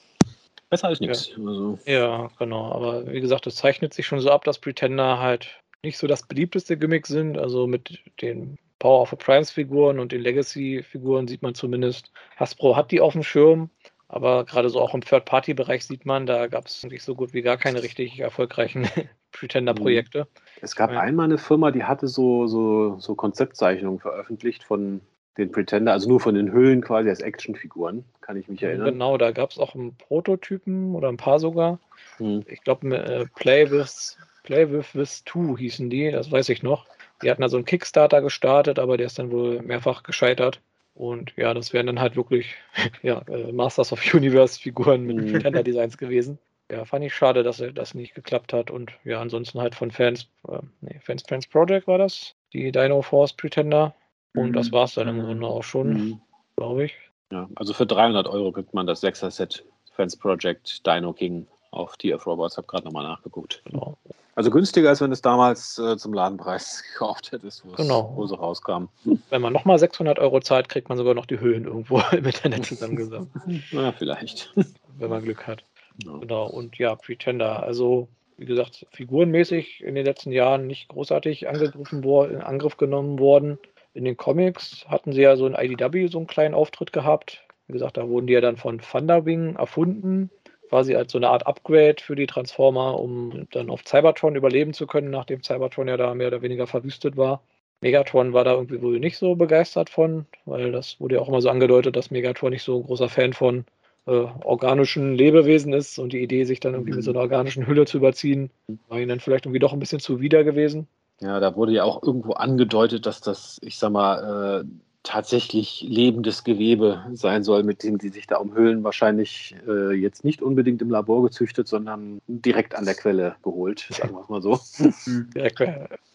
besser als nichts. Also, Ja, genau. Aber wie gesagt, es zeichnet sich schon so ab, dass Pretender halt nicht so das beliebteste Gimmick sind. Also mit den Power of the Primes Figuren und den Legacy Figuren sieht man zumindest, Hasbro hat die auf dem Schirm. Aber gerade so auch im Third-Party-Bereich sieht man, da gab es eigentlich so gut wie gar keine richtig erfolgreichen Pretender-Projekte. Es gab Ja. einmal eine Firma, die hatte so, so, so Konzeptzeichnungen veröffentlicht von den Pretender, also nur von den Hüllen quasi als Actionfiguren, kann ich mich erinnern. Genau, da gab es auch einen Prototypen oder ein paar sogar. Mhm. Ich glaube, äh, Play with Play with This 2 hießen die, das weiß ich noch. Die hatten da so einen Kickstarter gestartet, aber der ist dann wohl mehrfach gescheitert. Und ja, das wären dann halt wirklich ja, äh, Masters of Universe Figuren mit Mhm. Pretender-Designs gewesen. Ja, fand ich schade, dass das nicht geklappt hat. Und ja, ansonsten halt von Fans, äh, nee, Fans Fans Project war das, die Dino Force Pretender. Und mhm. das war es dann im Grunde auch schon, mhm. glaube ich. Ja, also für 300 Euro kriegt man das 6er-Set Fans Project Dino King auf TF Robots. Habe gerade nochmal nachgeguckt. Genau. Also günstiger, als wenn es damals äh, zum Ladenpreis gekauft hättest, genau. wo sie rauskam. Wenn man nochmal 600 Euro zahlt, kriegt man sogar noch die Höhen irgendwo im Internet zusammengesammelt. ja, vielleicht. Wenn man Glück hat. Ja. Genau. Und ja, Pretender. Also, wie gesagt, figurenmäßig in den letzten Jahren nicht großartig angegriffen worden, in Angriff genommen worden. In den Comics hatten sie ja so ein IDW so einen kleinen Auftritt gehabt. Wie gesagt, da wurden die ja dann von Thunderwing erfunden quasi als so eine Art Upgrade für die Transformer, um dann auf Cybertron überleben zu können, nachdem Cybertron ja da mehr oder weniger verwüstet war. Megatron war da irgendwie wohl nicht so begeistert von, weil das wurde ja auch immer so angedeutet, dass Megatron nicht so ein großer Fan von äh, organischen Lebewesen ist und die Idee, sich dann irgendwie mit so einer organischen Hülle zu überziehen, war ihnen dann vielleicht irgendwie doch ein bisschen zuwider gewesen. Ja, da wurde ja auch irgendwo angedeutet, dass das, ich sag mal, äh, tatsächlich lebendes Gewebe sein soll, mit dem die sich da umhüllen, wahrscheinlich äh, jetzt nicht unbedingt im Labor gezüchtet, sondern direkt an der Quelle geholt, sagen wir es mal so. Direkt,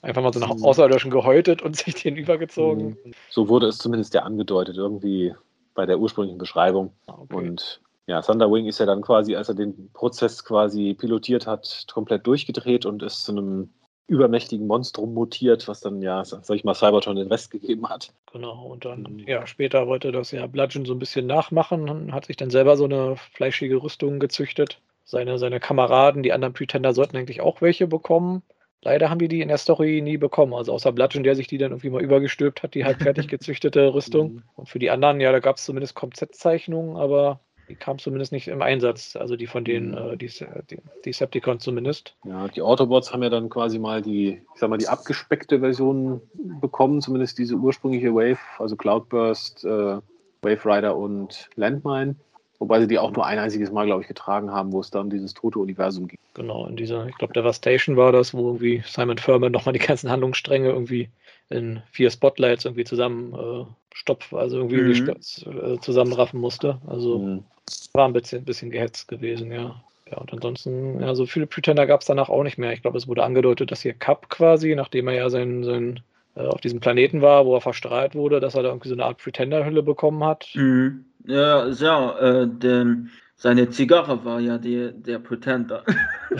einfach mal so nach mhm. Außerirdischen gehäutet und sich den übergezogen. Mhm. So wurde es zumindest ja angedeutet, irgendwie bei der ursprünglichen Beschreibung. Ah, okay. Und ja, Thunderwing ist ja dann quasi, als er den Prozess quasi pilotiert hat, komplett durchgedreht und ist zu einem übermächtigen Monstrum mutiert, was dann ja, sag ich mal, Cybertron den Rest gegeben hat. Genau, und dann, mhm. ja, später wollte das ja Bludgeon so ein bisschen nachmachen und hat sich dann selber so eine fleischige Rüstung gezüchtet. Seine, seine Kameraden, die anderen Pretender, sollten eigentlich auch welche bekommen. Leider haben die die in der Story nie bekommen. Also außer Bludgeon, der sich die dann irgendwie mal übergestülpt hat, die halb fertig gezüchtete Rüstung. Mhm. Und für die anderen, ja, da gab es zumindest Konzeptzeichnungen, aber die kam zumindest nicht im Einsatz, also die von den mhm. äh, die, die Decepticons zumindest. Ja, die Autobots haben ja dann quasi mal die, ich sag mal, die abgespeckte Version bekommen, zumindest diese ursprüngliche Wave, also Cloudburst, äh, Wave Rider und Landmine. Wobei sie die auch nur ein einziges Mal, glaube ich, getragen haben, wo es dann dieses tote Universum ging. Genau, in dieser, ich glaube, Devastation war das, wo irgendwie Simon Furman nochmal die ganzen Handlungsstränge irgendwie in vier Spotlights irgendwie zusammen äh, stopf, also irgendwie mhm. äh, zusammenraffen musste. Also mhm. war ein bisschen, bisschen gehetzt gewesen, ja. Ja, und ansonsten, ja, so viele Pretender gab es danach auch nicht mehr. Ich glaube, es wurde angedeutet, dass hier Cup quasi, nachdem er ja sein, sein auf diesem Planeten war, wo er verstrahlt wurde, dass er da irgendwie so eine Art Pretender-Hülle bekommen hat. Mhm. Ja, ja, äh, denn seine Zigarre war ja die, der Pretender.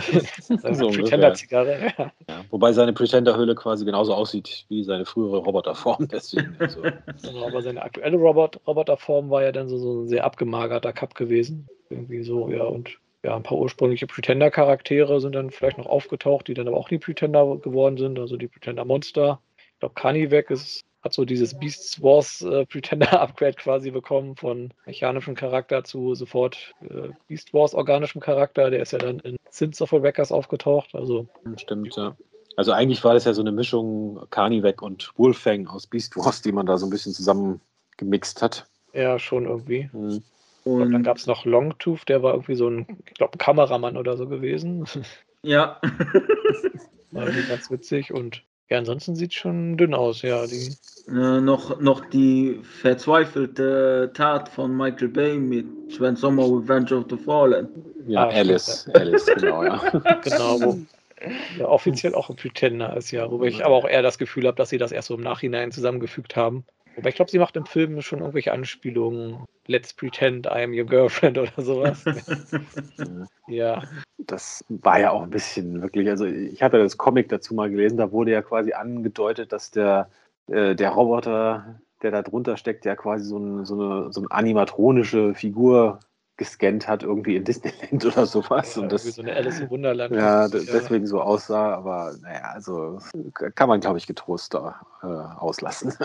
seine so Pretender-Zigarre, ja. ja. Wobei seine Pretender-Hülle quasi genauso aussieht wie seine frühere Roboterform. Deswegen, also. genau, aber seine aktuelle Robot Roboterform war ja dann so, so ein sehr abgemagerter Cup gewesen. Irgendwie so, ja, und ja, ein paar ursprüngliche Pretender-Charaktere sind dann vielleicht noch aufgetaucht, die dann aber auch nie Pretender geworden sind, also die Pretender-Monster. Ich glaube, Carnivec ist hat so dieses Beast Wars äh, Pretender Upgrade quasi bekommen von mechanischem Charakter zu sofort äh, Beast Wars organischem Charakter. Der ist ja dann in Sins of the Wreckers aufgetaucht. Also stimmt ja. Also eigentlich war das ja so eine Mischung Carnivec und Wolfang aus Beast Wars, die man da so ein bisschen zusammen gemixt hat. Ja, schon irgendwie. Mhm. Und dann gab es noch Longtooth, der war irgendwie so ein, ich glaube, ein Kameramann oder so gewesen. Ja. war irgendwie ganz witzig und ja, ansonsten sieht es schon dünn aus, ja. Die äh, noch, noch die verzweifelte Tat von Michael Bay mit Sven Sommer Revenge of the Fallen. Ja, ah, Alice, Alice, genau, ja. genau, wo ja, offiziell auch ein Pretender ist, ja. Wobei ich aber auch eher das Gefühl habe, dass sie das erst so im Nachhinein zusammengefügt haben. Wobei ich glaube, sie macht im Film schon irgendwelche Anspielungen. Let's pretend I am your girlfriend oder sowas. ja. Das war ja auch ein bisschen wirklich, also ich habe ja das Comic dazu mal gelesen, da wurde ja quasi angedeutet, dass der, äh, der Roboter, der da drunter steckt, ja quasi so, ein, so, eine, so eine animatronische Figur gescannt hat, irgendwie in Disneyland oder sowas. Ja, und das, so eine Alice im Wunderland. Ja, deswegen so aussah, aber naja, also kann man, glaube ich, getrost da äh, auslassen.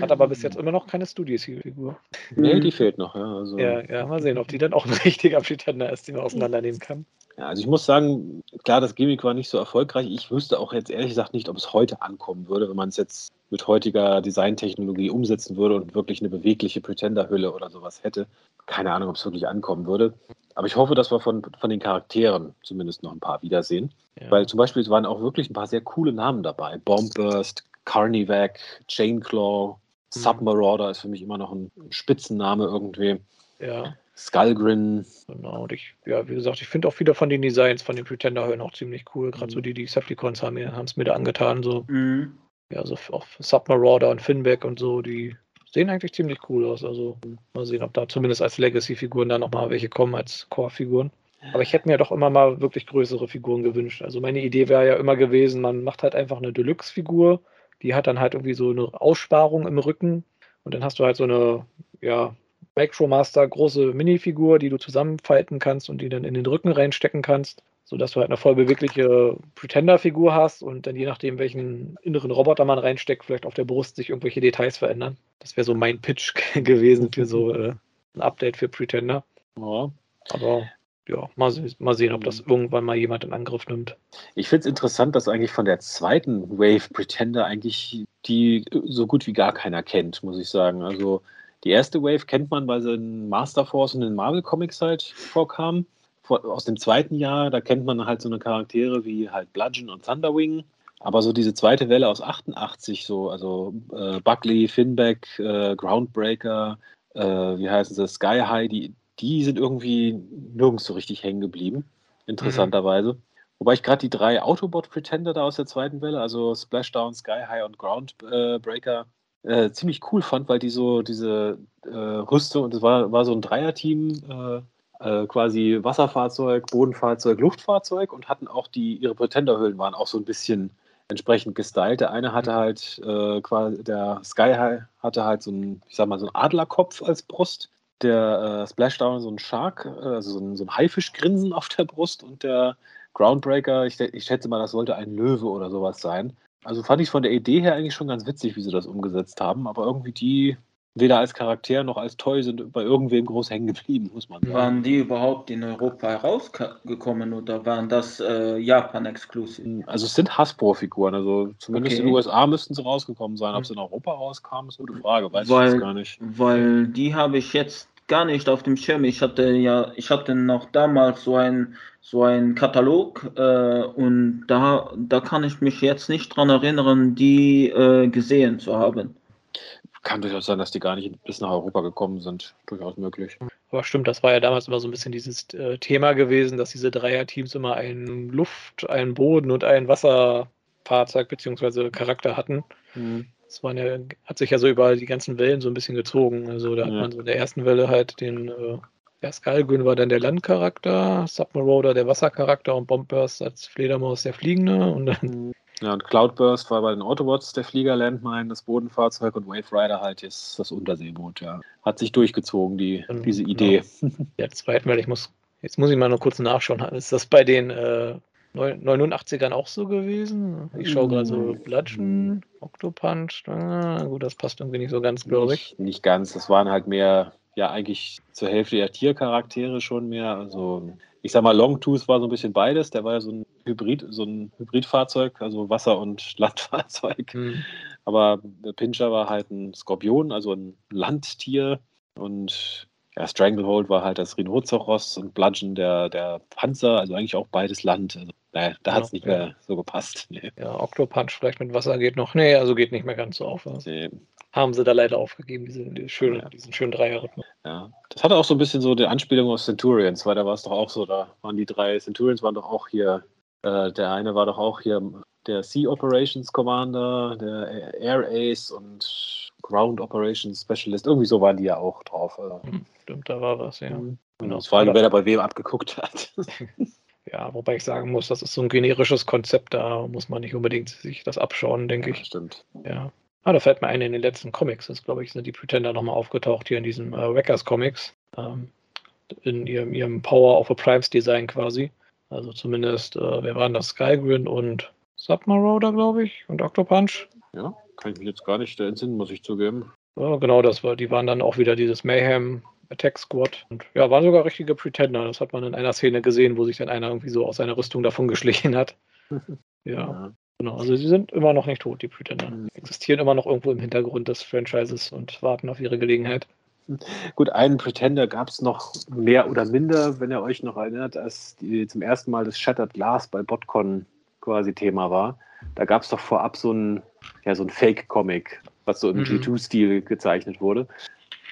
Hat aber bis jetzt immer noch keine Studios-Figur. Nee, die fehlt noch, ja. Also. Ja, ja, mal sehen, ob die dann auch ein richtiger Pretender ist, den man auseinandernehmen kann. Ja, also ich muss sagen, klar, das Gimmick war nicht so erfolgreich. Ich wüsste auch jetzt ehrlich gesagt nicht, ob es heute ankommen würde, wenn man es jetzt mit heutiger Designtechnologie umsetzen würde und wirklich eine bewegliche Pretender-Hülle oder sowas hätte. Keine Ahnung, ob es wirklich ankommen würde. Aber ich hoffe, dass wir von, von den Charakteren zumindest noch ein paar wiedersehen. Ja. Weil zum Beispiel es waren auch wirklich ein paar sehr coole Namen dabei. Bombburst, Carnivac, Chainclaw, mhm. Submarauder ist für mich immer noch ein Spitzenname irgendwie. Ja. Skullgrin. Genau, und ich, ja, wie gesagt, ich finde auch viele von den Designs von den Pretender-Höhlen auch ziemlich cool. Gerade Mhm. so die Decepticons haben es mir da angetan. So, Mhm. Ja, so auch Submarauder und Finback und so, die sehen eigentlich ziemlich cool aus. Also mal sehen, ob da zumindest als Legacy-Figuren da nochmal welche kommen als Core-Figuren. Aber ich hätte mir doch immer mal wirklich größere Figuren gewünscht. Also meine Idee wäre ja immer gewesen, man macht halt einfach eine Deluxe-Figur, die hat dann halt irgendwie so eine Aussparung im Rücken und dann hast du halt so eine, ja, Micromaster große Minifigur, die du zusammenfalten kannst und die dann in den Rücken reinstecken kannst, sodass du halt eine voll bewegliche Pretender-Figur hast und dann je nachdem, welchen inneren Roboter man reinsteckt, vielleicht auf der Brust sich irgendwelche Details verändern. Das wäre so mein Pitch gewesen für so äh, ein Update für Pretender. Ja. Aber ja, mal, mal sehen, ob das irgendwann mal jemand in Angriff nimmt. Ich finde es interessant, dass eigentlich von der zweiten Wave Pretender eigentlich die so gut wie gar keiner kennt, muss ich sagen. Also die erste Wave kennt man, weil sie in Master Force und in Marvel Comics halt vorkam. Aus dem zweiten Jahr, da kennt man halt so eine Charaktere wie halt Bludgeon und Thunderwing. Aber so diese zweite Welle aus 88, so, also äh, Buckley, Finback, äh, Groundbreaker, äh, wie heißen sie, Sky High, die, die sind irgendwie nirgends so richtig hängen geblieben, interessanterweise. Wobei ich gerade die drei Autobot-Pretender da aus der zweiten Welle, also Splashdown, Sky High und Groundbreaker, äh, ziemlich cool fand, weil die so diese äh, Rüstung, und das war, war so ein Dreierteam, äh, quasi Wasserfahrzeug, Bodenfahrzeug, Luftfahrzeug und hatten auch die, ihre Pretenderhüllen waren auch so ein bisschen entsprechend gestylt. Der eine hatte halt äh, quasi, der Sky High hatte halt so ein, ich sag mal, so ein Adlerkopf als Brust. Der äh, Splashdown so ein Shark, äh, also so ein, so ein Haifischgrinsen auf der Brust und der Groundbreaker, ich, ich schätze mal, das sollte ein Löwe oder sowas sein. Also fand ich von der Idee her eigentlich schon ganz witzig, wie sie das umgesetzt haben, aber irgendwie die weder als Charakter noch als Toy sind bei irgendwem groß hängen geblieben, muss man sagen. Waren die überhaupt in Europa herausgekommen oder waren das äh, Japan-Exclusive? Also es sind Hasbro-Figuren, also zumindest Okay. in den USA müssten sie rausgekommen sein. Ob sie in Europa rauskamen, ist eine gute Frage, weiß ich Weil- jetzt gar nicht. Weil die habe ich jetzt gar nicht auf dem Schirm. Ich hatte ja, ich hatte noch damals so ein so ein Katalog äh, und da, da kann ich mich jetzt nicht dran erinnern, die äh, gesehen zu haben. Kann durchaus sein, dass die gar nicht bis nach Europa gekommen sind. Durchaus möglich. Aber stimmt, das war ja damals immer so ein bisschen dieses äh, Thema gewesen, dass diese Dreierteams immer einen Luft-, einen Boden- und ein Wasserfahrzeug bzw. Charakter hatten. Das waren ja, hat sich ja so über die ganzen Wellen so ein bisschen gezogen. Also da hat Ja. man so in der ersten Welle halt den, äh, Skullgrin war dann der Landcharakter, Submarauder der Wassercharakter und Bombburst als Fledermaus der Fliegende und dann Ja, und Cloudburst war bei den Autobots der Flieger, Landmine, das Bodenfahrzeug und Wave Rider halt jetzt das Unterseeboot, ja. Hat sich durchgezogen, die, Genau. diese Idee. der zweiten Welle, ich muss, jetzt muss ich mal nur kurz nachschauen, ist das bei den äh, neun- 89ern auch so gewesen? Ich schaue gerade so Mm. Bludgeon, Octopunch, ah, gut, das passt irgendwie nicht so ganz, glaube ich. Nicht, nicht ganz. Das waren halt mehr, ja, eigentlich zur Hälfte der Tiercharaktere schon mehr. Also, ich sag mal, Longtooth war so ein bisschen beides. Der war ja so ein Hybrid, so ein Hybridfahrzeug, also Wasser- und Landfahrzeug. Hm. Aber der Pinscher war halt ein Skorpion, also ein Landtier. Und ja, Stranglehold war halt das Rhinoceros und Bludgeon der, der Panzer, also eigentlich auch beides Land. Also, naja, da hat es Ja, nicht ja. mehr so gepasst. Nee. Ja, Octopunch vielleicht mit Wasser geht noch. Nee, also geht nicht mehr ganz so auf. Nee. Haben sie da leider aufgegeben, diese, diese schöne, Ja. diesen schönen Dreierrhythmus. Ja, das hatte auch so ein bisschen so die Anspielung auf Centurions, weil da war es doch auch so, da waren die drei Centurions waren doch auch hier, äh, der eine war doch auch hier der Sea Operations Commander, der Air Ace und Ground Operations Specialist, irgendwie so waren die ja auch drauf. Also. Stimmt, da war was, ja. Genau. Das Frage, wer da bei wem abgeguckt hat. Ja, wobei ich sagen muss, das ist so ein generisches Konzept, da muss man nicht unbedingt sich das abschauen, denke ich. stimmt. Ja. Ah, da fällt mir ein, in den letzten Comics ist, glaube ich, sind die Pretender nochmal aufgetaucht hier in diesem äh, Wreckers Comics. Ähm, in ihrem, ihrem Power of a Primes Design quasi. Also zumindest, äh, wer waren das? Skygrin und Submarauder, glaube ich, und Octopunch. Ja, kann ich mich jetzt gar nicht entsinnen, muss ich zugeben. Ja, genau, das war, die waren dann auch wieder dieses Mayhem Attack Squad. Und ja, waren sogar richtige Pretender. Das hat man in einer Szene gesehen, wo sich dann einer irgendwie so aus seiner Rüstung davon geschlichen hat. Ja, Ja. Genau. Also sie sind immer noch nicht tot, die Pretender. Mhm. Existieren immer noch irgendwo im Hintergrund des Franchises und warten auf ihre Gelegenheit. Gut, einen Pretender gab es noch mehr oder minder, wenn ihr euch noch erinnert, als die, zum ersten Mal das Shattered Glass bei BotCon quasi Thema war. Da gab es doch vorab so ein, ja, so ein Fake-Comic, was so im Mhm. G2-Stil gezeichnet wurde.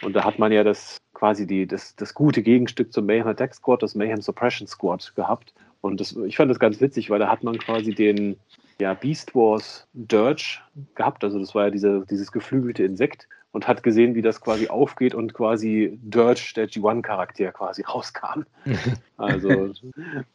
Und da hat man ja das, quasi die, das, das gute Gegenstück zum Mayhem Attack Squad, das Mayhem Suppression Squad gehabt. Und das, ich fand das ganz witzig, weil da hat man quasi den ja, Beast Wars Dirge gehabt. Also das war ja diese, dieses geflügelte Insekt und hat gesehen, wie das quasi aufgeht und quasi Dirge, der G1-Charakter, quasi rauskam. Also,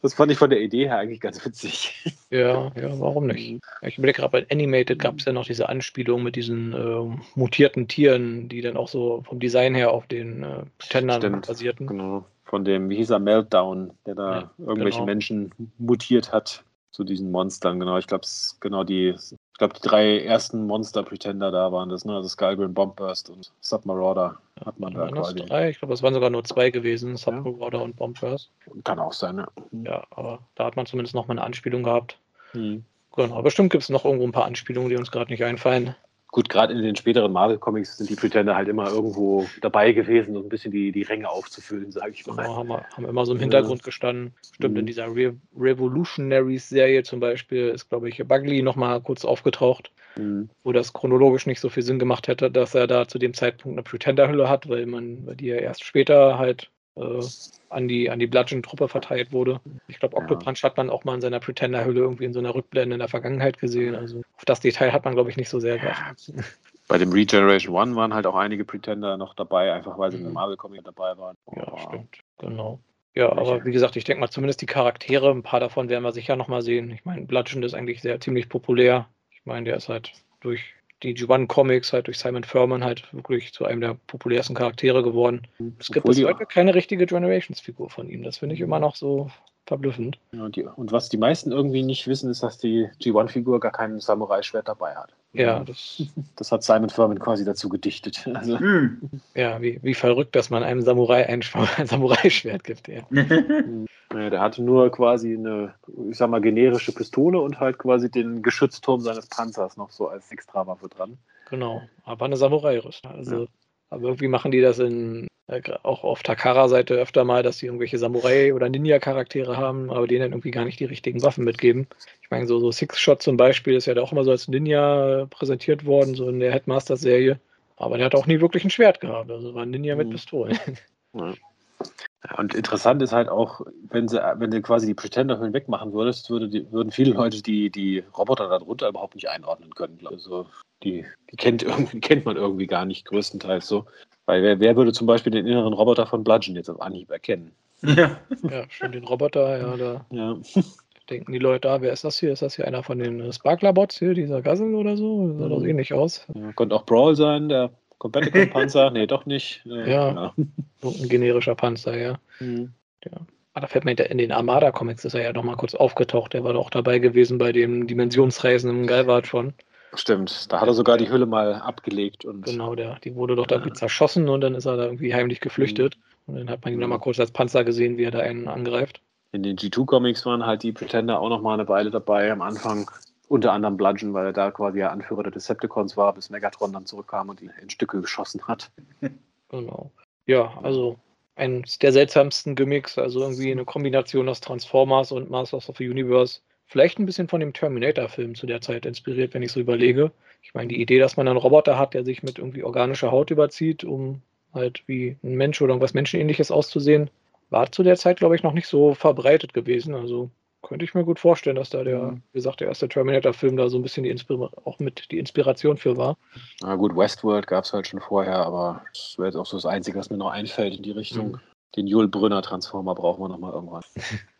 das fand ich von der Idee her eigentlich ganz witzig. Ja, ja, warum nicht? Mhm. Ich überlege gerade, bei Animated gab es ja noch diese Anspielung mit diesen äh, mutierten Tieren, die dann auch so vom Design her auf den äh, Pretendern Stimmt, basierten. Genau. Von dem, wie hieß er, Meltdown, der da ja, irgendwelche genau. Menschen mutiert hat zu diesen Monstern, genau. Ich glaube, genau die, ich glaube, die drei ersten Monster-Pretender da waren das, ne? Also Skullgrim, Bombburst und Submarauder hat man da quasi. Drei? Ich glaube, es waren sogar nur zwei gewesen, Submarauder ja. und Bombburst. Kann auch sein, ja. Ja, aber da hat man zumindest noch mal eine Anspielung gehabt. Hm. Genau, bestimmt gibt es noch irgendwo ein paar Anspielungen, die uns gerade nicht einfallen gut, gerade in den späteren Marvel-Comics sind die Pretender halt immer irgendwo dabei gewesen, um ein bisschen die, die Ränge aufzufüllen, sage ich mal. Genau, haben, wir, haben immer so im Hintergrund ja. gestanden. Stimmt, mhm. in dieser Re Revolutionaries-Serie zum Beispiel ist, glaube ich, Bugley nochmal kurz aufgetaucht, mhm. wo das chronologisch nicht so viel Sinn gemacht hätte, dass er da zu dem Zeitpunkt eine Pretender-Hülle hat, weil man, weil die ja erst später halt äh, an die, an die Bludgeon-Truppe verteilt wurde. Ich glaube, Octopunch ja. hat man auch mal in seiner Pretender-Hülle irgendwie in so einer Rückblende in der Vergangenheit gesehen. Also auf das Detail hat man, glaube ich, nicht so sehr geachtet. Bei dem Regeneration One waren halt auch einige Pretender noch dabei, einfach weil sie mhm. in Marvel-Comic dabei waren. Ja, oh. stimmt, genau. Ja, aber wie gesagt, ich denke mal, zumindest die Charaktere, ein paar davon werden wir sicher nochmal sehen. Ich meine, Bludgeon ist eigentlich sehr ziemlich populär. Ich meine, der ist halt durch die G1-Comics halt durch Simon Furman halt wirklich zu einem der populärsten Charaktere geworden. Es gibt bis heute keine richtige Generations-Figur von ihm. Das finde ich immer noch so verblüffend. Ja, die, und was die meisten irgendwie nicht wissen, ist, dass die G1-Figur gar kein Samurai-Schwert dabei hat. Ja, das, das hat Simon Furman quasi dazu gedichtet. Also. Ja, wie, wie verrückt, dass man einem Samurai ein, ein Samurai-Schwert gibt. Ja. ja, der hatte nur quasi eine, ich sag mal, generische Pistole und halt quasi den Geschützturm seines Panzers noch so als Extrawaffe dran. Genau, aber eine Samurai-Rüstung. Also, ja. aber irgendwie machen die das in auch auf Takara-Seite öfter mal, dass sie irgendwelche Samurai- oder Ninja-Charaktere haben, aber denen dann irgendwie gar nicht die richtigen Waffen mitgeben. Ich meine, so, so Six-Shot zum Beispiel ist ja auch immer so als Ninja präsentiert worden, so in der Headmaster-Serie. Aber der hat auch nie wirklich ein Schwert gehabt. Also war ein Ninja mhm. mit Pistolen. Ja. Und interessant ist halt auch, wenn sie, wenn du quasi die Pretender-Höhlen wegmachen würdest, würde die, würden viele Leute die, die Roboter darunter überhaupt nicht einordnen können. Also die, die kennt, irgendwie, kennt man irgendwie gar nicht, größtenteils so. Weil wer, wer würde zum Beispiel den inneren Roboter von Bludgeon jetzt auf Anhieb erkennen? Ja, ja schon den Roboter, ja, da ja. denken die Leute, ah, wer ist das hier? Ist das hier einer von den Sparkler-Bots hier, dieser Gassel oder so? Sah doch mhm. ähnlich aus. Ja, könnte auch Brawl sein, der komplette Panzer. nee, doch nicht. Äh, ja, ja. ein generischer Panzer, ja. Mhm. ja. Ah, da fällt mir in den Armada-Comics ist er ja noch mal kurz aufgetaucht. Der war doch dabei gewesen bei dem Dimensionsreisen im Galvat schon. Stimmt, da hat er sogar die Hülle mal abgelegt. Und genau, der, die wurde doch da irgendwie zerschossen und dann ist er da irgendwie heimlich geflüchtet. Mhm. Und dann hat man ihn nochmal kurz als Panzer gesehen, wie er da einen angreift. In den G2-Comics waren halt die Pretender auch nochmal eine Weile dabei am Anfang. Unter anderem Bludgeon, weil er da quasi der Anführer der Decepticons war, bis Megatron dann zurückkam und ihn in Stücke geschossen hat. Genau. Ja, also eines der seltsamsten Gimmicks, also irgendwie eine Kombination aus Transformers und Masters of the Universe vielleicht ein bisschen von dem Terminator-Film zu der Zeit inspiriert, wenn ich so überlege. Ich meine, die Idee, dass man einen Roboter hat, der sich mit irgendwie organischer Haut überzieht, um halt wie ein Mensch oder irgendwas Menschenähnliches auszusehen, war zu der Zeit, glaube ich, noch nicht so verbreitet gewesen. Also könnte ich mir gut vorstellen, dass da der, mhm. wie gesagt, der erste Terminator-Film da so ein bisschen die Inspir auch mit die Inspiration für war. Na gut, Westworld gab es halt schon vorher, aber das wäre jetzt auch so das Einzige, was mir noch einfällt in die Richtung. Mhm. Den Jules Brünner Transformer brauchen wir nochmal irgendwann.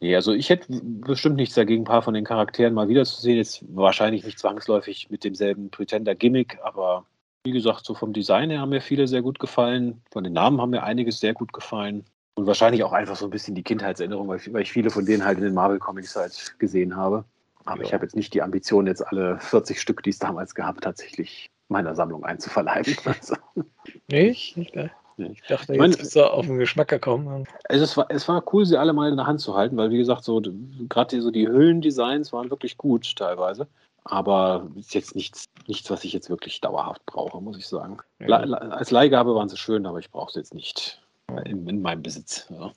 Nee, also ich hätte bestimmt nichts dagegen, ein paar von den Charakteren mal wiederzusehen. Jetzt wahrscheinlich nicht zwangsläufig mit demselben Pretender-Gimmick, aber wie gesagt, so vom Design her haben mir viele sehr gut gefallen. Von den Namen haben mir einiges sehr gut gefallen. Und wahrscheinlich auch einfach so ein bisschen die Kindheitserinnerung, weil ich, weil ich viele von denen halt in den Marvel-Comics halt gesehen habe. Aber ja. ich habe jetzt nicht die Ambition, jetzt alle 40 Stück, die es damals gab, tatsächlich meiner Sammlung einzuverleiben. Also. Nee, nicht geil. Ich dachte, ich jetzt ist er auf den Geschmack gekommen. Also es, war, es war cool, sie alle mal in der Hand zu halten, weil, wie gesagt, so gerade so die Hüllendesigns waren wirklich gut teilweise. Aber ist jetzt nichts, nichts, was ich jetzt wirklich dauerhaft brauche, muss ich sagen. Ja. als Leihgabe waren sie schön, aber ich brauche sie jetzt nicht in, in meinem Besitz. Ja.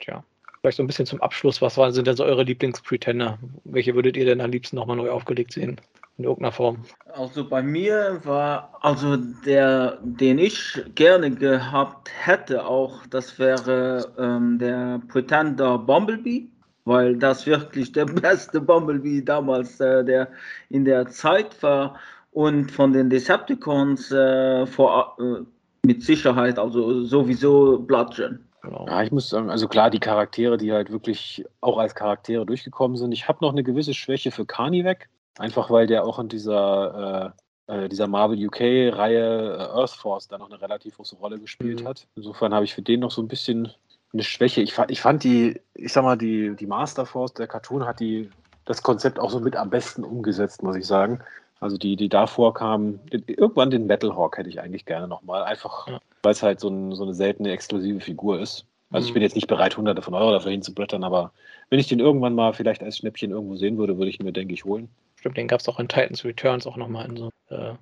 Tja. Vielleicht so ein bisschen zum Abschluss, was waren, sind denn so eure Lieblingspretender? Welche würdet ihr denn am liebsten nochmal neu aufgelegt sehen? In irgendeiner Form. Also bei mir war, also der, den ich gerne gehabt hätte auch, das wäre ähm, der Pretender Bumblebee, weil das wirklich der beste Bumblebee damals, äh, der in der Zeit war und von den Decepticons äh, vor, äh, mit Sicherheit, also sowieso Bludgeon. Genau. Ja, ich muss sagen, also klar, die Charaktere, die halt wirklich auch als Charaktere durchgekommen sind. Ich habe noch eine gewisse Schwäche für Carnivec, einfach weil der auch in dieser, äh, äh dieser Marvel UK-Reihe äh, Earth Force da noch eine relativ große Rolle gespielt mhm. hat. Insofern habe ich für den noch so ein bisschen eine Schwäche. Ich fand, ich fand die, ich sag mal, die, die Master Force, der Cartoon hat die, das Konzept auch so mit am besten umgesetzt, muss ich sagen. Also die, die davor kamen, irgendwann den Metalhawk hätte ich eigentlich gerne nochmal, einfach ja. weil es halt so, ein, so, eine seltene, exklusive Figur ist. Also mhm. ich bin jetzt nicht bereit, hunderte von Euro dafür hinzublättern, aber wenn ich den irgendwann mal vielleicht als Schnäppchen irgendwo sehen würde, würde ich ihn mir, denke ich, holen. Stimmt, den gab es auch in Titans Returns auch nochmal in so äh,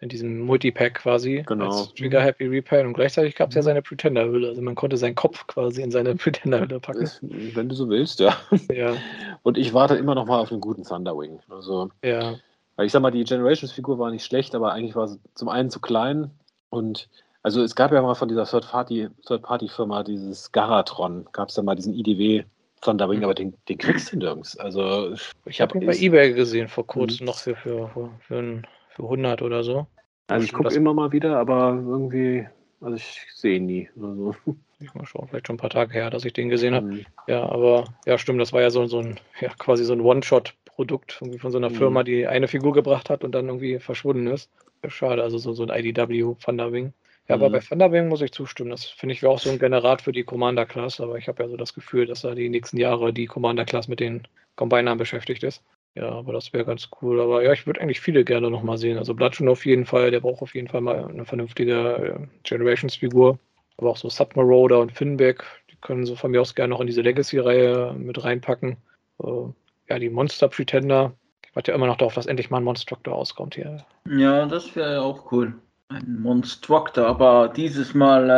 in diesem Multipack quasi genau. als Trigger Happy Repair und gleichzeitig gab es ja seine Pretender-Hülle. Also man konnte seinen Kopf quasi in seine Pretender-Hülle packen. Wenn du so willst, ja. ja. Und ich warte immer noch mal auf einen guten Thunderwing. Also ja. Weil ich sag mal, die Generations-Figur war nicht schlecht, aber eigentlich war sie zum einen zu klein und also es gab ja mal von dieser Third-Party-Firma dieses Garatron, gab es ja mal diesen IDW Thunderwing, mhm. aber den, den kriegst du nirgends. Also ich habe ihn bei Ebay gesehen vor kurzem mhm. noch für, für, für, für, für 100 oder so. Also ich gucke immer mal wieder, aber irgendwie, also ich sehe ihn nie. Also. Ich mal schauen, vielleicht schon ein paar Tage her, dass ich den gesehen habe. Mhm. Ja, aber ja, stimmt, das war ja so, so ein, ja, quasi so ein One-Shot Produkt irgendwie von so einer mhm. Firma, die eine Figur gebracht hat und dann irgendwie verschwunden ist. Schade, also so, so ein IDW Thunderwing. Ja, mhm. aber bei Thunderwing muss ich zustimmen. Das finde ich wäre auch so ein Generat für die Commander-Class, aber ich habe ja so das Gefühl, dass da die nächsten Jahre die Commander-Class mit den Combinern beschäftigt ist. Ja, aber das wäre ganz cool. Aber ja, ich würde eigentlich viele gerne nochmal sehen. Also Bludgeon auf jeden Fall, der braucht auf jeden Fall mal eine vernünftige äh, Generations-Figur. Aber auch so Submarauder und Finback, die können so von mir aus gerne noch in diese Legacy-Reihe mit reinpacken. Ja, die Monster Pretender. Ich warte ja immer noch darauf, dass endlich mal ein Monstructor auskommt hier. Ja, das wäre auch cool. Ein Monstructor, aber dieses Mal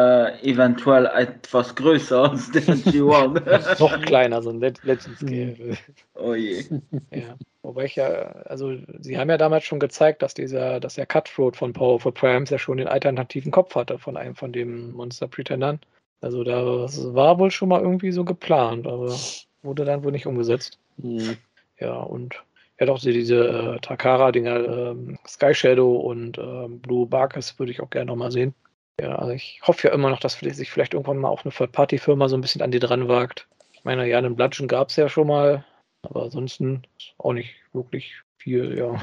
äh, eventuell etwas größer als der G1. noch kleiner, so ein Legend Scale. oh je. Ja. Wobei ich ja, also sie haben ja damals schon gezeigt, dass dieser, dass der Cutthroat von Powerful Primes ja schon den alternativen Kopf hatte von einem von den Monster Pretendern. Also das war wohl schon mal irgendwie so geplant, aber wurde dann wohl nicht umgesetzt. Mhm. Ja, und ja doch, diese äh, Takara-Dinger, ähm, Sky Shadow und ähm, Blue Barkes würde ich auch gerne nochmal sehen. Ja, also ich hoffe ja immer noch, dass sich vielleicht irgendwann mal auch eine Third-Party-Firma so ein bisschen an die dran wagt. Ich meine, ja, einen Bludgeon gab es ja schon mal, aber ansonsten auch nicht wirklich viel, ja.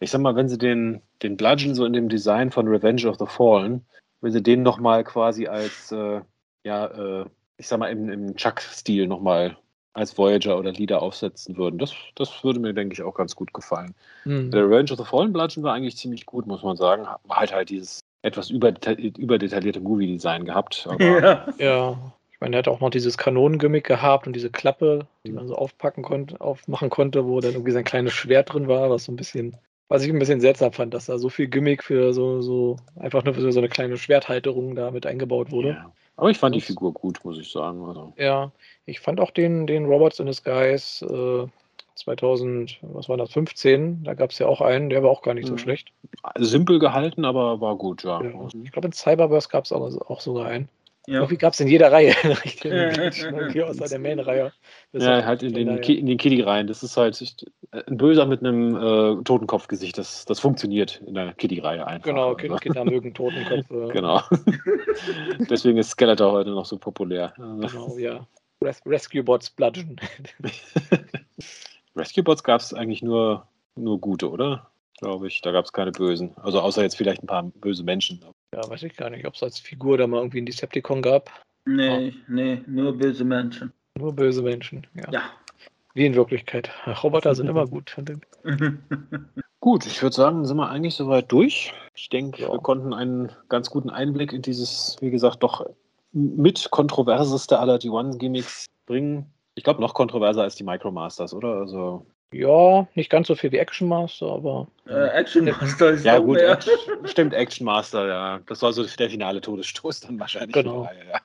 Ich sag mal, wenn sie den, den Bludgeon so in dem Design von Revenge of the Fallen, wenn sie den nochmal quasi als, äh, ja, äh, ich sag mal, im, im Chuck-Stil nochmal als Voyager oder Leader aufsetzen würden. Das, das würde mir, denke ich, auch ganz gut gefallen. Mhm. Der Revenge of the Fallen Bludgeon war eigentlich ziemlich gut, muss man sagen. War halt halt dieses etwas überdetaillierte Movie-Design gehabt. ja. ja. Ich meine, er hat auch noch dieses Kanonengimmick gehabt und diese Klappe, die man so aufpacken konnte, aufmachen konnte, wo dann irgendwie sein kleines Schwert drin war, was so ein bisschen, was ich ein bisschen seltsam fand, dass da so viel Gimmick für so, so einfach nur für so eine kleine Schwerthalterung da mit eingebaut wurde. Ja. Aber ich fand die Figur gut, muss ich sagen. Also. Ja, ich fand auch den, den Robots in Disguise äh, 2000, was war das, 15, da gab es ja auch einen, der war auch gar nicht so mhm. schlecht. Simpel gehalten, aber war gut, ja. ja. Ich glaube, in Cyberverse gab es auch, auch sogar einen. Ja. Irgendwie gab es in jeder Reihe irgendwie außer der Main-Reihe. Ja, halt in den, in den Kiddie-Reihen. Das ist halt ein Böser mit einem äh, Totenkopfgesicht. Das, das funktioniert in der Kiddie-Reihe einfach. Genau, Kinder, Kinder mögen Totenköpfe. genau. Deswegen ist Skeletor heute noch so populär. Genau, ja. Res Rescue Bots Bludgeon. Rescue Bots gab es eigentlich nur, nur gute, oder? Glaube ich. Da gab es keine bösen. Also außer jetzt vielleicht ein paar böse Menschen. Ja, weiß ich gar nicht, ob es als Figur da mal irgendwie ein Decepticon gab. Nee, oh. nee, nur böse Menschen. Nur böse Menschen, ja. Ja. Wie in Wirklichkeit. Roboter sind immer gut. gut, ich würde sagen, sind wir eigentlich soweit durch. Ich denke, ja. wir konnten einen ganz guten Einblick in dieses, wie gesagt, doch mit kontroverseste aller D1-Gimmicks bringen. Ich glaube, noch kontroverser als die Micromasters, oder? Also ja, nicht ganz so viel wie Action Master, aber. Äh, Action Master ist Ja, gut, Action, stimmt, Action Master, ja. Das war so der finale Todesstoß dann wahrscheinlich. Genau. ja.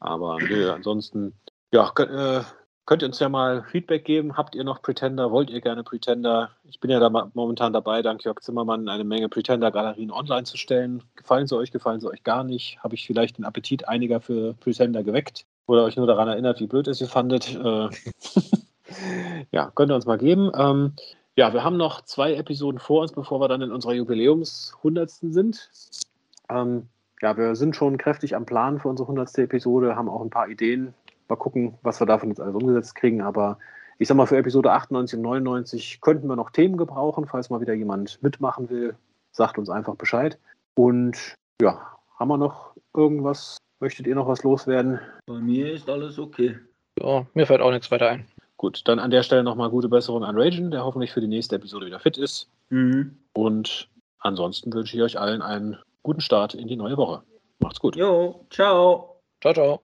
Aber nö, ansonsten, ja, äh, könnt ihr uns ja mal Feedback geben. Habt ihr noch Pretender? Wollt ihr gerne Pretender? Ich bin ja da momentan dabei, dank Jörg Zimmermann, eine Menge Pretender-Galerien online zu stellen. Gefallen sie euch, gefallen sie euch gar nicht? Habe ich vielleicht den Appetit einiger für Pretender geweckt? Oder euch nur daran erinnert, wie blöd es ihr fandet? Äh, ja, könnt ihr uns mal geben. Ähm, ja, wir haben noch zwei Episoden vor uns, bevor wir dann in unserer Jubiläums-100. sind. Ähm, ja, wir sind schon kräftig am Plan für unsere 100. Episode, haben auch ein paar Ideen, Mal gucken, was wir davon jetzt alles umgesetzt kriegen. Aber ich sag mal, für Episode 98 und 99 könnten wir noch Themen gebrauchen, falls mal wieder jemand mitmachen will. Sagt uns einfach Bescheid. Und ja, haben wir noch irgendwas? Möchtet ihr noch was loswerden? Bei mir ist alles okay. Ja, mir fällt auch nichts weiter ein. Gut, dann an der Stelle nochmal gute Besserung an Ragen, der hoffentlich für die nächste Episode wieder fit ist. Mhm. Und ansonsten wünsche ich euch allen einen guten Start in die neue Woche. Macht's gut. Jo, ciao. Ciao, ciao.